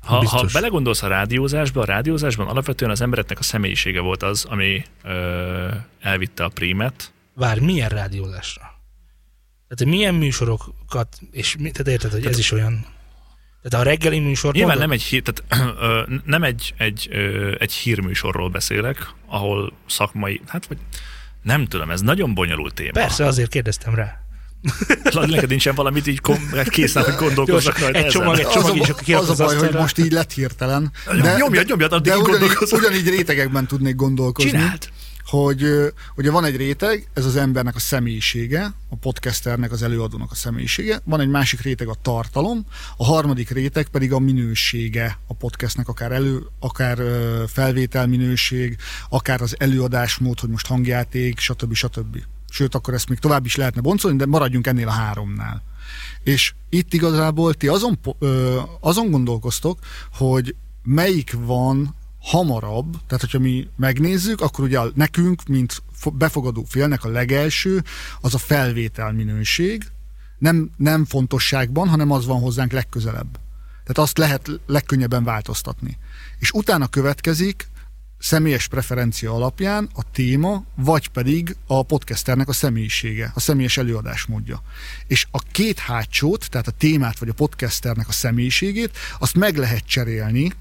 Speaker 3: Ha, ha belegondolsz a rádiózásba, a rádiózásban alapvetően az embereknek a személyisége volt az, ami ö, elvitte a prímet.
Speaker 2: Vár, milyen rádiózásra? Tehát, hogy milyen műsorokat, és tehát érted, hogy ez is olyan. Tehát a reggeli műsor...
Speaker 3: Nyilván
Speaker 2: mondod?
Speaker 3: nem egy, hír, tehát, ö, nem egy, egy, ö, egy hírműsorról beszélek, ahol szakmai, hát vagy nem tudom, ez nagyon bonyolult téma.
Speaker 2: Persze, azért kérdeztem rá.
Speaker 3: Neked nincsen valamit így kom- készen, hogy gondolkozzak rajta
Speaker 2: egy
Speaker 3: ezen?
Speaker 2: csomag, egy
Speaker 1: Az
Speaker 2: csomag,
Speaker 1: a, az a
Speaker 2: az
Speaker 1: baj, hogy most így lett hirtelen.
Speaker 3: Nyomjad, nyomjad, addig
Speaker 1: de
Speaker 3: így
Speaker 1: ugyanígy, ugyanígy rétegekben tudnék gondolkozni.
Speaker 3: Csináld!
Speaker 1: Hogy ugye van egy réteg, ez az embernek a személyisége, a podcasternek, az előadónak a személyisége, van egy másik réteg a tartalom, a harmadik réteg pedig a minősége a podcastnek, akár elő, akár felvétel minőség, akár az előadásmód, hogy most hangjáték, stb. stb. Sőt, akkor ezt még tovább is lehetne boncolni, de maradjunk ennél a háromnál. És itt igazából ti azon, azon gondolkoztok, hogy melyik van hamarabb, tehát hogyha mi megnézzük, akkor ugye nekünk, mint fo- befogadó félnek a legelső, az a felvétel minőség, nem, nem fontosságban, hanem az van hozzánk legközelebb. Tehát azt lehet legkönnyebben változtatni. És utána következik személyes preferencia alapján a téma, vagy pedig a podcasternek a személyisége, a személyes előadásmódja. És a két hátsót, tehát a témát vagy a podcasternek a személyiségét, azt meg lehet cserélni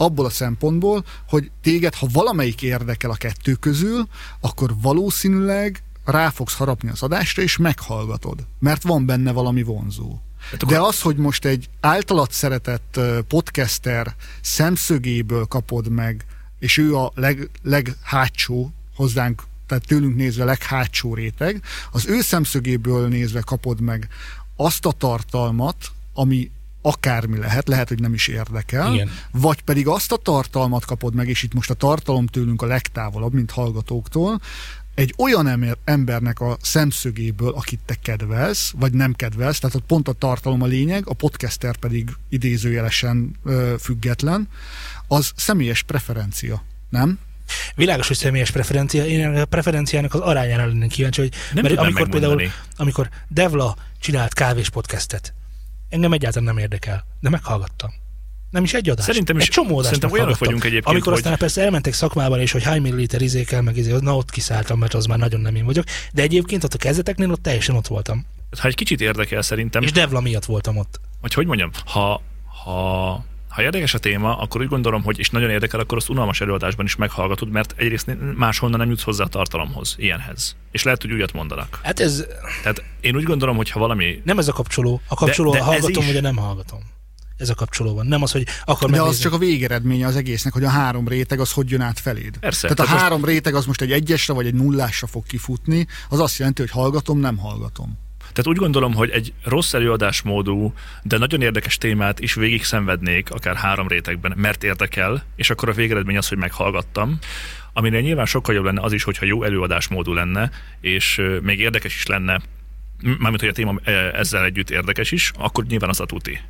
Speaker 1: abból a szempontból, hogy téged, ha valamelyik érdekel a kettő közül, akkor valószínűleg rá fogsz harapni az adásra, és meghallgatod, mert van benne valami vonzó. De az, hogy most egy általad szeretett podcaster szemszögéből kapod meg, és ő a leg, leghátsó hozzánk, tehát tőlünk nézve leghátsó réteg, az ő szemszögéből nézve kapod meg azt a tartalmat, ami akármi lehet, lehet, hogy nem is érdekel,
Speaker 2: Igen.
Speaker 1: vagy pedig azt a tartalmat kapod meg, és itt most a tartalom tőlünk a legtávolabb, mint hallgatóktól, egy olyan embernek a szemszögéből, akit te kedvelsz, vagy nem kedvelsz, tehát ott pont a tartalom a lényeg, a podcaster pedig idézőjelesen ö, független, az személyes preferencia, nem?
Speaker 2: Világos, hogy személyes preferencia. Én a preferenciának az arányára lennék kíváncsi, hogy
Speaker 3: Nem
Speaker 2: mert amikor például,
Speaker 3: megmondani.
Speaker 2: amikor Devla csinált kávés podcastet, engem egyáltalán nem érdekel, de meghallgattam. Nem is egy adást.
Speaker 3: Szerintem is-
Speaker 2: egy csomó adást
Speaker 3: szerintem olyanok vagyunk egyébként,
Speaker 2: Amikor
Speaker 3: hogy-
Speaker 2: aztán persze elmentek szakmában, és hogy hány milliliter izé kell, meg izé, na ott kiszálltam, mert az már nagyon nem én vagyok. De egyébként ott a kezdeteknél ott teljesen ott voltam.
Speaker 3: Ha egy kicsit érdekel szerintem,
Speaker 2: És Devla miatt voltam ott.
Speaker 3: hogy hogy mondjam, ha, ha, ha érdekes a téma, akkor úgy gondolom, hogy és nagyon érdekel, akkor azt unalmas előadásban is meghallgatod, mert egyrészt máshonnan nem jutsz hozzá a tartalomhoz, ilyenhez. És lehet, hogy újat mondanak.
Speaker 2: Hát ez
Speaker 3: Tehát én úgy gondolom, hogy ha valami
Speaker 2: nem ez a kapcsoló. A kapcsoló,
Speaker 3: de
Speaker 2: de, hallgatom,
Speaker 3: is.
Speaker 2: vagy nem hallgatom. Ez a kapcsoló van. Nem az, hogy akkor
Speaker 1: De az
Speaker 2: megnézem.
Speaker 1: csak a végeredménye az egésznek, hogy a három réteg az hogy jön át feléd.
Speaker 3: Persze,
Speaker 1: Tehát a
Speaker 3: tehát most-
Speaker 1: három réteg az most egy egyesre vagy egy nullásra fog kifutni, az azt jelenti, hogy hallgatom, nem hallgatom.
Speaker 3: Tehát úgy gondolom, hogy egy rossz előadásmódú, de nagyon érdekes témát is végig szenvednék, akár három rétegben, mert érdekel, és akkor a végeredmény az, hogy meghallgattam. Aminél nyilván sokkal jobb lenne az is, hogyha jó előadásmódú lenne, és még érdekes is lenne, mármint, hogy a téma ezzel együtt érdekes is, akkor nyilván az a tuti.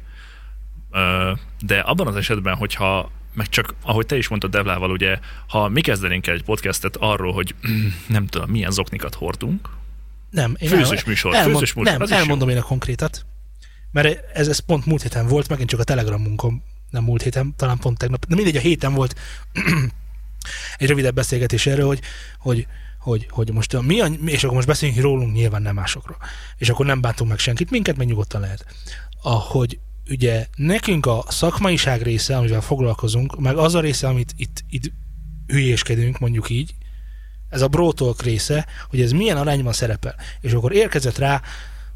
Speaker 3: De abban az esetben, hogyha meg csak, ahogy te is mondtad Devlával, ugye, ha mi kezdenénk egy podcastet arról, hogy nem tudom, milyen zoknikat hordunk,
Speaker 2: Nem, én
Speaker 3: Főzős
Speaker 2: el-
Speaker 3: műsor,
Speaker 2: elmond-
Speaker 3: főzős műsor,
Speaker 2: Nem,
Speaker 3: is jó.
Speaker 2: elmondom én a konkrétat. Mert ez, ez pont múlt héten volt, megint csak a Telegramunkon, nem múlt héten, talán pont tegnap, de mindegy, a héten volt egy rövidebb beszélgetés erről, hogy, hogy, hogy, hogy most mi a, és akkor most beszéljünk rólunk, nyilván nem másokról. És akkor nem bántunk meg senkit, minket meg nyugodtan lehet. Ahogy ugye nekünk a szakmaiság része, amivel foglalkozunk, meg az a része, amit itt, itt hülyéskedünk, mondjuk így, ez a brótolk része, hogy ez milyen arányban szerepel. És akkor érkezett rá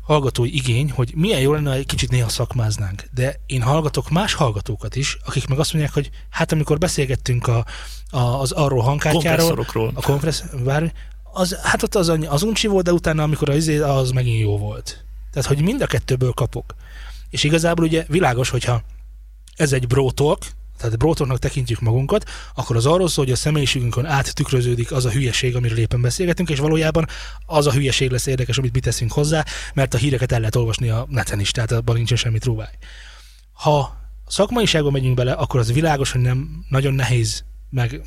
Speaker 2: hallgatói igény, hogy milyen jó lenne, ha egy kicsit néha szakmáznánk. De én hallgatok más hallgatókat is, akik meg azt mondják, hogy hát amikor beszélgettünk a, a, az arról hangkártyáról, a kompressz, bármi, az, hát ott az, annyi- az uncsi volt, de utána, amikor az, izé, az megint jó volt. Tehát, hogy mind a kettőből kapok. És igazából ugye világos, hogyha ez egy brótolk, tehát brótolknak tekintjük magunkat, akkor az arról szól, hogy a személyiségünkön áttükröződik az a hülyeség, amiről éppen beszélgetünk, és valójában az a hülyeség lesz érdekes, amit mi teszünk hozzá, mert a híreket el lehet olvasni a neten is, tehát abban nincsen semmi trúváj. Ha szakmaiságba megyünk bele, akkor az világos, hogy nem nagyon nehéz, meg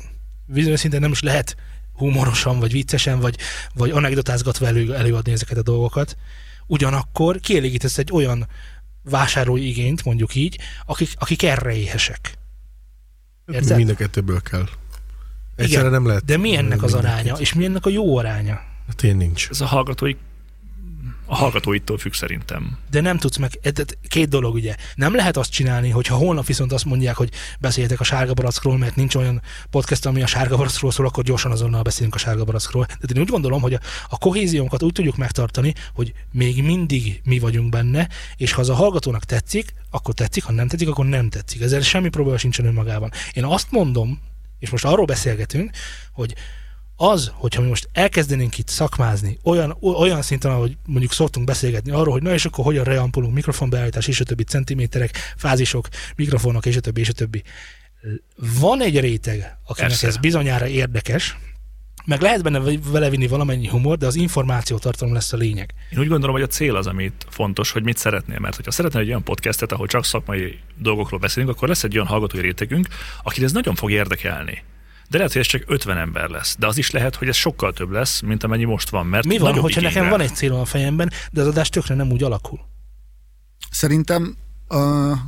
Speaker 2: bizonyos szinten nem is lehet humorosan, vagy viccesen, vagy, vagy anekdotázgatva elő, előadni ezeket a dolgokat. Ugyanakkor kielégítesz egy olyan vásárlói igényt, mondjuk így, akik, akik erre éhesek. Érted?
Speaker 4: Mind a kettőből kell. Egyszerre
Speaker 2: Igen,
Speaker 4: nem lehet.
Speaker 2: De mi ennek az aránya, és mi ennek a jó aránya?
Speaker 4: Hát én nincs.
Speaker 3: Ez a hallgatói A hallgatóitól függ szerintem.
Speaker 2: De nem tudsz meg, e- két dolog ugye. Nem lehet azt csinálni, hogy ha holnap viszont azt mondják, hogy beszéljetek a sárga barackról, mert nincs olyan podcast, ami a sárga barackról szól, akkor gyorsan azonnal beszélünk a sárga barackról. De én úgy gondolom, hogy a, a kohéziónkat úgy tudjuk megtartani, hogy még mindig mi vagyunk benne, és ha az a hallgatónak tetszik, akkor tetszik, ha nem tetszik, akkor nem tetszik. Ezzel semmi probléma sincsen önmagában. Én azt mondom, és most arról beszélgetünk, hogy az, hogyha mi most elkezdenénk itt szakmázni, olyan, olyan szinten, ahogy mondjuk szoktunk beszélgetni arról, hogy na és akkor hogyan reampulunk, mikrofonbeállítás és a többi centiméterek, fázisok, mikrofonok és a többi, és a többi. Van egy réteg, akinek
Speaker 3: Persze.
Speaker 2: ez bizonyára érdekes, meg lehet benne vele vinni valamennyi humor, de az információtartalom lesz a lényeg.
Speaker 3: Én úgy gondolom, hogy a cél az, amit fontos, hogy mit szeretnél. Mert hogyha szeretnél egy olyan podcastet, ahol csak szakmai dolgokról beszélünk, akkor lesz egy olyan hallgatói rétegünk, akit ez nagyon fog érdekelni. De lehet, hogy ez csak 50 ember lesz. De az is lehet, hogy ez sokkal több lesz, mint amennyi most van. Mert
Speaker 2: Mi van, hogyha nekem
Speaker 3: rá.
Speaker 2: van egy célom a fejemben, de az adás tökre nem úgy alakul?
Speaker 1: Szerintem uh,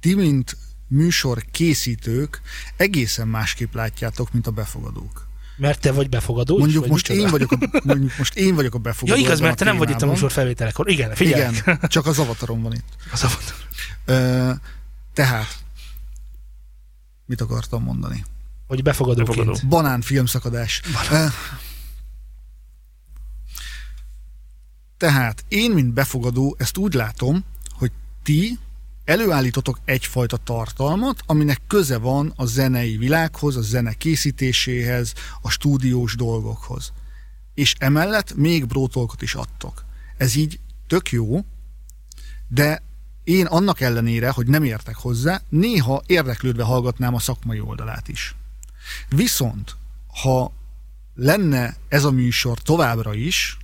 Speaker 1: ti, mint műsor készítők egészen másképp látjátok, mint a befogadók.
Speaker 2: Mert te vagy befogadó. is,
Speaker 1: Mondjuk
Speaker 2: vagy
Speaker 1: most, én vagyok a, mondjuk most én vagyok a
Speaker 2: Ja
Speaker 1: befogadó.
Speaker 2: igaz,
Speaker 1: ebben
Speaker 2: mert te nem vagy itt a műsor felvételekor. Igen, figyelj.
Speaker 1: Igen, csak az avatarom van itt.
Speaker 2: Az a volt.
Speaker 1: Ö, tehát, mit akartam mondani?
Speaker 2: Hogy befogadóként.
Speaker 3: Befogadó.
Speaker 1: Banán filmszakadás. Ö, Tehát én, mint befogadó, ezt úgy látom, hogy ti előállítotok egyfajta tartalmat, aminek köze van a zenei világhoz, a zene készítéséhez, a stúdiós dolgokhoz. És emellett még brótolkot is adtok. Ez így tök jó, de én annak ellenére, hogy nem értek hozzá, néha érdeklődve hallgatnám a szakmai oldalát is. Viszont, ha lenne ez a műsor továbbra is,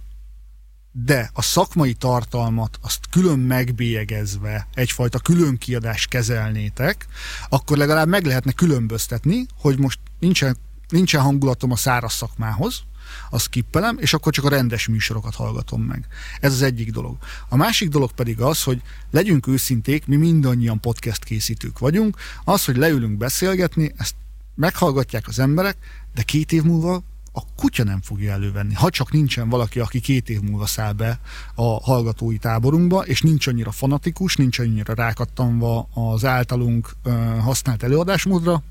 Speaker 1: de a szakmai tartalmat azt külön megbélyegezve egyfajta külön kiadást kezelnétek, akkor legalább meg lehetne különböztetni, hogy most nincsen, nincsen hangulatom a száraz szakmához, azt kippelem, és akkor csak a rendes műsorokat hallgatom meg. Ez az egyik dolog. A másik dolog pedig az, hogy legyünk őszinték, mi mindannyian podcast készítők vagyunk, az, hogy leülünk beszélgetni, ezt meghallgatják az emberek, de két év múlva a kutya nem fogja elővenni. Ha csak nincsen valaki, aki két év múlva száll be a hallgatói táborunkba, és nincs annyira fanatikus, nincs annyira rákattanva az általunk használt előadásmódra,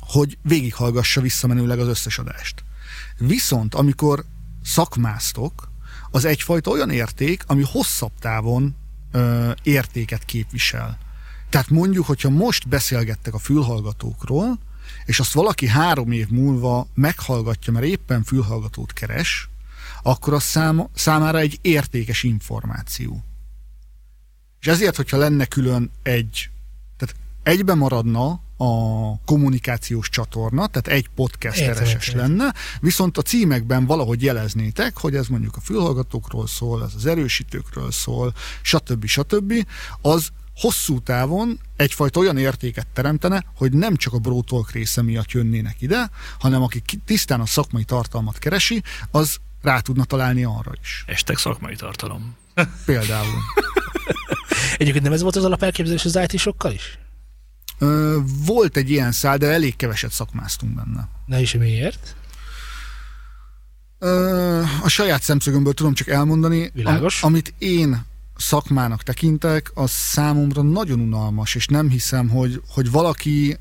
Speaker 1: hogy végighallgassa visszamenőleg az összes adást. Viszont amikor szakmáztok, az egyfajta olyan érték, ami hosszabb távon ö, értéket képvisel. Tehát mondjuk, hogyha most beszélgettek a fülhallgatókról, és azt valaki három év múlva meghallgatja, mert éppen fülhallgatót keres, akkor az szám, számára egy értékes információ. És ezért, hogyha lenne külön egy, tehát egybe maradna a kommunikációs csatorna, tehát egy podcast RSS lenne, viszont a címekben valahogy jeleznétek, hogy ez mondjuk a fülhallgatókról szól, ez az erősítőkről szól, stb. stb. Az hosszú távon egyfajta olyan értéket teremtene, hogy nem csak a Brótolk része miatt jönnének ide, hanem aki ki- tisztán a szakmai tartalmat keresi, az rá tudna találni arra is.
Speaker 3: Estek szakmai tartalom.
Speaker 1: Például.
Speaker 2: Egyébként nem ez volt az alapelképzelés az IT-sokkal is?
Speaker 1: Ö, volt egy ilyen szál, de elég keveset szakmáztunk benne.
Speaker 2: Ne is miért?
Speaker 1: Ö, a saját szemszögömből tudom csak elmondani,
Speaker 2: Világos.
Speaker 1: amit én szakmának tekintek, az számomra nagyon unalmas, és nem hiszem, hogy, hogy valaki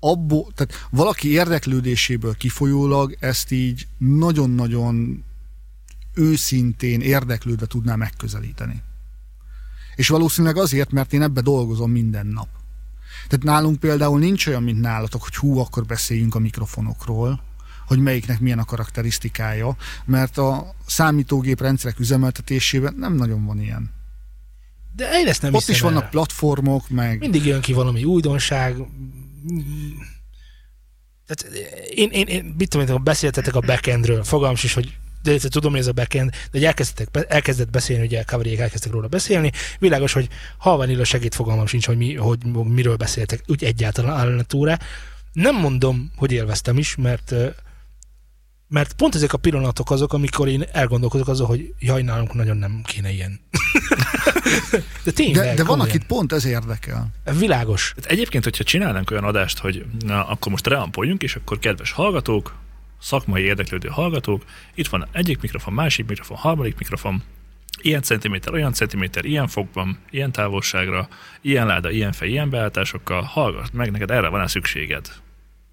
Speaker 1: abból, tehát valaki érdeklődéséből kifolyólag ezt így nagyon-nagyon őszintén érdeklődve tudná megközelíteni. És valószínűleg azért, mert én ebbe dolgozom minden nap. Tehát nálunk például nincs olyan, mint nálatok, hogy hú, akkor beszéljünk a mikrofonokról, hogy melyiknek milyen a karakterisztikája, mert a számítógép rendszerek üzemeltetésében nem nagyon van ilyen.
Speaker 2: De én ezt nem
Speaker 1: Ott is
Speaker 2: el.
Speaker 1: vannak platformok, meg
Speaker 2: Mindig jön ki valami újdonság. Tehát én, én, én mit tudom, én, beszéltetek a backendről, fogalmam is, hogy de te tudom, hogy ez a backend, de hogy elkezdtek, elkezdett beszélni, ugye Kavariék elkezdtek róla beszélni, világos, hogy halványilla segít fogalmam sincs, hogy, mi, hogy miről beszéltek, úgy egyáltalán állna túra. Nem mondom, hogy élveztem is, mert mert pont ezek a pillanatok azok, amikor én elgondolkozok azon, hogy jaj, nálunk nagyon nem kéne ilyen. de tényleg,
Speaker 1: de, de van, akit pont ez érdekel.
Speaker 2: Világos.
Speaker 3: Hát egyébként, hogyha csinálnánk olyan adást, hogy na, akkor most reampoljunk, és akkor kedves hallgatók, szakmai érdeklődő hallgatók, itt van egyik mikrofon, másik mikrofon, harmadik mikrofon, ilyen centiméter, olyan centiméter, ilyen fokban, ilyen távolságra, ilyen láda, ilyen fej, ilyen beállításokkal, hallgass meg, neked erre van-e szükséged.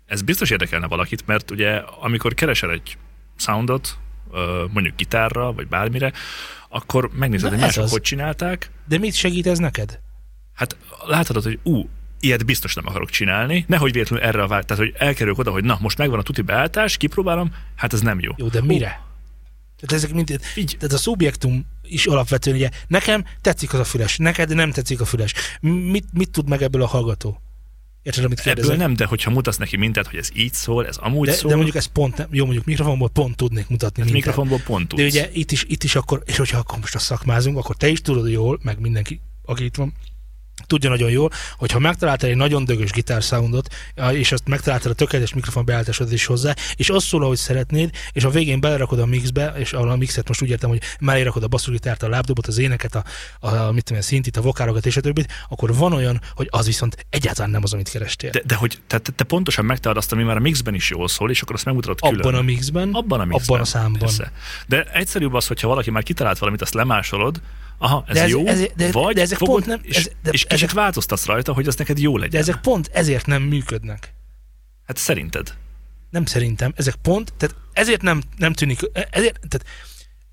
Speaker 3: Ez biztos érdekelne valakit, mert ugye amikor keresel egy soundot, mondjuk gitárra, vagy bármire, akkor megnézed,
Speaker 2: Na
Speaker 3: hogy mások
Speaker 2: az.
Speaker 3: hogy csinálták,
Speaker 2: De mit segít ez neked?
Speaker 3: hát láthatod, hogy ú, ilyet biztos nem akarok csinálni, nehogy véletlenül erre a vált, tehát hogy elkerülök oda, hogy na, most megvan a tuti beállítás, kipróbálom, hát ez nem jó.
Speaker 2: Jó, de mire? Tehát ezek mind,
Speaker 3: Így.
Speaker 2: tehát a szubjektum is alapvetően, ugye, nekem tetszik az a füles, neked nem tetszik a füles. Mit, mit tud meg ebből a hallgató? Érted, amit
Speaker 3: Ebből
Speaker 2: kérdezek?
Speaker 3: nem, de hogyha mutatsz neki mintát, hogy ez így szól, ez amúgy
Speaker 2: de,
Speaker 3: szól,
Speaker 2: de mondjuk ez pont nem, jó, mondjuk mikrofonból pont tudnék mutatni
Speaker 3: hát mikrofonból pont tudsz.
Speaker 2: De ugye itt is, itt is akkor, és hogyha akkor most a szakmázunk, akkor te is tudod jól, meg mindenki, aki itt van, tudja nagyon jól, hogyha megtaláltál egy nagyon dögös gitársoundot, és azt megtaláltad a tökéletes mikrofon beállításodat is hozzá, és az szól, ahogy szeretnéd, és a végén belerakod a mixbe, és ahol a mixet most úgy értem, hogy mellé rakod a basszusgitárt, a lábdobot, az éneket, a, a, a mit tudom, szintit, a vokálokat és a többit, akkor van olyan, hogy az viszont egyáltalán nem az, amit kerestél.
Speaker 3: De, de hogy te, te, te pontosan megtalálod azt, ami már a mixben is jól szól, és akkor azt megmutatod
Speaker 2: abban
Speaker 3: külön.
Speaker 2: a mixben,
Speaker 3: abban a mixben.
Speaker 2: abban a számban.
Speaker 3: Persze. De egyszerűbb az, hogyha valaki már kitalált valamit, azt lemásolod, aha, ez,
Speaker 2: De ez-
Speaker 3: jó,
Speaker 2: ez- de-
Speaker 3: vagy
Speaker 2: de ezek
Speaker 3: fogod,
Speaker 2: pont nem-
Speaker 3: és,
Speaker 2: ez- de
Speaker 3: és kicsit
Speaker 2: ezek-
Speaker 3: változtatsz rajta, hogy az neked jó legyen.
Speaker 2: De ezek pont ezért nem működnek.
Speaker 3: Hát szerinted.
Speaker 2: Nem szerintem, ezek pont, tehát ezért nem, nem tűnik, ezért, tehát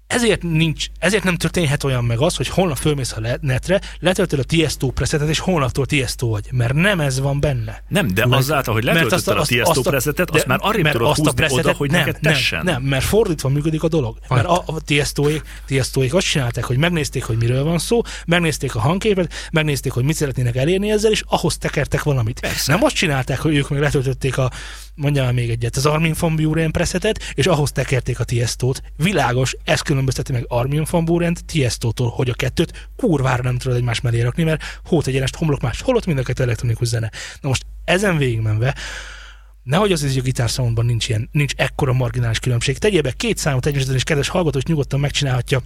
Speaker 2: ezért nincs, ezért nem történhet olyan meg az, hogy holnap fölmész a netre, letöltöd a Tiesto presetet, és holnaptól Tiesto vagy, mert nem ez van benne.
Speaker 3: Nem, de
Speaker 2: Meg-
Speaker 3: azáltal, hogy letöltötted a Tiesto presetet, azt már arrébb tudod
Speaker 2: azt a presetet
Speaker 3: oda, hogy
Speaker 2: nem,
Speaker 3: neked tessen.
Speaker 2: Nem, mert fordítva működik a dolog. Mert a, a Tiestoék, Tiestoék azt csinálták, hogy megnézték, hogy miről van szó, megnézték a hangképet, megnézték, hogy mit szeretnének elérni ezzel, és ahhoz tekertek valamit.
Speaker 3: Persze.
Speaker 2: Nem azt csinálták, hogy ők meg letöltötték a, mondjam még egyet, az Armin van Buren presetet, és ahhoz tekerték a Tiestót. Világos, ez különbözteti meg Armin van Burent Tiestótól, hogy a kettőt kurvára nem tudod egymás mellé rakni, mert hót egyenest homlok más, holott mind a kettő elektronikus zene. Na most ezen végigmenve, Nehogy az, hogy a gitárszámodban nincs ilyen, nincs ekkora marginális különbség. Tegyél be két számot egyenesíteni, és kedves hallgató is nyugodtan megcsinálhatja.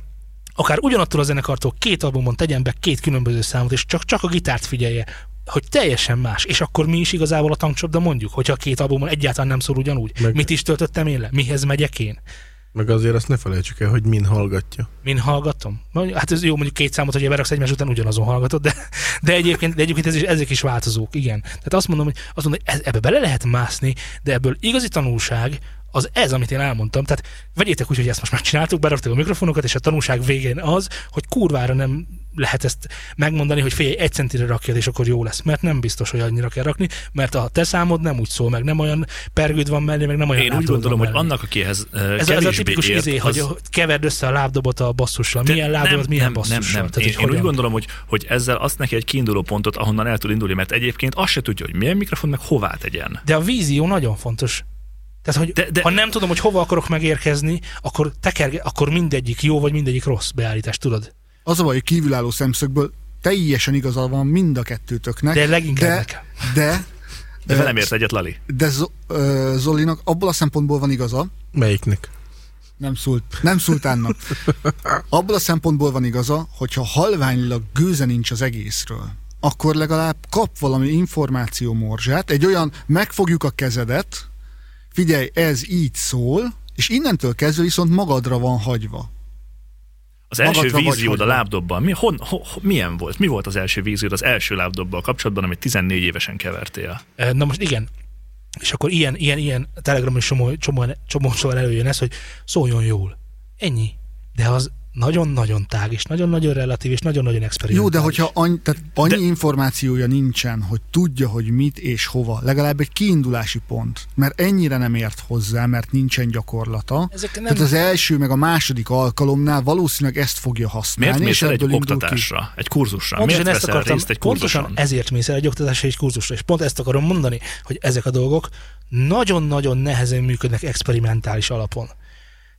Speaker 2: Akár ugyanattól a zenekartól két albumon tegyen be két különböző számot, és csak, csak a gitárt figyelje, hogy teljesen más. És akkor mi is igazából a tankcsapda mondjuk, hogyha a két albumon egyáltalán nem szól ugyanúgy.
Speaker 4: Meg-
Speaker 2: Mit is töltöttem én le? Mihez megyek én?
Speaker 4: Meg azért azt ne felejtsük el, hogy min hallgatja.
Speaker 2: Min hallgatom? Hát ez jó, mondjuk két számot, hogy beraksz egymás után ugyanazon hallgatod, de, de egyébként, de egyébként ez is, ezek is változók, igen. Tehát azt mondom, hogy, azt mondom, hogy ebbe bele lehet mászni, de ebből igazi tanulság az ez, amit én elmondtam. Tehát vegyétek úgy, hogy ezt most megcsináltuk, beraktuk a mikrofonokat, és a tanulság végén az, hogy kurvára nem lehet ezt megmondani, hogy figyelj, egy centire rakjad, és akkor jó lesz. Mert nem biztos, hogy annyira kell rakni, mert a te számod nem úgy szól, meg nem olyan pergőd van mellé, meg nem olyan
Speaker 3: Én úgy gondolom, hogy annak, akihez uh,
Speaker 2: Ez, a- ez a tipikus
Speaker 3: ért,
Speaker 2: izé, hogy keverd össze a lábdobot a basszussal. Milyen lábdobot, milyen basszussal.
Speaker 3: Nem, nem.
Speaker 2: Tehát,
Speaker 3: én, én úgy gondolom, hogy, hogy ezzel azt neki egy kiinduló pontot, ahonnan el tud indulni, mert egyébként azt se tudja, hogy milyen mikrofon, meg hová tegyen.
Speaker 2: De a vízió nagyon fontos. Tehát, hogy
Speaker 3: De-
Speaker 2: de, ha nem tudom, hogy hova akarok megérkezni, akkor, tekerge, akkor mindegyik jó, vagy mindegyik rossz beállítás, tudod?
Speaker 1: Az a baj, hogy kívülálló szemszögből teljesen igaza van mind a kettőtöknek.
Speaker 2: De leginkább
Speaker 1: de,
Speaker 2: nekem.
Speaker 1: de,
Speaker 3: De velem ért egyet, Lali.
Speaker 1: de Zolinak abból a szempontból van igaza,
Speaker 4: Melyiknek?
Speaker 1: nem, szult, nem szultánnak. Abból a szempontból van igaza, hogyha halványlag gőze nincs az egészről, akkor legalább kap valami információ morzsát, egy olyan megfogjuk a kezedet, figyelj, ez így szól, és innentől kezdve viszont magadra van hagyva.
Speaker 3: Az első
Speaker 1: Magadra
Speaker 3: víziód a lábdobban, mi, hon, ho, ho, milyen volt? Mi volt az első víziód az első lábdobbal kapcsolatban, amit 14 évesen kevertél?
Speaker 2: Na most igen. És akkor ilyen, ilyen, ilyen Telegramon is csomó, csomó, csomószor előjön ez, hogy szóljon jól. Ennyi. De az nagyon-nagyon tág, és nagyon-nagyon relatív, és nagyon-nagyon
Speaker 1: Jó,
Speaker 2: experimentális.
Speaker 1: de hogyha annyi, tehát annyi
Speaker 3: De-
Speaker 1: információja nincsen, hogy tudja, hogy mit és hova, legalább egy kiindulási pont, mert ennyire nem ért hozzá, mert nincsen gyakorlata.
Speaker 2: Ezek nem,
Speaker 1: Tehát az első meg a második alkalomnál valószínűleg ezt fogja használni,
Speaker 3: Miért mész
Speaker 1: és
Speaker 3: el egy
Speaker 1: indul ki.
Speaker 3: oktatásra, egy kurzusra?
Speaker 2: Pontosan
Speaker 3: Miért
Speaker 2: ezt akartam,
Speaker 3: részt egy
Speaker 2: pontosan
Speaker 3: kurzuson?
Speaker 2: ezért mész el egy oktatásra, egy kurzusra, és pont ezt akarom mondani, hogy ezek a dolgok nagyon-nagyon nehezen működnek experimentális alapon.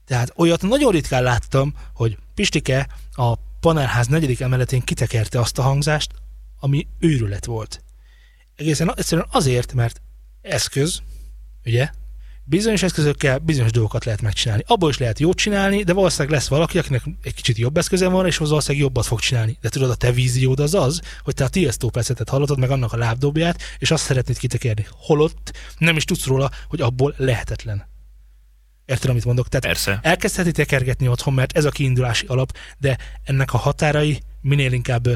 Speaker 2: Tehát olyat nagyon ritkán láttam, hogy Pistike a panelház negyedik emeletén kitekerte azt a hangzást, ami őrület volt. Egészen egyszerűen azért, mert eszköz, ugye, bizonyos eszközökkel bizonyos dolgokat lehet megcsinálni. Abból is lehet jót csinálni, de valószínűleg lesz valaki, akinek egy kicsit jobb eszköze van, és az valószínűleg jobbat fog csinálni. De tudod, a te víziód az az, hogy te a Tiesto percetet hallottad, meg annak a lábdobját, és azt szeretnéd kitekerni. Holott nem is tudsz róla, hogy abból lehetetlen. Érted, amit mondok? Tehát
Speaker 3: Persze.
Speaker 2: elkezdheti tekergetni otthon, mert ez a kiindulási alap, de ennek a határai minél inkább ö,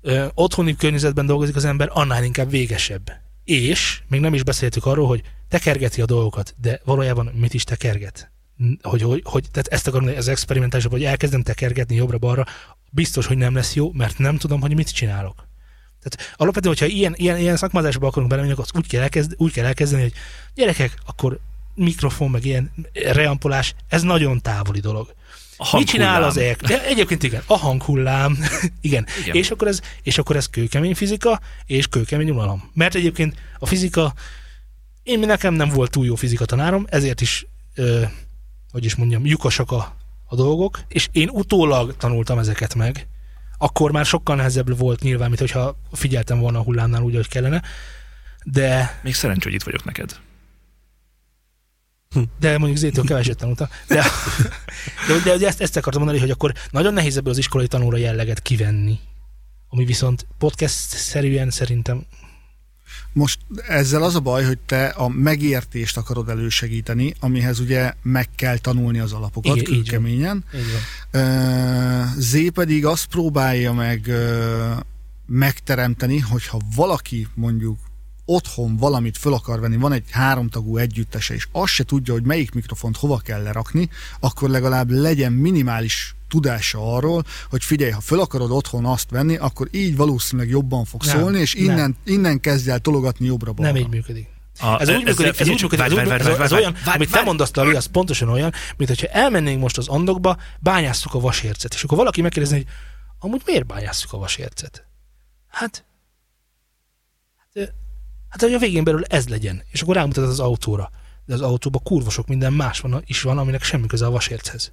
Speaker 2: ö, otthoni környezetben dolgozik az ember, annál inkább végesebb. És még nem is beszéltük arról, hogy tekergeti a dolgokat, de valójában mit is tekerget? Hogy, hogy, hogy tehát ezt akarom, mondani, ez experimentális, hogy elkezdem tekergetni jobbra-balra, biztos, hogy nem lesz jó, mert nem tudom, hogy mit csinálok. Tehát alapvetően, hogyha ilyen, ilyen, ilyen szakmazásba akarunk belemenni, akkor azt úgy kell, elkezd, úgy kell elkezdeni, hogy gyerekek, akkor mikrofon, meg ilyen reampolás, ez nagyon távoli dolog.
Speaker 3: A
Speaker 2: Mit csinál az EK? De egyébként igen, a hanghullám, igen.
Speaker 3: Igen.
Speaker 2: És, akkor ez, és akkor ez kőkemény fizika, és kőkemény unalom. Mert egyébként a fizika, én nekem nem volt túl jó fizika tanárom, ezért is, ö, hogy is mondjam, lyukasak a, a dolgok, és én utólag tanultam ezeket meg. Akkor már sokkal nehezebb volt nyilván, mint hogyha figyeltem volna a hullámnál úgy, hogy kellene. De
Speaker 3: Még szerencsé, hogy itt vagyok neked.
Speaker 2: De mondjuk Zétől keveset tanultam. De, de, de, de ezt, ezt akartam mondani, hogy akkor nagyon nehéz ebből az iskolai tanulra jelleget kivenni. Ami viszont podcast-szerűen szerintem
Speaker 1: Most ezzel az a baj, hogy te a megértést akarod elősegíteni, amihez ugye meg kell tanulni az alapokat
Speaker 2: Igen,
Speaker 1: kőkeményen.
Speaker 2: így van.
Speaker 1: Ö, Z pedig azt próbálja meg megteremteni, hogyha valaki mondjuk otthon valamit föl akar venni, van egy háromtagú együttese, és azt se tudja, hogy melyik mikrofont hova kell lerakni, akkor legalább legyen minimális tudása arról, hogy figyelj, ha föl akarod otthon azt venni, akkor így valószínűleg jobban fog
Speaker 2: Nem,
Speaker 1: szólni, és
Speaker 2: nem.
Speaker 1: innen, innen kezdj el tologatni jobbra-balra.
Speaker 2: Nem így működik.
Speaker 3: A,
Speaker 2: Ez úgy működik, ez úgy működik, ez, úgy, ez, ez olyan, amit te mondasz, Lali, az pontosan olyan, mint hogyha elmennénk most az andokba, bányásszuk a vasércet, és akkor valaki megkérdezi, hogy amúgy miért bányásszuk a vasércet? Hát, hát, hát hogy a végén belül ez legyen, és akkor rámutat az autóra. De az autóban kurva sok minden más van, is van, aminek semmi köze a vasérchez.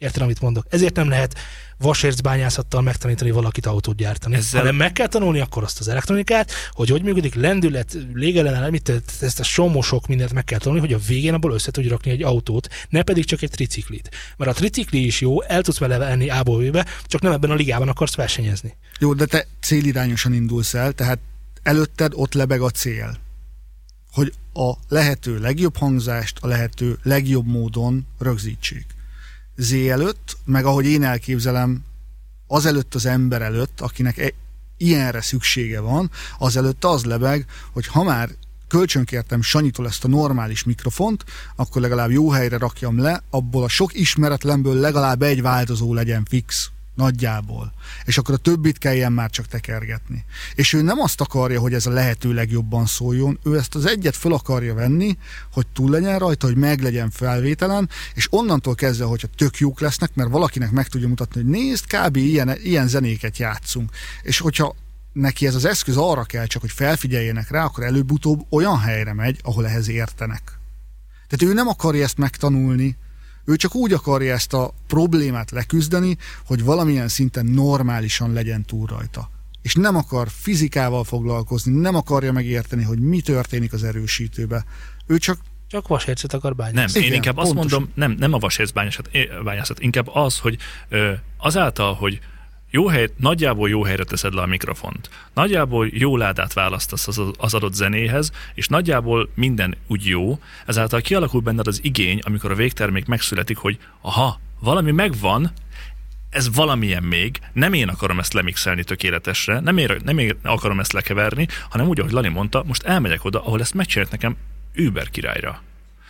Speaker 2: Érted, amit mondok? Ezért nem lehet vasércbányászattal megtanítani valakit autót gyártani.
Speaker 3: Ezzel-.
Speaker 2: Hanem meg kell tanulni akkor azt az elektronikát, hogy hogy működik, lendület, légellenállás, mit, ezt a somó sok mindent meg kell tanulni, hogy a végén abból össze tudj rakni egy autót, ne pedig csak egy triciklit. Mert a tricikli is jó, el tudsz vele venni A-ból B-be, csak nem ebben a ligában akarsz versenyezni.
Speaker 1: Jó, de te célirányosan indulsz el, tehát előtted ott lebeg a cél. Hogy a lehető legjobb hangzást a lehető legjobb módon rögzítsék. Z előtt, meg ahogy én elképzelem, az előtt az ember előtt, akinek e- ilyenre szüksége van, az előtt az lebeg, hogy ha már kölcsönkértem Sanyitól ezt a normális mikrofont, akkor legalább jó helyre rakjam le, abból a sok ismeretlenből legalább egy változó legyen fix, nagyjából. És akkor a többit kelljen már csak tekergetni. És ő nem azt akarja, hogy ez a lehető legjobban szóljon, ő ezt az egyet föl akarja venni, hogy túl legyen rajta, hogy meg legyen felvételen, és onnantól kezdve, hogyha tök jók lesznek, mert valakinek meg tudja mutatni, hogy nézd, kb. ilyen, ilyen zenéket játszunk. És hogyha neki ez az eszköz arra kell csak, hogy felfigyeljenek rá, akkor előbb-utóbb olyan helyre megy, ahol ehhez értenek. Tehát ő nem akarja ezt megtanulni, ő csak úgy akarja ezt a problémát leküzdeni, hogy valamilyen szinten normálisan legyen túl rajta. És nem akar fizikával foglalkozni, nem akarja megérteni, hogy mi történik az erősítőbe. Ő csak
Speaker 2: Csak vasércet akar bányászni.
Speaker 3: Nem,
Speaker 1: Igen,
Speaker 3: én inkább azt
Speaker 1: pontosan.
Speaker 3: mondom, nem, nem a vasérc bányászat, bányászat, inkább az, hogy ö, azáltal, hogy jó hely, nagyjából jó helyre teszed le a mikrofont, nagyjából jó ládát választasz az, az adott zenéhez, és nagyjából minden úgy jó, ezáltal kialakul benned az igény, amikor a végtermék megszületik, hogy aha, valami megvan, ez valamilyen még, nem én akarom ezt lemixelni tökéletesre, nem én, nem én akarom ezt lekeverni, hanem úgy, ahogy Lani mondta, most elmegyek oda, ahol ezt megcsinált nekem Uber királyra.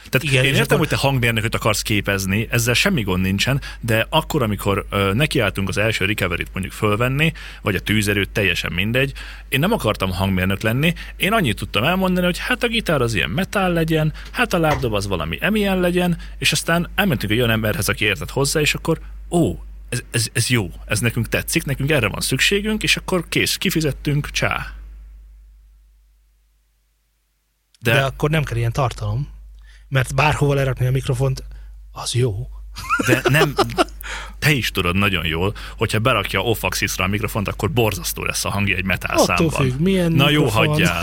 Speaker 3: Tehát
Speaker 2: Igen,
Speaker 3: én értem,
Speaker 2: akkor-
Speaker 3: hogy te hangmérnököt akarsz képezni, ezzel semmi gond nincsen, de akkor, amikor ö, nekiálltunk az első recovery-t mondjuk fölvenni, vagy a tűzerőt, teljesen mindegy, én nem akartam hangmérnök lenni, én annyit tudtam elmondani, hogy hát a gitár az ilyen metál legyen, hát a lábdob az valami emilyen legyen, és aztán elmentünk egy olyan emberhez, aki értett hozzá, és akkor ó, ez, ez, ez jó, ez nekünk tetszik, nekünk erre van szükségünk, és akkor kész, kifizettünk, csá.
Speaker 2: De, de akkor nem kell ilyen tartalom. Mert bárhova lerakni a mikrofont, az jó.
Speaker 3: De nem, te is tudod nagyon jól, hogyha berakja Ofaxisra a mikrofont, akkor borzasztó lesz a hangja egy metal
Speaker 2: Attól
Speaker 3: számban.
Speaker 2: függ, milyen
Speaker 3: Na jó,
Speaker 2: mikrofon.
Speaker 3: hagyjál.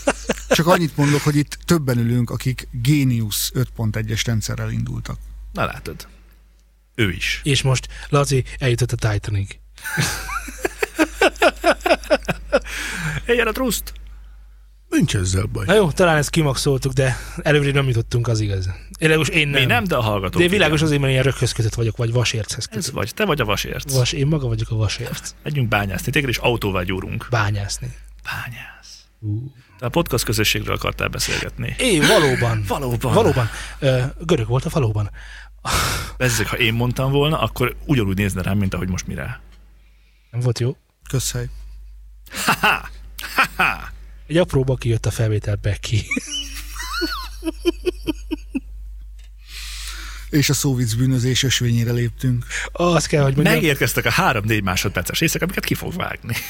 Speaker 1: csak annyit mondok, hogy itt többen ülünk, akik Genius 5.1-es rendszerrel indultak.
Speaker 3: Na látod. Ő is.
Speaker 2: És most Laci eljutott a
Speaker 4: Nincs ezzel baj.
Speaker 2: Na jó, talán ezt kimaxoltuk, de előre nem jutottunk, az igaz. Világos, én nem.
Speaker 3: Mi nem, de a hallgatók.
Speaker 2: De világos
Speaker 3: igen.
Speaker 2: azért, mert ilyen röghöz kötött vagyok, vagy vasérchez
Speaker 3: Ez
Speaker 2: kötött.
Speaker 3: vagy, te vagy a vasért.
Speaker 2: Vas, én maga vagyok a vasért.
Speaker 3: Megyünk bányászni, téged is autóval gyúrunk.
Speaker 2: Bányászni.
Speaker 3: Bányász.
Speaker 2: Uh.
Speaker 3: Te a podcast közösségről akartál beszélgetni.
Speaker 2: É, valóban.
Speaker 3: Valóban.
Speaker 2: Valóban. Görög volt a valóban.
Speaker 3: Bezzeg, ha én mondtam volna, akkor ugyanúgy nézne rám, mint ahogy most mire.
Speaker 2: Nem volt jó.
Speaker 1: Közhely.
Speaker 2: Egy apróba kijött a felvétel Becky.
Speaker 1: És a szóvic bűnözés ösvényére léptünk.
Speaker 2: Azt kell, hogy mondjam.
Speaker 3: Megérkeztek a 3-4 másodperces részek, amiket ki fog vágni.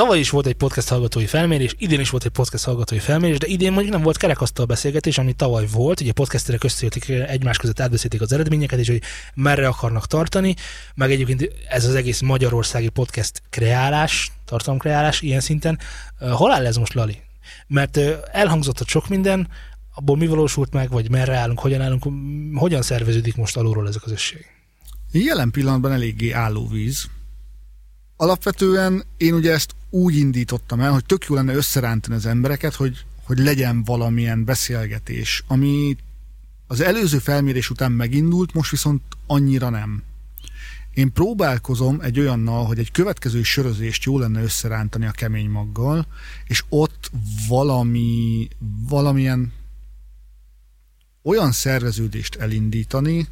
Speaker 2: Tavaly is volt egy podcast hallgatói felmérés, idén is volt egy podcast hallgatói felmérés, de idén mondjuk nem volt kerekasztal beszélgetés, ami tavaly volt, ugye podcasterek összejöttek egymás között átbeszélték az eredményeket, és hogy merre akarnak tartani, meg egyébként ez az egész magyarországi podcast kreálás, tartalomkreálás ilyen szinten. Ö, Hol áll ez most, Lali? Mert ö, elhangzott ott sok minden, abból mi valósult meg, vagy merre állunk, hogyan állunk, hogyan szerveződik most alulról ez a közösség?
Speaker 1: Jelen pillanatban eléggé állóvíz. Alapvetően én ugye ezt úgy indítottam el, hogy tök jó lenne összerántani az embereket, hogy, hogy legyen valamilyen beszélgetés, ami az előző felmérés után megindult, most viszont annyira nem. Én próbálkozom egy olyannal, hogy egy következő sörözést jó lenne összerántani a kemény maggal, és ott valami, valamilyen olyan szerveződést elindítani,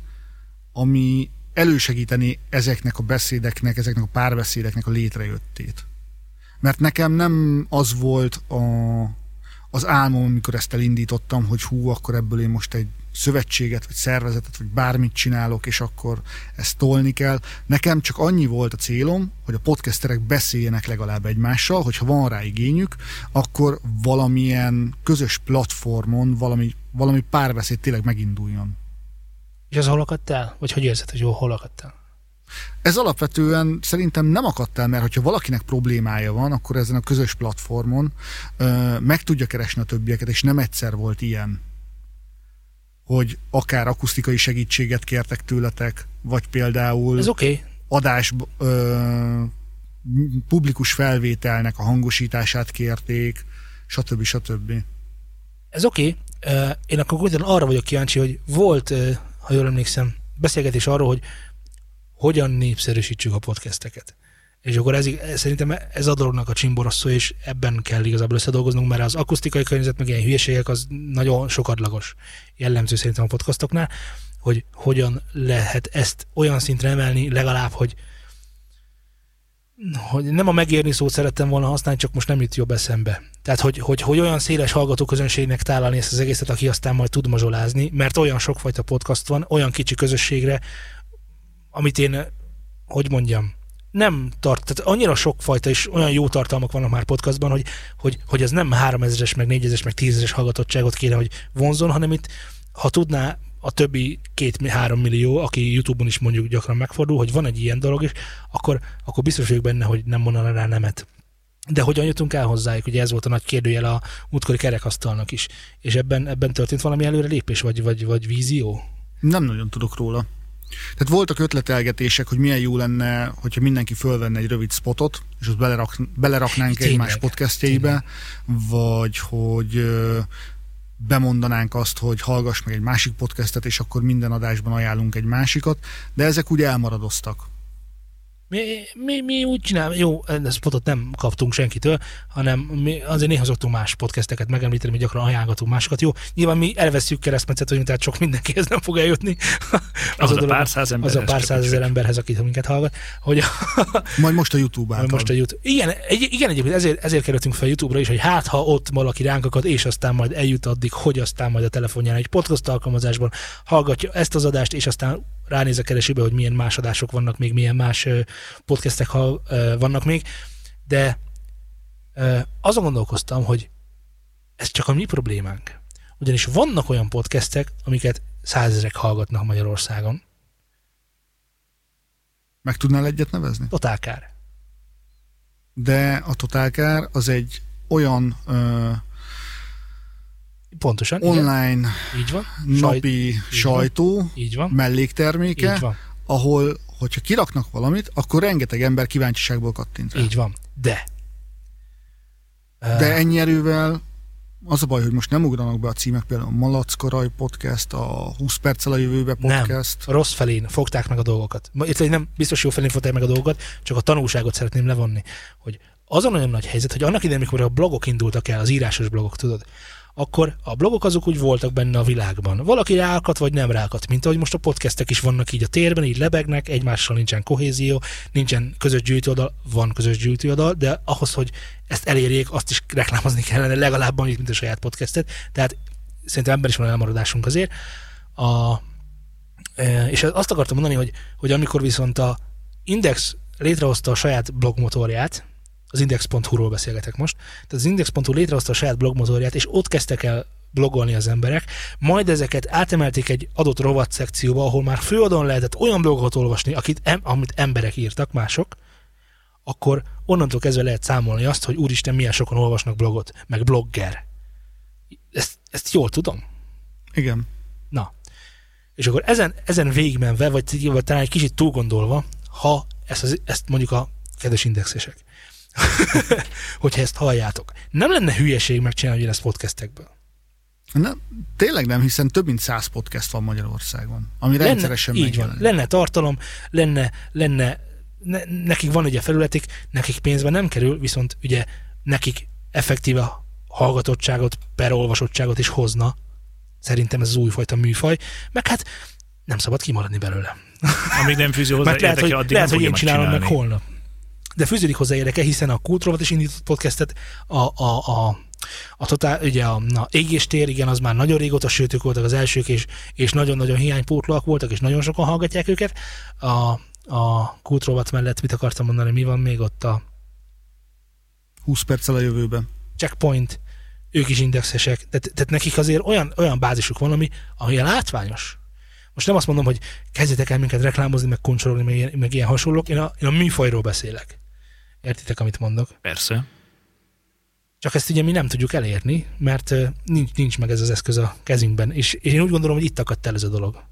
Speaker 1: ami elősegíteni ezeknek a beszédeknek, ezeknek a párbeszédeknek a létrejöttét. Mert nekem nem az volt a, az álmom, amikor ezt elindítottam, hogy hú, akkor ebből én most egy szövetséget, vagy szervezetet, vagy bármit csinálok, és akkor ezt tolni kell. Nekem csak annyi volt a célom, hogy a podcasterek beszéljenek legalább egymással, hogyha van rá igényük, akkor valamilyen közös platformon valami, valami párbeszéd tényleg meginduljon.
Speaker 2: És az hol akadt el? Vagy hogy érzed, hogy jó, hol akadt el?
Speaker 1: Ez alapvetően szerintem nem akadt el, mert hogyha valakinek problémája van, akkor ezen a közös platformon ö, meg tudja keresni a többieket, és nem egyszer volt ilyen, hogy akár akusztikai segítséget kértek tőletek, vagy például
Speaker 2: Ez okay.
Speaker 1: adás ö, publikus felvételnek a hangosítását kérték, stb. stb.
Speaker 2: Ez oké. Okay. Én akkor arra vagyok kíváncsi, hogy volt, ha jól emlékszem, beszélgetés arról, hogy hogyan népszerűsítsük a podcasteket. És akkor ez, szerintem ez a dolognak a csimborosszó, és ebben kell igazából összedolgoznunk, mert az akusztikai környezet, meg ilyen hülyeségek, az nagyon sokadlagos jellemző szerintem a podcastoknál, hogy hogyan lehet ezt olyan szintre emelni, legalább, hogy hogy nem a megérni szót szerettem volna használni, csak most nem jut jobb eszembe. Tehát, hogy, hogy, hogy olyan széles hallgatóközönségnek tálalni ezt az egészet, aki aztán majd tud mazsolázni, mert olyan sokfajta podcast van, olyan kicsi közösségre, amit én, hogy mondjam, nem tart, tehát annyira sokfajta és olyan jó tartalmak vannak már podcastban, hogy, hogy, hogy ez nem 3000-es, meg 4000-es, meg 10 hallgatottságot kéne, hogy vonzon, hanem itt, ha tudná a többi két-három millió, aki YouTube-on is mondjuk gyakran megfordul, hogy van egy ilyen dolog is, akkor, akkor biztos vagyok benne, hogy nem mondaná rá nemet. De hogyan jutunk el hozzájuk? Ugye ez volt a nagy kérdőjel a múltkori kerekasztalnak is. És ebben, ebben történt valami előrelépés, vagy, vagy, vagy vízió?
Speaker 1: Nem nagyon tudok róla. Tehát voltak ötletelgetések, hogy milyen jó lenne, hogyha mindenki fölvenne egy rövid spotot, és azt belerak, beleraknánk
Speaker 2: Tényleg.
Speaker 1: egymás podcastjaibe, vagy hogy bemondanánk azt, hogy hallgass meg egy másik podcastet, és akkor minden adásban ajánlunk egy másikat, de ezek úgy elmaradoztak.
Speaker 2: Mi, mi, mi úgy csinál, jó, ezt spotot nem kaptunk senkitől, hanem mi azért néha szoktunk más podcasteket megemlíteni, mi gyakran ajánlgatunk másokat. Jó, nyilván mi elveszünk keresztmetszet vagyunk, tehát sok mindenkihez nem fog eljutni.
Speaker 3: Az, a
Speaker 2: dolog-
Speaker 3: pár száz
Speaker 2: az a pár
Speaker 3: csak
Speaker 2: százezer emberhez, akit minket hallgat, hogy
Speaker 1: Majd most a YouTube által.
Speaker 2: most a YouTube. Igen, egy, igen egyébként ezért, ezért kerültünk fel YouTube-ra is, hogy hát ha ott valaki ránk akad, és aztán majd eljut addig, hogy aztán majd a telefonján egy podcast alkalmazásban hallgatja ezt az adást, és aztán ránéz a keresőbe, hogy milyen más adások vannak még, milyen más podcastek ha, vannak még, de azon gondolkoztam, hogy ez csak a mi problémánk. Ugyanis vannak olyan podcastek, amiket százezrek hallgatnak Magyarországon.
Speaker 1: Meg tudnál egyet nevezni?
Speaker 2: Totálkár.
Speaker 1: De a totálkár az egy olyan ö,
Speaker 2: Pontosan. igen.
Speaker 1: online
Speaker 2: Így van.
Speaker 1: napi
Speaker 2: van.
Speaker 1: sajtó
Speaker 2: Így van.
Speaker 1: mellékterméke,
Speaker 2: Így van.
Speaker 1: ahol, hogyha kiraknak valamit, akkor rengeteg ember kíváncsiságból kattint rá.
Speaker 2: Így van. De.
Speaker 1: De ennyi erővel az a baj, hogy most nem ugranak be a címek, például a Malackaraj podcast, a 20 perccel a jövőbe podcast.
Speaker 2: Nem, rossz felén fogták meg a dolgokat. Itt nem biztos jó felén fogták meg a dolgokat, csak a tanulságot szeretném levonni, hogy azon olyan nagy helyzet, hogy annak idején, amikor a blogok indultak el, az írásos blogok, tudod, akkor a blogok azok úgy voltak benne a világban. Valaki rákat vagy nem rákat, mint ahogy most a podcastek is vannak így a térben, így lebegnek, egymással nincsen kohézió, nincsen közös gyűjtőoldal, van közös gyűjtőoldal, de ahhoz, hogy ezt elérjék, azt is reklámozni kellene legalább annyit, mint a saját podcastet. Tehát szerintem ebben is van elmaradásunk azért. A, e, és azt akartam mondani, hogy, hogy amikor viszont a Index létrehozta a saját blogmotorját, az index.hu-ról beszélgetek most, tehát az index.hu létrehozta a saját blogmotorját, és ott kezdtek el blogolni az emberek, majd ezeket átemelték egy adott rovat szekcióba, ahol már főadon lehetett olyan blogokat olvasni, akit, em, amit emberek írtak, mások, akkor onnantól kezdve lehet számolni azt, hogy úristen, milyen sokan olvasnak blogot, meg blogger. Ezt, ezt jól tudom.
Speaker 1: Igen.
Speaker 2: Na. És akkor ezen, ezen végigmenve, vagy, vagy talán egy kicsit túlgondolva, ha ezt, az, ezt mondjuk a kedves indexesek, hogyha ezt halljátok, nem lenne hülyeség megcsinálni ezt podcastekből.
Speaker 1: Nem, tényleg nem, hiszen több mint száz podcast van Magyarországon, ami
Speaker 2: Lenne,
Speaker 1: rendszeresen
Speaker 2: így van, lenne tartalom, lenne, lenne ne, nekik van ugye felületik, nekik pénzben nem kerül, viszont ugye nekik effektíve hallgatottságot, per olvasottságot is hozna. Szerintem ez az újfajta műfaj, meg hát nem szabad kimaradni belőle.
Speaker 3: Amíg nem fűzi hozzá
Speaker 2: Mert lehet, hogy,
Speaker 3: addig
Speaker 2: lehet,
Speaker 3: nem
Speaker 2: hogy én csinálom meg
Speaker 3: megcsinálni.
Speaker 2: holnap. De fűződik hozzá érdeke, hiszen a Kultrovat is indított podcastet, a, a, a, a totál, ugye a na, égéstér, igen, az már nagyon régóta, sőt, ők voltak az elsők, és, és nagyon-nagyon hiánypótlóak voltak, és nagyon sokan hallgatják őket. A, a Kultrovat mellett mit akartam mondani, mi van még ott a
Speaker 1: 20 perccel a jövőben.
Speaker 2: checkpoint, ők is indexesek, tehát, tehát nekik azért olyan, olyan bázisuk van, ami, ami látványos. Most nem azt mondom, hogy kezdjetek el minket reklámozni, meg kontrollni, meg ilyen, meg ilyen hasonlók, én a, én a műfajról beszélek. Értitek, amit mondok?
Speaker 3: Persze.
Speaker 2: Csak ezt ugye mi nem tudjuk elérni, mert nincs, nincs meg ez az eszköz a kezünkben, és, és én úgy gondolom, hogy itt akadt el ez a dolog.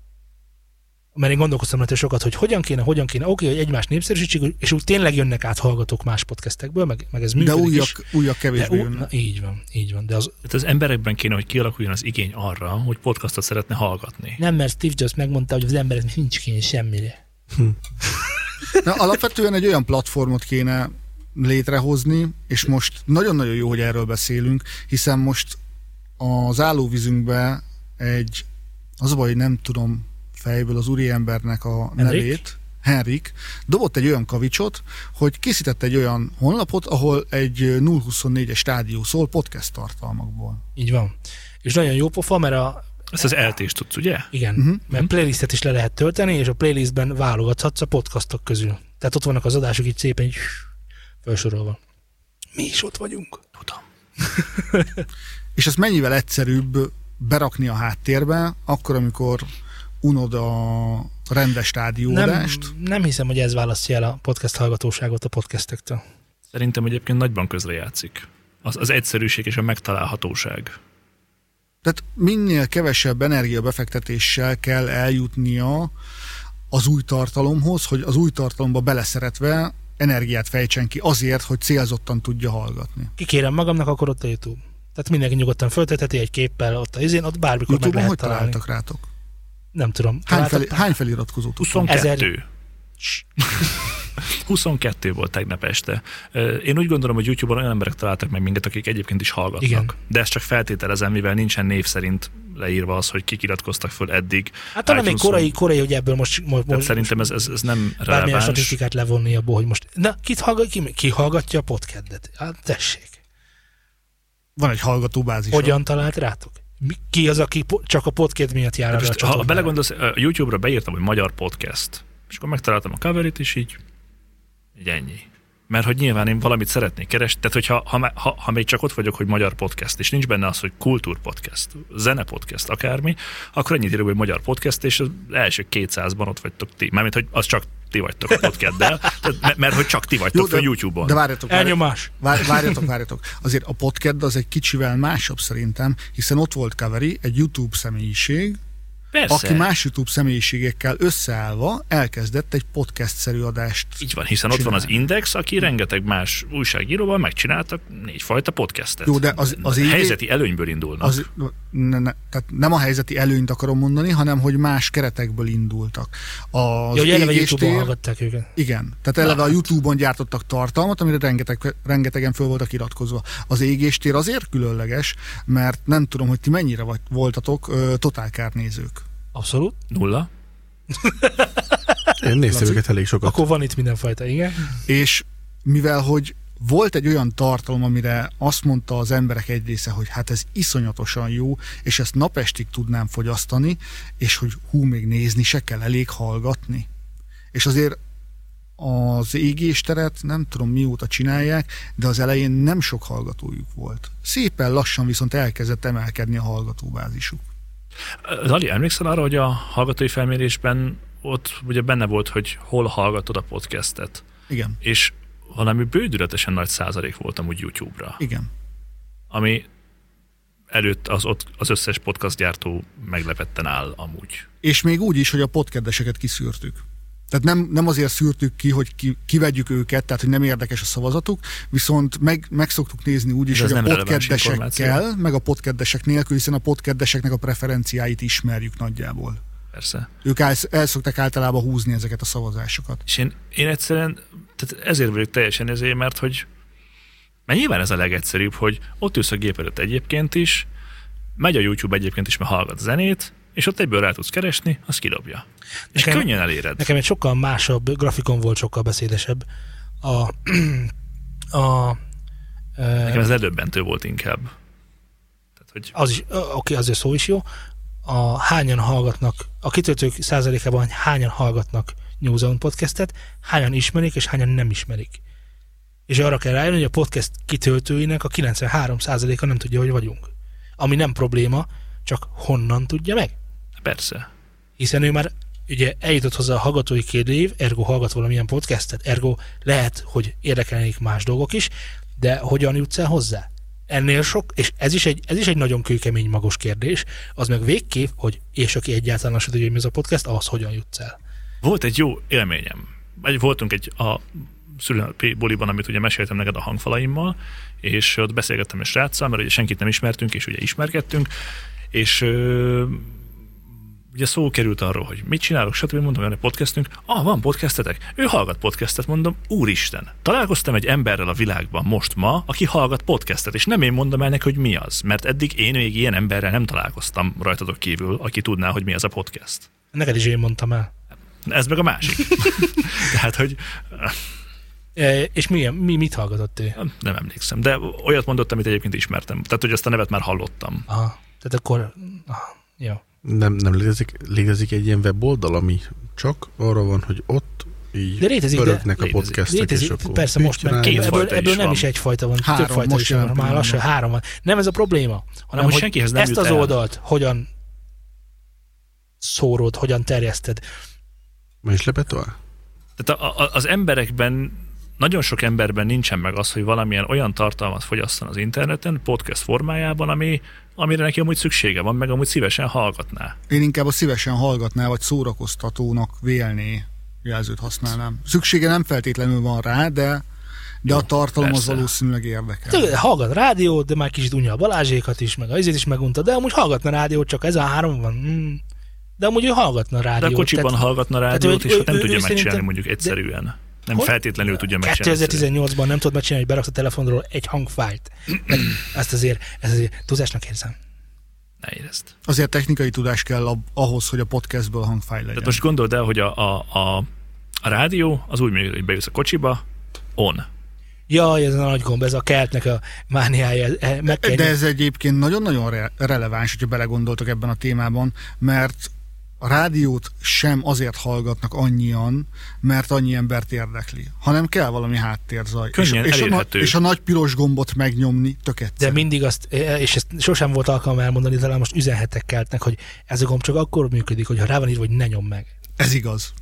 Speaker 2: Mert én gondolkoztam rajta sokat, hogy hogyan kéne, hogyan kéne, oké, hogy egymást népszerűsítsük, és úgy tényleg jönnek át hallgatók más podcastekből, meg, meg ez
Speaker 1: De
Speaker 2: működik
Speaker 1: újak,
Speaker 2: is.
Speaker 1: újak
Speaker 2: De,
Speaker 1: kevésbé
Speaker 2: ú,
Speaker 1: jönnek.
Speaker 2: na, így van, így van. De az,
Speaker 3: Tehát az emberekben kéne, hogy kialakuljon az igény arra, hogy podcastot szeretne hallgatni.
Speaker 2: Nem, mert Steve Jobs megmondta, hogy az emberek nincs kény semmire.
Speaker 1: Na, alapvetően egy olyan platformot kéne létrehozni, és most nagyon-nagyon jó, hogy erről beszélünk, hiszen most az állóvízünkbe egy, az a baj, hogy nem tudom fejből az úriembernek a
Speaker 2: Henrik?
Speaker 1: nevét, Henrik, dobott egy olyan kavicsot, hogy készített egy olyan honlapot, ahol egy 024-es stádió szól podcast tartalmakból.
Speaker 2: Így van. És nagyon jó pofa, mert a,
Speaker 3: Ezt az eltést tudsz, ugye?
Speaker 2: igen,
Speaker 1: Mhm.
Speaker 2: uh-huh. mert playlistet is le lehet tölteni, és a playlistben válogathatsz a podcastok közül. Tehát ott vannak az adások így szépen így felsorolva. Mi is ott vagyunk.
Speaker 3: Tudom.
Speaker 1: És ezt mennyivel egyszerűbb berakni a háttérbe, akkor, amikor unod a rendes
Speaker 2: Nem,
Speaker 1: stádióadást.
Speaker 2: nem hiszem, hogy ez választja el a podcast hallgatóságot a podcastektől.
Speaker 3: Szerintem egyébként nagyban közrejátszik. Az, az egyszerűség és a megtalálhatóság.
Speaker 1: Tehát minél kevesebb energiabefektetéssel kell eljutnia az új tartalomhoz, hogy az új tartalomba beleszeretve energiát fejtsen ki azért, hogy célzottan tudja hallgatni.
Speaker 2: Kikérem magamnak, akkor ott a YouTube. Tehát mindenki nyugodtan föltetheti egy képpel ott a izén, ott bármikor meg
Speaker 1: Youtube-on
Speaker 2: lehet
Speaker 1: hogy
Speaker 2: találni.
Speaker 1: találtak rátok?
Speaker 2: Nem tudom.
Speaker 1: Hány, fel, hány feliratkozót?
Speaker 3: 22. 22 volt tegnap este. Én úgy gondolom, hogy YouTube-on olyan emberek találtak meg minket, akik egyébként is hallgatnak.
Speaker 2: Igen.
Speaker 3: De ezt csak feltételezem, mivel nincsen név szerint leírva az, hogy kik iratkoztak föl eddig.
Speaker 2: Hát talán még korai, korai, hogy ebből most, most, most
Speaker 3: szerintem ez, ez, ez nem
Speaker 2: bármilyen
Speaker 3: releváns.
Speaker 2: statisztikát levonni abból, hogy most, na, kit hallgat, ki, ki hallgatja a podcastet? Hát tessék.
Speaker 1: Van egy hallgatóbázis.
Speaker 2: Hogyan talált rátok? Mi, ki az, aki po- csak a podcast miatt jár arra a
Speaker 3: most, ha belegondolsz, a YouTube-ra beírtam, hogy magyar podcast, és akkor megtaláltam a coverit, és így, így ennyi. Mert hogy nyilván én valamit szeretnék keresni, tehát hogyha ha, ha, ha, még csak ott vagyok, hogy magyar podcast, és nincs benne az, hogy kultúrpodcast, zene podcast, akármi, akkor ennyit írok, hogy magyar podcast, és az első 200-ban ott vagytok ti. Mármint, hogy az csak ti vagytok a podcaddel, tehát, mert, mert hogy csak ti vagytok
Speaker 1: Jó,
Speaker 3: Jó, YouTube-on.
Speaker 1: De várjatok, várjatok,
Speaker 2: Elnyomás.
Speaker 1: vár- várjatok, várjatok. Azért a podcast az egy kicsivel másabb szerintem, hiszen ott volt Kaveri, egy YouTube személyiség,
Speaker 3: Persze.
Speaker 1: aki más YouTube személyiségekkel összeállva elkezdett egy podcast-szerű adást.
Speaker 3: Így van, hiszen ott van az
Speaker 1: csinálni.
Speaker 3: Index, aki rengeteg más újságíróval megcsináltak négyfajta podcastet.
Speaker 1: Jó, de az- az
Speaker 3: Helyzeti előnyből indulnak.
Speaker 1: Az, ne, ne, tehát nem a helyzeti előnyt akarom mondani, hanem hogy más keretekből indultak. Az
Speaker 2: Jó, hogy eleve YouTube-on hallgatták őket.
Speaker 1: Igen, tehát eleve a YouTube-on gyártottak tartalmat, amire rengeteg, rengetegen föl voltak iratkozva. Az égéstér azért különleges, mert nem tudom, hogy ti mennyire vagy, voltatok ö, totálkár nézők.
Speaker 2: Abszolút.
Speaker 3: Nulla.
Speaker 4: Én néztem őket elég sokat.
Speaker 2: Akkor van itt mindenfajta, igen.
Speaker 1: És mivel, hogy volt egy olyan tartalom, amire azt mondta az emberek egy része, hogy hát ez iszonyatosan jó, és ezt napestig tudnám fogyasztani, és hogy hú, még nézni se kell, elég hallgatni. És azért az égésteret nem tudom mióta csinálják, de az elején nem sok hallgatójuk volt. Szépen lassan viszont elkezdett emelkedni a hallgatóbázisuk.
Speaker 3: Zali, emlékszel arra, hogy a hallgatói felmérésben ott ugye benne volt, hogy hol hallgatod a podcastet,
Speaker 1: Igen,
Speaker 3: és valami bődületesen nagy százalék volt amúgy YouTube-ra,
Speaker 1: igen.
Speaker 3: ami előtt az, ott az összes podcast gyártó meglepetten áll amúgy.
Speaker 1: És még úgy is, hogy a podcasteseket kiszűrtük. Tehát nem, nem azért szűrtük ki, hogy ki, kivegyük őket, tehát hogy nem érdekes a szavazatuk, viszont meg, meg szoktuk nézni úgy is, hogy a podcastesekkel, meg a podcastesek nélkül, hiszen a podcasteseknek a preferenciáit ismerjük nagyjából.
Speaker 3: Persze.
Speaker 1: Ők el, el szokták általában húzni ezeket a szavazásokat.
Speaker 3: És én, én egyszerűen, tehát ezért vagyok teljesen ezért, mert hogy mert nyilván ez a legegyszerűbb, hogy ott ülsz a gép előtt egyébként is, megy a YouTube egyébként is, mert hallgat zenét, és ott egyből rá tudsz keresni, azt kidobja. És
Speaker 2: Nekem-
Speaker 3: könnyen eléred.
Speaker 2: Nekem egy sokkal másabb grafikon volt, sokkal beszédesebb. A, a,
Speaker 3: Nekem ez ledöbbentő volt inkább. Tehát, hogy
Speaker 2: az is, oké, azért szó is jó. A hányan hallgatnak, a kitöltők százalékában hányan hallgatnak New Zealand podcastet, hányan ismerik, és hányan nem ismerik. És arra kell rájönni, hogy a podcast kitöltőinek a 93 százaléka nem tudja, hogy vagyunk. Ami nem probléma, csak honnan tudja meg?
Speaker 3: Persze.
Speaker 2: hiszen ő már ugye eljutott hozzá a hallgatói kérdőív, ergo hallgat valamilyen podcastet, ergo lehet, hogy érdekelnék más dolgok is, de hogyan jutsz el hozzá? Ennél sok, és ez is egy, ez is egy nagyon kőkemény magos kérdés, az meg végképp, hogy és aki egyáltalán se tudja, hogy mi ez a podcast, az hogyan jutsz el.
Speaker 3: Volt egy jó élményem. Egy, voltunk egy a szülinapi buliban, amit ugye meséltem neked a hangfalaimmal, és ott beszélgettem egy sráccal, mert ugye senkit nem ismertünk, és ugye ismerkedtünk, és ö, ugye szó került arról, hogy mit csinálok, stb. Mondom, hogy podcastünk. Ah, van podcastetek? Ő hallgat podcastet, mondom, úristen. Találkoztam egy emberrel a világban most ma, aki hallgat podcastet, és nem én mondom el neki, hogy mi az, mert eddig én még ilyen emberrel nem találkoztam rajtatok kívül, aki tudná, hogy mi az a podcast.
Speaker 2: Neked is én mondtam el.
Speaker 3: Ez meg a másik. Tehát, hogy
Speaker 2: E, és milyen, mi, mit hallgatott ő?
Speaker 3: nem emlékszem, de olyat mondott, amit egyébként ismertem. Tehát, hogy azt a nevet már hallottam.
Speaker 2: Aha, tehát akkor, aha, jó.
Speaker 4: Nem, nem létezik, létezik egy ilyen weboldal, ami csak arra van, hogy ott így
Speaker 2: De létezik, de-
Speaker 4: a
Speaker 3: létezik.
Speaker 4: podcastek,
Speaker 2: Létezik,
Speaker 4: és akkor
Speaker 2: persze most már?
Speaker 3: Két
Speaker 2: ebből,
Speaker 3: fajta
Speaker 2: ebből
Speaker 3: is
Speaker 2: nem
Speaker 3: van.
Speaker 2: is egyfajta van,
Speaker 1: Három,
Speaker 2: több fajta
Speaker 1: most
Speaker 2: is van, már lassan három van. Nem ez a probléma, hanem
Speaker 3: hogy
Speaker 2: hogy
Speaker 3: senkihez nem
Speaker 2: ezt az
Speaker 3: el.
Speaker 2: oldalt hogyan szórod, hogyan terjeszted.
Speaker 4: Ma is lepett?
Speaker 3: Tehát a, a, az emberekben, nagyon sok emberben nincsen meg az, hogy valamilyen olyan tartalmat fogyasszon az interneten, podcast formájában, ami, amire neki amúgy szüksége van, meg amúgy szívesen hallgatná.
Speaker 1: Én inkább a szívesen hallgatná, vagy szórakoztatónak vélné jelzőt használnám. Szüksége nem feltétlenül van rá, de, de a tartalom
Speaker 3: persze.
Speaker 1: az valószínűleg érdekel.
Speaker 2: Tényleg, Hallgat rádiót, de már kicsit unja a Balázsékat is, meg a izét is megunta, de amúgy hallgatna rádiót, csak ez a három van. Mm. De amúgy ő hallgatna
Speaker 3: De
Speaker 2: rádiót.
Speaker 3: a kocsiban
Speaker 2: tehát
Speaker 3: hallgatna rádiót,
Speaker 2: ő-
Speaker 3: és ott nem
Speaker 2: ő-
Speaker 3: tudja
Speaker 2: ő
Speaker 3: megcsinálni mondjuk egyszerűen. Nem
Speaker 2: Hogy?
Speaker 3: feltétlenül tudja megcsinálni. egyszerűen.
Speaker 2: 2018-ban nem tudod megcsinálni, hogy beraksz a telefonról egy hangfájlt. Meg Ezt azért, ezt azért túlzásnak érzem.
Speaker 3: Ne érezd.
Speaker 1: Azért technikai tudás kell ahhoz, hogy a podcastből hangfájl legyen.
Speaker 3: Tehát most gondold el, hogy a, a, a, a rádió az úgy működik, hogy bejössz a kocsiba, on.
Speaker 2: Jaj, ez a nagy gomb, ez a kertnek a mániája. eh, Meg kell
Speaker 1: De ez egyébként nagyon-nagyon re- releváns, hogyha belegondoltok ebben a témában, mert a rádiót sem azért hallgatnak annyian, mert annyi embert érdekli, hanem kell valami háttérzaj.
Speaker 3: Könnyen
Speaker 1: és, és, a, és a nagy piros gombot megnyomni tök
Speaker 2: De mindig azt, és ezt sosem volt alkalmam elmondani, talán most üzenhetek keltnek, hogy ez a gomb csak akkor működik, hogyha rá van írva, hogy ne nyom meg.
Speaker 1: Ez igaz.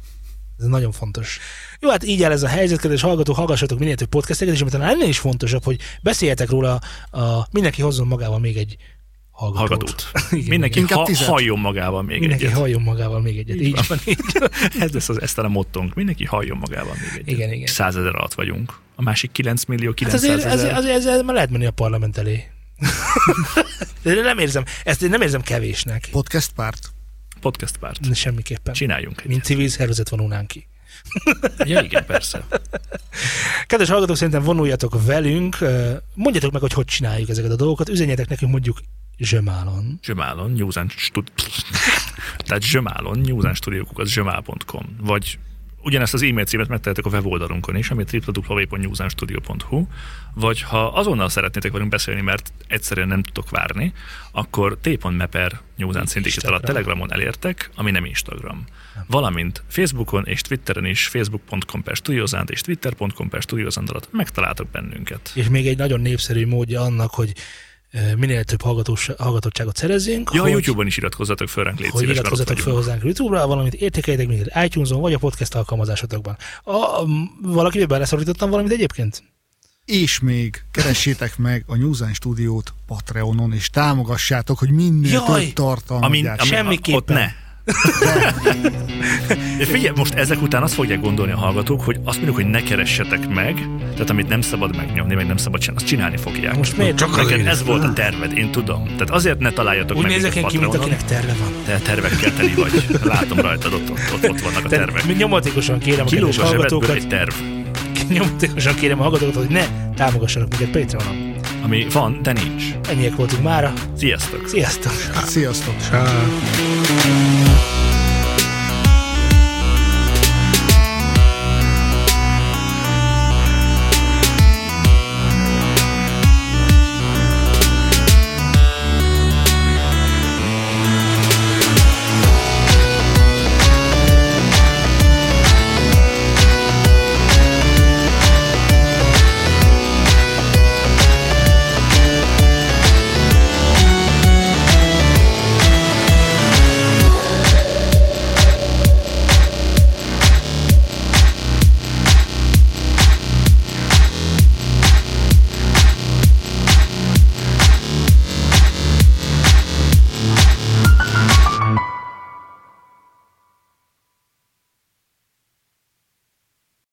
Speaker 2: Ez nagyon fontos. Jó, hát így áll ez a helyzet, kedves hallgatók, hallgassatok minél több podcasteket, és amit ennél is fontosabb, hogy beszéljetek róla, a, mindenki hozzon magával még egy hallgatót.
Speaker 3: hallgatót.
Speaker 2: Igen,
Speaker 3: Mindenki
Speaker 1: Inkább
Speaker 3: ha,
Speaker 1: tizet.
Speaker 3: halljon magával még
Speaker 2: Mindenki
Speaker 3: egyet.
Speaker 2: halljon magával még egyet. Így van, így van.
Speaker 3: Ez lesz az, ezt a mottónk. Mindenki halljon magával még egyet.
Speaker 2: Igen, igen.
Speaker 3: Százezer alatt vagyunk. A másik 9 millió
Speaker 2: Hát
Speaker 3: 900
Speaker 2: azért,
Speaker 3: ezer.
Speaker 2: azért, azért, azért már lehet menni a parlament elé. De nem érzem, ezt én nem érzem kevésnek.
Speaker 1: Podcast párt.
Speaker 3: Podcast párt.
Speaker 2: Semmiképpen.
Speaker 3: Csináljunk egy.
Speaker 2: Mint civil szervezet vonulnánk ki.
Speaker 3: Ja, igen, persze.
Speaker 2: Kedves hallgatók, szerintem vonuljatok velünk, Ö, mondjatok meg, hogy hogy csináljuk ezeket a dolgokat, üzenjetek nekünk mondjuk zsömálon.
Speaker 3: Zsömálon, Newsan stud... Tehát zsömálon, Newsan az zsömál.com, vagy ugyanezt az e-mail címet megtehetek a weboldalunkon is, ami www.newsanstudio.hu, vagy ha azonnal szeretnétek velünk beszélni, mert egyszerűen nem tudok várni, akkor t.me per Newsan Syndicate alatt Telegramon elértek, ami nem Instagram. Valamint Facebookon és Twitteren is, facebook.com per studiozant és twitter.com per studiozant alatt megtaláltok bennünket.
Speaker 2: És még egy nagyon népszerű módja annak, hogy minél több hallgatottságot szerezzünk,
Speaker 3: Ja, a
Speaker 2: hogy,
Speaker 3: YouTube-on is iratkozzatok fel ránk, légy
Speaker 2: hogy
Speaker 3: szíves,
Speaker 2: iratkozzatok fel
Speaker 3: vagyunk.
Speaker 2: hozzánk YouTube-ra, valamint értékeljetek minket iTunes-on, vagy a podcast alkalmazásotokban. A, a, valaki beleszorítottam valamit egyébként?
Speaker 1: És még keressétek meg a News and Studiót Patreonon, és támogassátok, hogy minél
Speaker 2: Jaj!
Speaker 1: több tartalmat
Speaker 3: Ami,
Speaker 1: gyártsunk.
Speaker 3: ami
Speaker 2: Semmiképpen.
Speaker 3: Ott ne. De figyelj, most ezek után azt fogják gondolni a hallgatók, hogy azt mondjuk, hogy ne keressetek meg, tehát amit nem szabad megnyomni, meg nem szabad csinálni, azt csinálni fogják.
Speaker 2: Most miért?
Speaker 4: Csak
Speaker 3: Neked
Speaker 4: azért.
Speaker 3: ez volt a terved, én tudom. Tehát azért ne találjatok
Speaker 2: Úgy
Speaker 3: meg
Speaker 2: nézek én ki, mint akinek terve van.
Speaker 3: Te tervekkel teli vagy. Látom rajtad, ott, ott, ott, ott vannak a tervek.
Speaker 2: nyomatékosan kérem a kedves hallgatókat,
Speaker 3: egy terv,
Speaker 2: nyomatékosan kérem a hallgatókat, hogy ne támogassanak minket Patreonon.
Speaker 3: ami van, de nincs.
Speaker 2: Ennyiek voltunk mára.
Speaker 3: Sziasztok!
Speaker 2: Sziasztok!
Speaker 1: Sziasztok!
Speaker 4: Ciao.